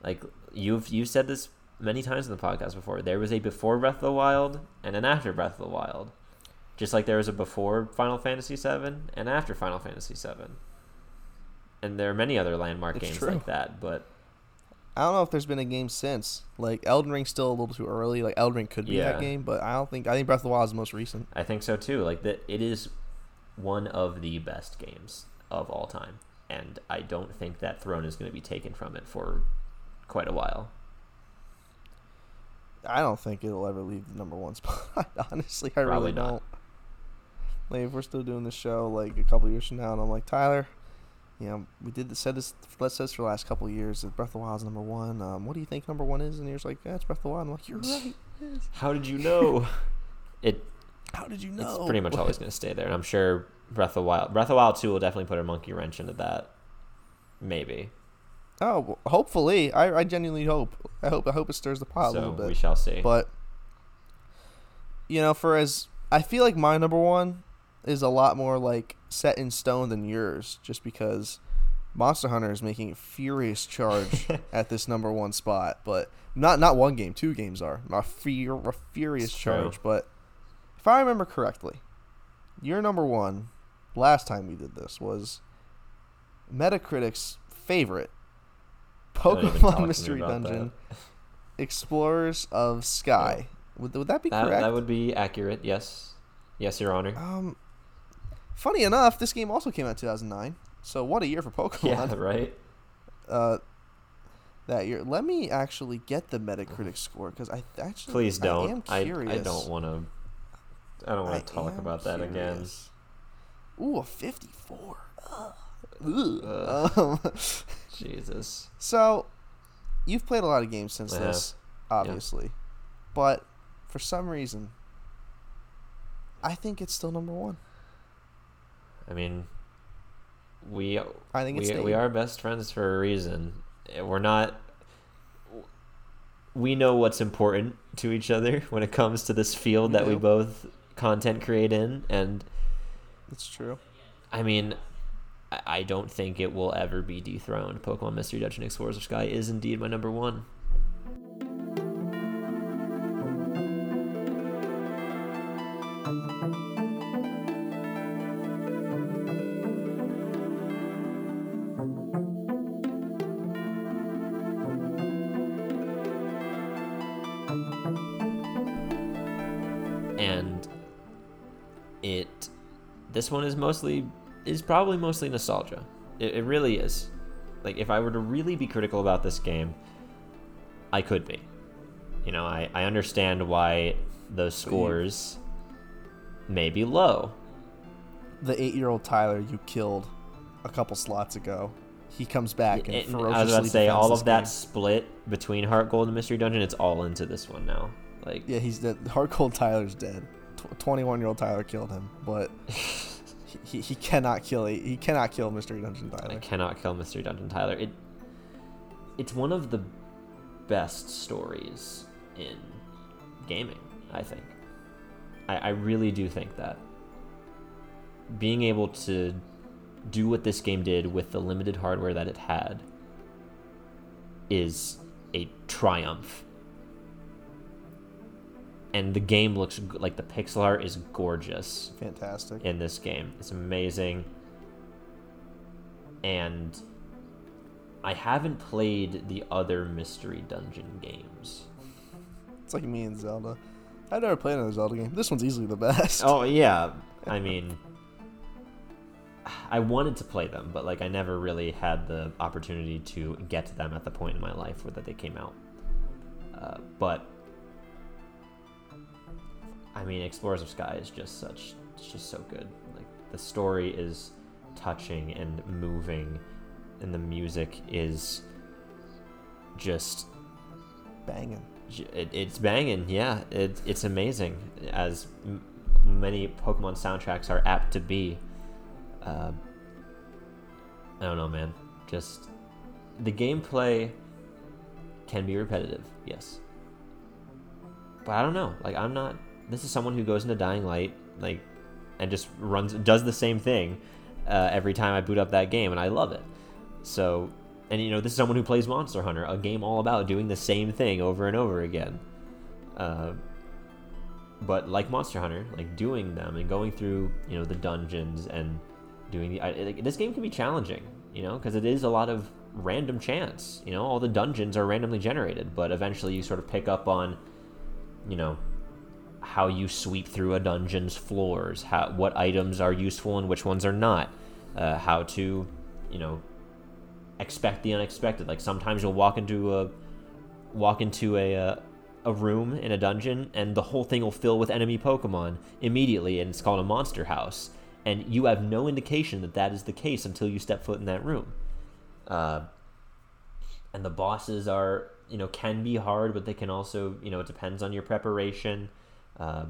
[SPEAKER 1] Like you've you said this many times in the podcast before. There was a before Breath of the Wild and an after Breath of the Wild. Just like there was a before Final Fantasy VII and after Final Fantasy VII. And there are many other landmark
[SPEAKER 2] It's
[SPEAKER 1] games
[SPEAKER 2] true.
[SPEAKER 1] like that, but
[SPEAKER 2] I don't know if there's been a game since. Like Elden Ring's still a little too early. Like Elden Ring could be that game, but I don't think I think Breath of the Wild is the most recent.
[SPEAKER 1] I think so too. Like that, it is one of the best games of all time, and I don't think that throne is going to be taken from it for quite a while.
[SPEAKER 2] I don't think it'll ever leave the number one spot. Honestly, I
[SPEAKER 1] Probably
[SPEAKER 2] really
[SPEAKER 1] not.
[SPEAKER 2] don't. Like if we're still doing this show like a couple years from now, and I'm like Tyler, you know, we did this, said this let's this for the last couple of years that Breath of the Wild is number one. Um, what do you think number one is? And you're like, yeah, it's Breath of the Wild. I'm like, you're right.
[SPEAKER 1] How did you know? it
[SPEAKER 2] How did you know?
[SPEAKER 1] it's pretty much always going to stay there, and I'm sure Breath of the Wild, Breath of the Wild two will definitely put a monkey wrench into that. Maybe.
[SPEAKER 2] Oh, well, hopefully. I, I genuinely hope. I hope. I hope it stirs the pot a little bit.
[SPEAKER 1] we shall see.
[SPEAKER 2] But you know, for as I feel like my number one is a lot more like set in stone than yours, just because Monster Hunter is making a furious charge at this number one spot. But not not one game, two games are a, fear, a furious
[SPEAKER 1] It's true.
[SPEAKER 2] charge. But if I remember correctly, your number one last time we did this was Metacritic's favorite
[SPEAKER 1] Don't even talk to
[SPEAKER 2] Pokemon Mystery
[SPEAKER 1] that.
[SPEAKER 2] Dungeon Explorers of Sky. Would, would that be
[SPEAKER 1] That,
[SPEAKER 2] correct?
[SPEAKER 1] that would be accurate. Yes, yes, Your Honor.
[SPEAKER 2] Um, funny enough, this game also came out in 2009. So what a year for Pokemon.
[SPEAKER 1] yeah, right.
[SPEAKER 2] Uh, that year. Let me actually get the Metacritic score because I actually
[SPEAKER 1] Please
[SPEAKER 2] I
[SPEAKER 1] don't.
[SPEAKER 2] am
[SPEAKER 1] I, I, don't want to. I don't want to talk about that again.
[SPEAKER 2] Ooh, a 54. Ugh.
[SPEAKER 1] Ugh. Jesus.
[SPEAKER 2] so, you've played a lot of games since
[SPEAKER 1] I
[SPEAKER 2] this, obviously, but for some reason, I think it's still number one.
[SPEAKER 1] I mean, we
[SPEAKER 2] I think it's
[SPEAKER 1] we, we are best friends for a reason. We're not. We know what's important to each other when it comes to this field that we both content create in, and
[SPEAKER 2] That's true.
[SPEAKER 1] I mean, I- I don't think it will ever be dethroned. Pokemon Mystery Dungeon Explorers of Sky is indeed my number one. One is mostly is probably mostly nostalgia it, it really is like if i were to really be critical about this game i could be you know i, I understand why those scores may be low
[SPEAKER 2] The eight-year-old Tyler you killed a couple slots ago. He comes back and
[SPEAKER 1] And
[SPEAKER 2] ferociously
[SPEAKER 1] i was about to say all of that split between heart gold and mystery dungeon it's all into this one now like
[SPEAKER 2] Yeah, he's dead. Heart Gold Tyler's dead. Twenty-one-year-old Tyler killed him, but he, he, cannot kill he cannot kill Mystery Dungeon Tyler.
[SPEAKER 1] I cannot kill Mystery Dungeon Tyler. It it's one of the best stories in gaming, I think. I, I really do think that. Being able to do what this game did with the limited hardware that it had is a triumph. And the game looks like the pixel art is gorgeous
[SPEAKER 2] Fantastic.
[SPEAKER 1] in this game. It's amazing. And I haven't played the other Mystery Dungeon games.
[SPEAKER 2] It's like me and Zelda. I've never played another Zelda game. This one's easily the best.
[SPEAKER 1] Oh, yeah. I mean, I wanted to play them, but like I never really had the opportunity to get to them at the point in my life where that they came out. Uh, but I mean, Explorers of Sky is just such, it's just so good. Like the story is touching and moving, and the music is just
[SPEAKER 2] Banging.
[SPEAKER 1] It, it's banging, yeah. It, it's amazing, as m- many Pokemon soundtracks are apt to be. Uh, I don't know, man. Just the gameplay can be repetitive, yes. But I don't know. Like I'm not. This is someone who goes into Dying Light, like, and just runs, does the same thing uh, every time I boot up that game, and I love it. So, and you know, this is someone who plays Monster Hunter, a game all about doing the same thing over and over again. Uh, but like Monster Hunter, like doing them and going through, you know, the dungeons and doing the. I, this game can be challenging, you know, because it is a lot of random chance. You know, all the dungeons are randomly generated, but eventually you sort of pick up on, you know, how you sweep through a dungeon's floors, how what items are useful and which ones are not, uh, how to, you know, expect the unexpected. Like sometimes you'll walk into a walk into a uh, a room in a dungeon and the whole thing will fill with enemy Pokemon immediately, and it's called a monster house, and you have no indication that that is the case until you step foot in that room. Uh, and the bosses are you know can be hard, but they can also you know it depends on your preparation. Uh,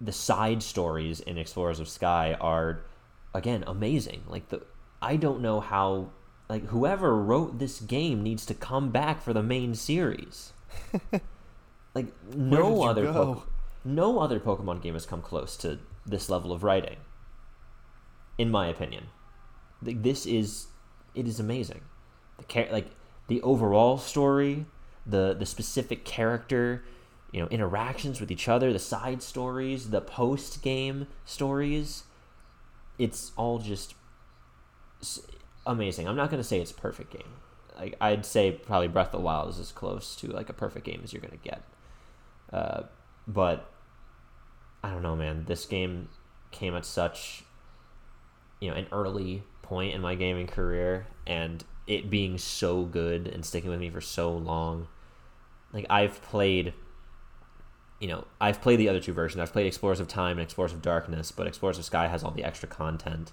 [SPEAKER 1] the side stories in Explorers of Sky are again amazing. Like the I don't know how like whoever wrote this game needs to come back for the main series. like no other? Poke- no other Pokemon game has come close to this level of writing. In my opinion, like this is it is amazing. The char- like the overall story, the the specific character, you know, interactions with each other, the side stories, the post game stories. It's all just amazing. I'm not gonna say it's perfect game. Like I'd say probably Breath of the Wild is as close to like a perfect game as you're gonna get. Uh, but I don't know, man. This game came at such you know an early point in my gaming career, and it being so good and sticking with me for so long. Like I've played you know, I've played the other two versions. I've played Explorers of Time and Explorers of Darkness, but Explorers of Sky has all the extra content.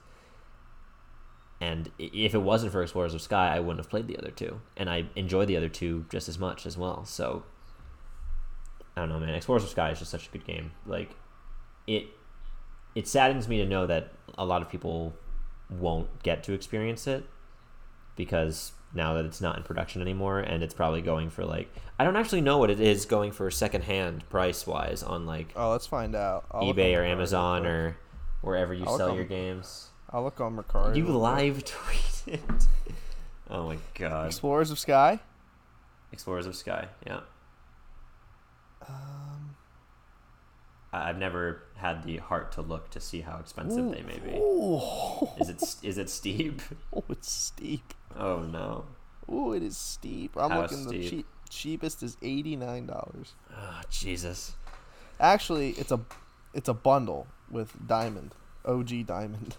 [SPEAKER 1] And if it wasn't for Explorers of Sky, I wouldn't have played the other two. And I enjoy the other two just as much as well. So I don't know, man. Explorers of Sky is just such a good game. Like it it saddens me to know that a lot of people won't get to experience it because now that it's not in production anymore, and it's probably going for like I don't actually know what it is going for secondhand price wise on like
[SPEAKER 2] Oh, let's find out. I'll
[SPEAKER 1] eBay or Amazon or wherever you
[SPEAKER 2] I'll
[SPEAKER 1] sell
[SPEAKER 2] on-
[SPEAKER 1] your games.
[SPEAKER 2] I'll look on Mercari.
[SPEAKER 1] You live tweeted. oh my god.
[SPEAKER 2] Explorers of Sky.
[SPEAKER 1] Explorers of Sky. Yeah.
[SPEAKER 2] Um,
[SPEAKER 1] I've never had the heart to look to see how expensive they may be.
[SPEAKER 2] Ooh,
[SPEAKER 1] Is it is it steep?
[SPEAKER 2] oh, it's steep.
[SPEAKER 1] Oh no.
[SPEAKER 2] Ooh, it is steep. I'm
[SPEAKER 1] How
[SPEAKER 2] looking. The cheap, cheapest is eighty nine dollars.
[SPEAKER 1] Oh Jesus.
[SPEAKER 2] Actually, it's a it's a bundle with diamond, OG diamond.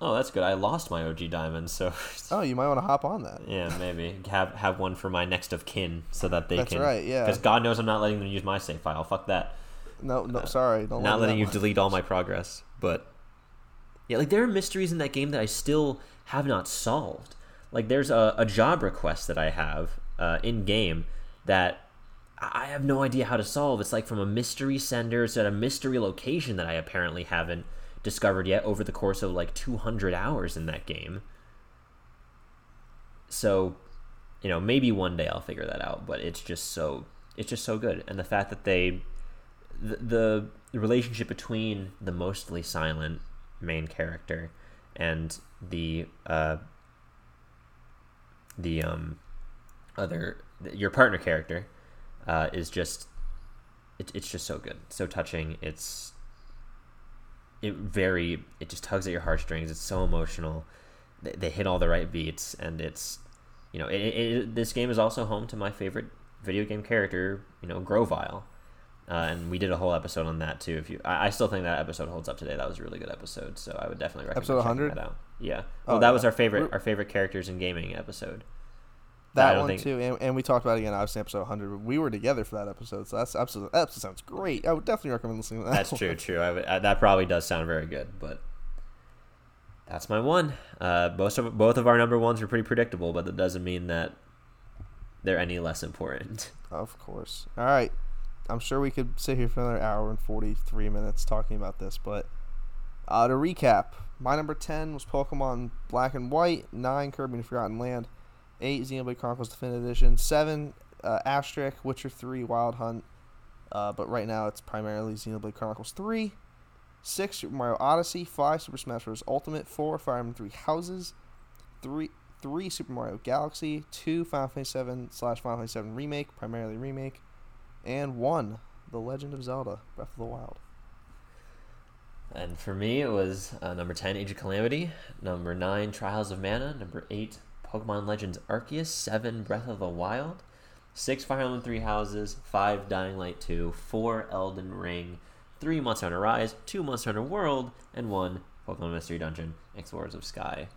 [SPEAKER 1] Oh, that's good. I lost my OG diamond, so
[SPEAKER 2] Oh, you might want to hop on that.
[SPEAKER 1] yeah, maybe have have one for my next of kin, so that they
[SPEAKER 2] That's
[SPEAKER 1] can.
[SPEAKER 2] right, yeah.
[SPEAKER 1] Because God knows I'm not letting them use my save file. Fuck that.
[SPEAKER 2] No, no, sorry, don't.
[SPEAKER 1] not letting you
[SPEAKER 2] one-
[SPEAKER 1] delete all my progress. But yeah, like there are mysteries in that game that I still have not solved. Like there's a, a job request that I have uh, in game that I I have no idea how to solve. It's like from a mystery sender. It's at a mystery location that I apparently haven't discovered yet over the course of like 200 hours in that game. So, you know, maybe one day I'll figure that out, but it's just so it's just so good. And the fact that they the, the relationship between the mostly silent main character and the uh, the um other your partner character uh, is just it, it's just so good so touching. It's it very it just tugs at your heartstrings. It's so emotional. They, they hit all the right beats and it's you know it, it, it- this game is also home to my favorite video game character you know Grovyle uh, and we did a whole episode on that too. If you, I, I still think that episode holds up today. That was a really good episode, so I would definitely recommend
[SPEAKER 2] Episode
[SPEAKER 1] checking
[SPEAKER 2] 100?
[SPEAKER 1] that out. Yeah, well,
[SPEAKER 2] Oh,
[SPEAKER 1] that
[SPEAKER 2] yeah.
[SPEAKER 1] was our favorite,
[SPEAKER 2] We're-
[SPEAKER 1] our favorite characters in gaming episode.
[SPEAKER 2] That one
[SPEAKER 1] think-
[SPEAKER 2] too, and, and we talked about it again. Obviously, episode 100. We were together for that episode, so that's episode. That episode sounds great. I would definitely recommend listening to that.
[SPEAKER 1] That's
[SPEAKER 2] one.
[SPEAKER 1] true, true. I would, uh, that probably does sound very good, but that's my one. Uh, most of both of our number ones are pretty predictable, but that doesn't mean that they're any less important.
[SPEAKER 2] Of course. All right. I'm sure we could sit here for another hour and 43 minutes talking about this, but uh, to recap, my number 10 was Pokemon Black and White, 9 Kirby and Forgotten Land, 8 Xenoblade Chronicles Definitive Edition, 7 uh, Asterisk, Witcher 3, Wild Hunt, uh, but right now it's primarily Xenoblade Chronicles 3, 6 Super Mario Odyssey, 5 Super Smash Bros. Ultimate, 4 Fire Emblem 3 Houses, 3 three Super Mario Galaxy, two Final Fantasy Seven slash Final Fantasy Seven remake, primarily remake, and one The Legend of Zelda: Breath of the Wild.
[SPEAKER 1] And for me, it was uh, number 10, Age of Calamity, number 9, Trials of Mana, number 8, Pokemon Legends Arceus, 7, Breath of the Wild, 6, Fire Emblem 3 Houses, 5, Dying Light 2, 4, Elden Ring, 3, Monster Hunter Rise, 2, Monster Hunter World, and 1, Pokemon Mystery Dungeon, Explorers of Sky.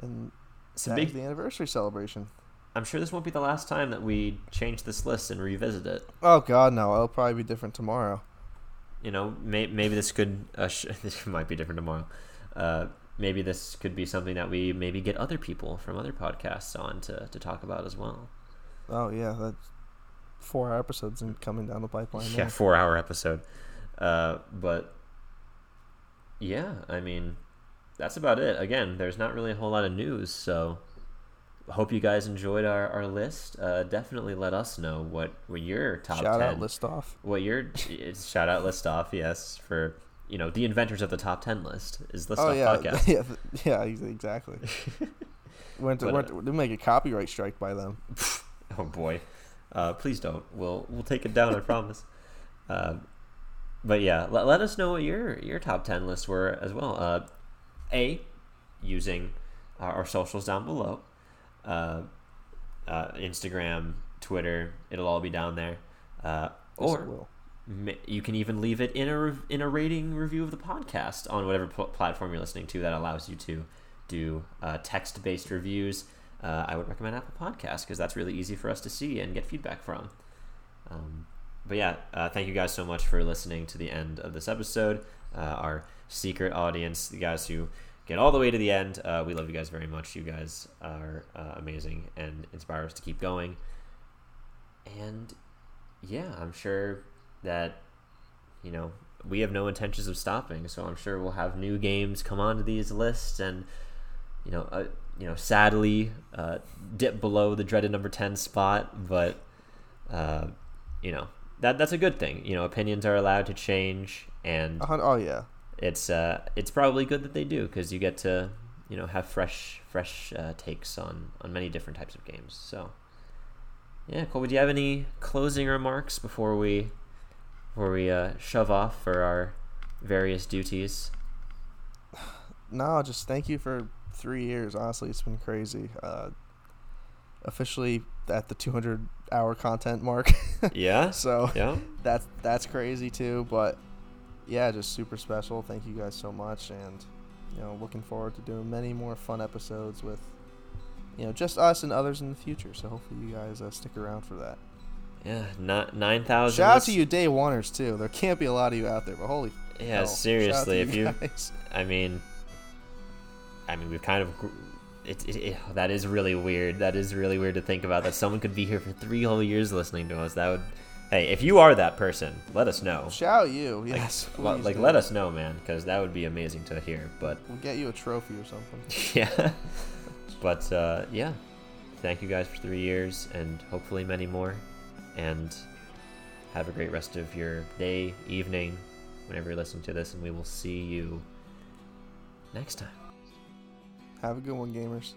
[SPEAKER 2] And
[SPEAKER 1] Some
[SPEAKER 2] that
[SPEAKER 1] big,
[SPEAKER 2] the anniversary celebration.
[SPEAKER 1] I'm sure this won't be the last time that we change this list and revisit it.
[SPEAKER 2] Oh God, no! It'll probably be different tomorrow.
[SPEAKER 1] you know, may, maybe this could uh, sh- this might be different tomorrow. Uh, maybe this could be something that we maybe get other people from other podcasts on to, to talk about as well.
[SPEAKER 2] Oh yeah, that's four episodes and coming down the pipeline.
[SPEAKER 1] Yeah,
[SPEAKER 2] there.
[SPEAKER 1] four hour episode. Uh, but yeah, I mean, that's about it. Again, there's not really a whole lot of news, so hope you guys enjoyed our, our list. Uh, definitely let us know what, what your top
[SPEAKER 2] Shout
[SPEAKER 1] 10
[SPEAKER 2] out list off.
[SPEAKER 1] what your shout out list off yes for you know the inventors of the top 10 list is list
[SPEAKER 2] oh
[SPEAKER 1] off
[SPEAKER 2] yeah,
[SPEAKER 1] podcast
[SPEAKER 2] yeah, yeah, exactly. went to,
[SPEAKER 1] But,
[SPEAKER 2] went
[SPEAKER 1] uh,
[SPEAKER 2] to, to make a copyright strike by them.
[SPEAKER 1] oh boy uh, please don't we'll we'll take it down i promise uh, but yeah let, let us know what your your top 10 lists were as well uh, a using our, our socials down below uh, uh, instagram twitter it'll all be down there uh, or. Ma- you can even leave it in a rev- in a rating review of the podcast on whatever pl- platform you're listening to that allows you to do uh, text based reviews. Uh, I would recommend Apple Podcasts because that's really easy for us to see and get feedback from. Um, but yeah, uh, thank you guys so much for listening to the end of this episode. Uh, our secret audience, the guys who get all the way to the end, uh, we love you guys very much. You guys are uh, amazing and inspire us to keep going. And yeah, I'm sure that you know we have no intentions of stopping. So I'm sure we'll have new games come onto these lists, and you know, uh, you know, sadly, uh, dip below the dreaded number ten spot, but uh, you know that that's a good thing. You know, opinions are allowed to change, and
[SPEAKER 2] Oh yeah.
[SPEAKER 1] It's uh, it's probably good that they do because you get to you know have fresh fresh uh, takes on on many different types of games. So yeah, Colby, do you have any closing remarks before we before we uh, shove off for our various duties?
[SPEAKER 2] No, just thank you for three years. Honestly, it's been crazy. Uh, officially at the 200 hour content mark.
[SPEAKER 1] Yeah,
[SPEAKER 2] so
[SPEAKER 1] yeah.
[SPEAKER 2] that's that's crazy too. But yeah, just super special. Thank you guys so much, and you know, looking forward to doing many more fun episodes with you know just us and others in the future. So hopefully you guys uh, stick around for that.
[SPEAKER 1] Yeah, not nine thousand.
[SPEAKER 2] Shout out to you day oneers too. There can't be a lot of you out there, but holy
[SPEAKER 1] Yeah,
[SPEAKER 2] hell,
[SPEAKER 1] seriously, if you,
[SPEAKER 2] guys.
[SPEAKER 1] I mean, I mean, we've kind of, it, it, it, that is really weird. That is really weird to think about. That someone could be here for three whole years listening to us. That would, hey, if you are that person, let us know.
[SPEAKER 2] shout you, yes, please
[SPEAKER 1] like, let us know, man, because that would be amazing to hear. But
[SPEAKER 2] We'll get you a trophy or something.
[SPEAKER 1] yeah, but uh, yeah, thank you guys for three years and hopefully many more. And have a great rest of your day, evening, whenever you're listening to this, and we will see you next time.
[SPEAKER 2] Have a good one, gamers.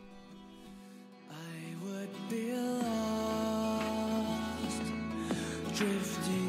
[SPEAKER 3] Drifting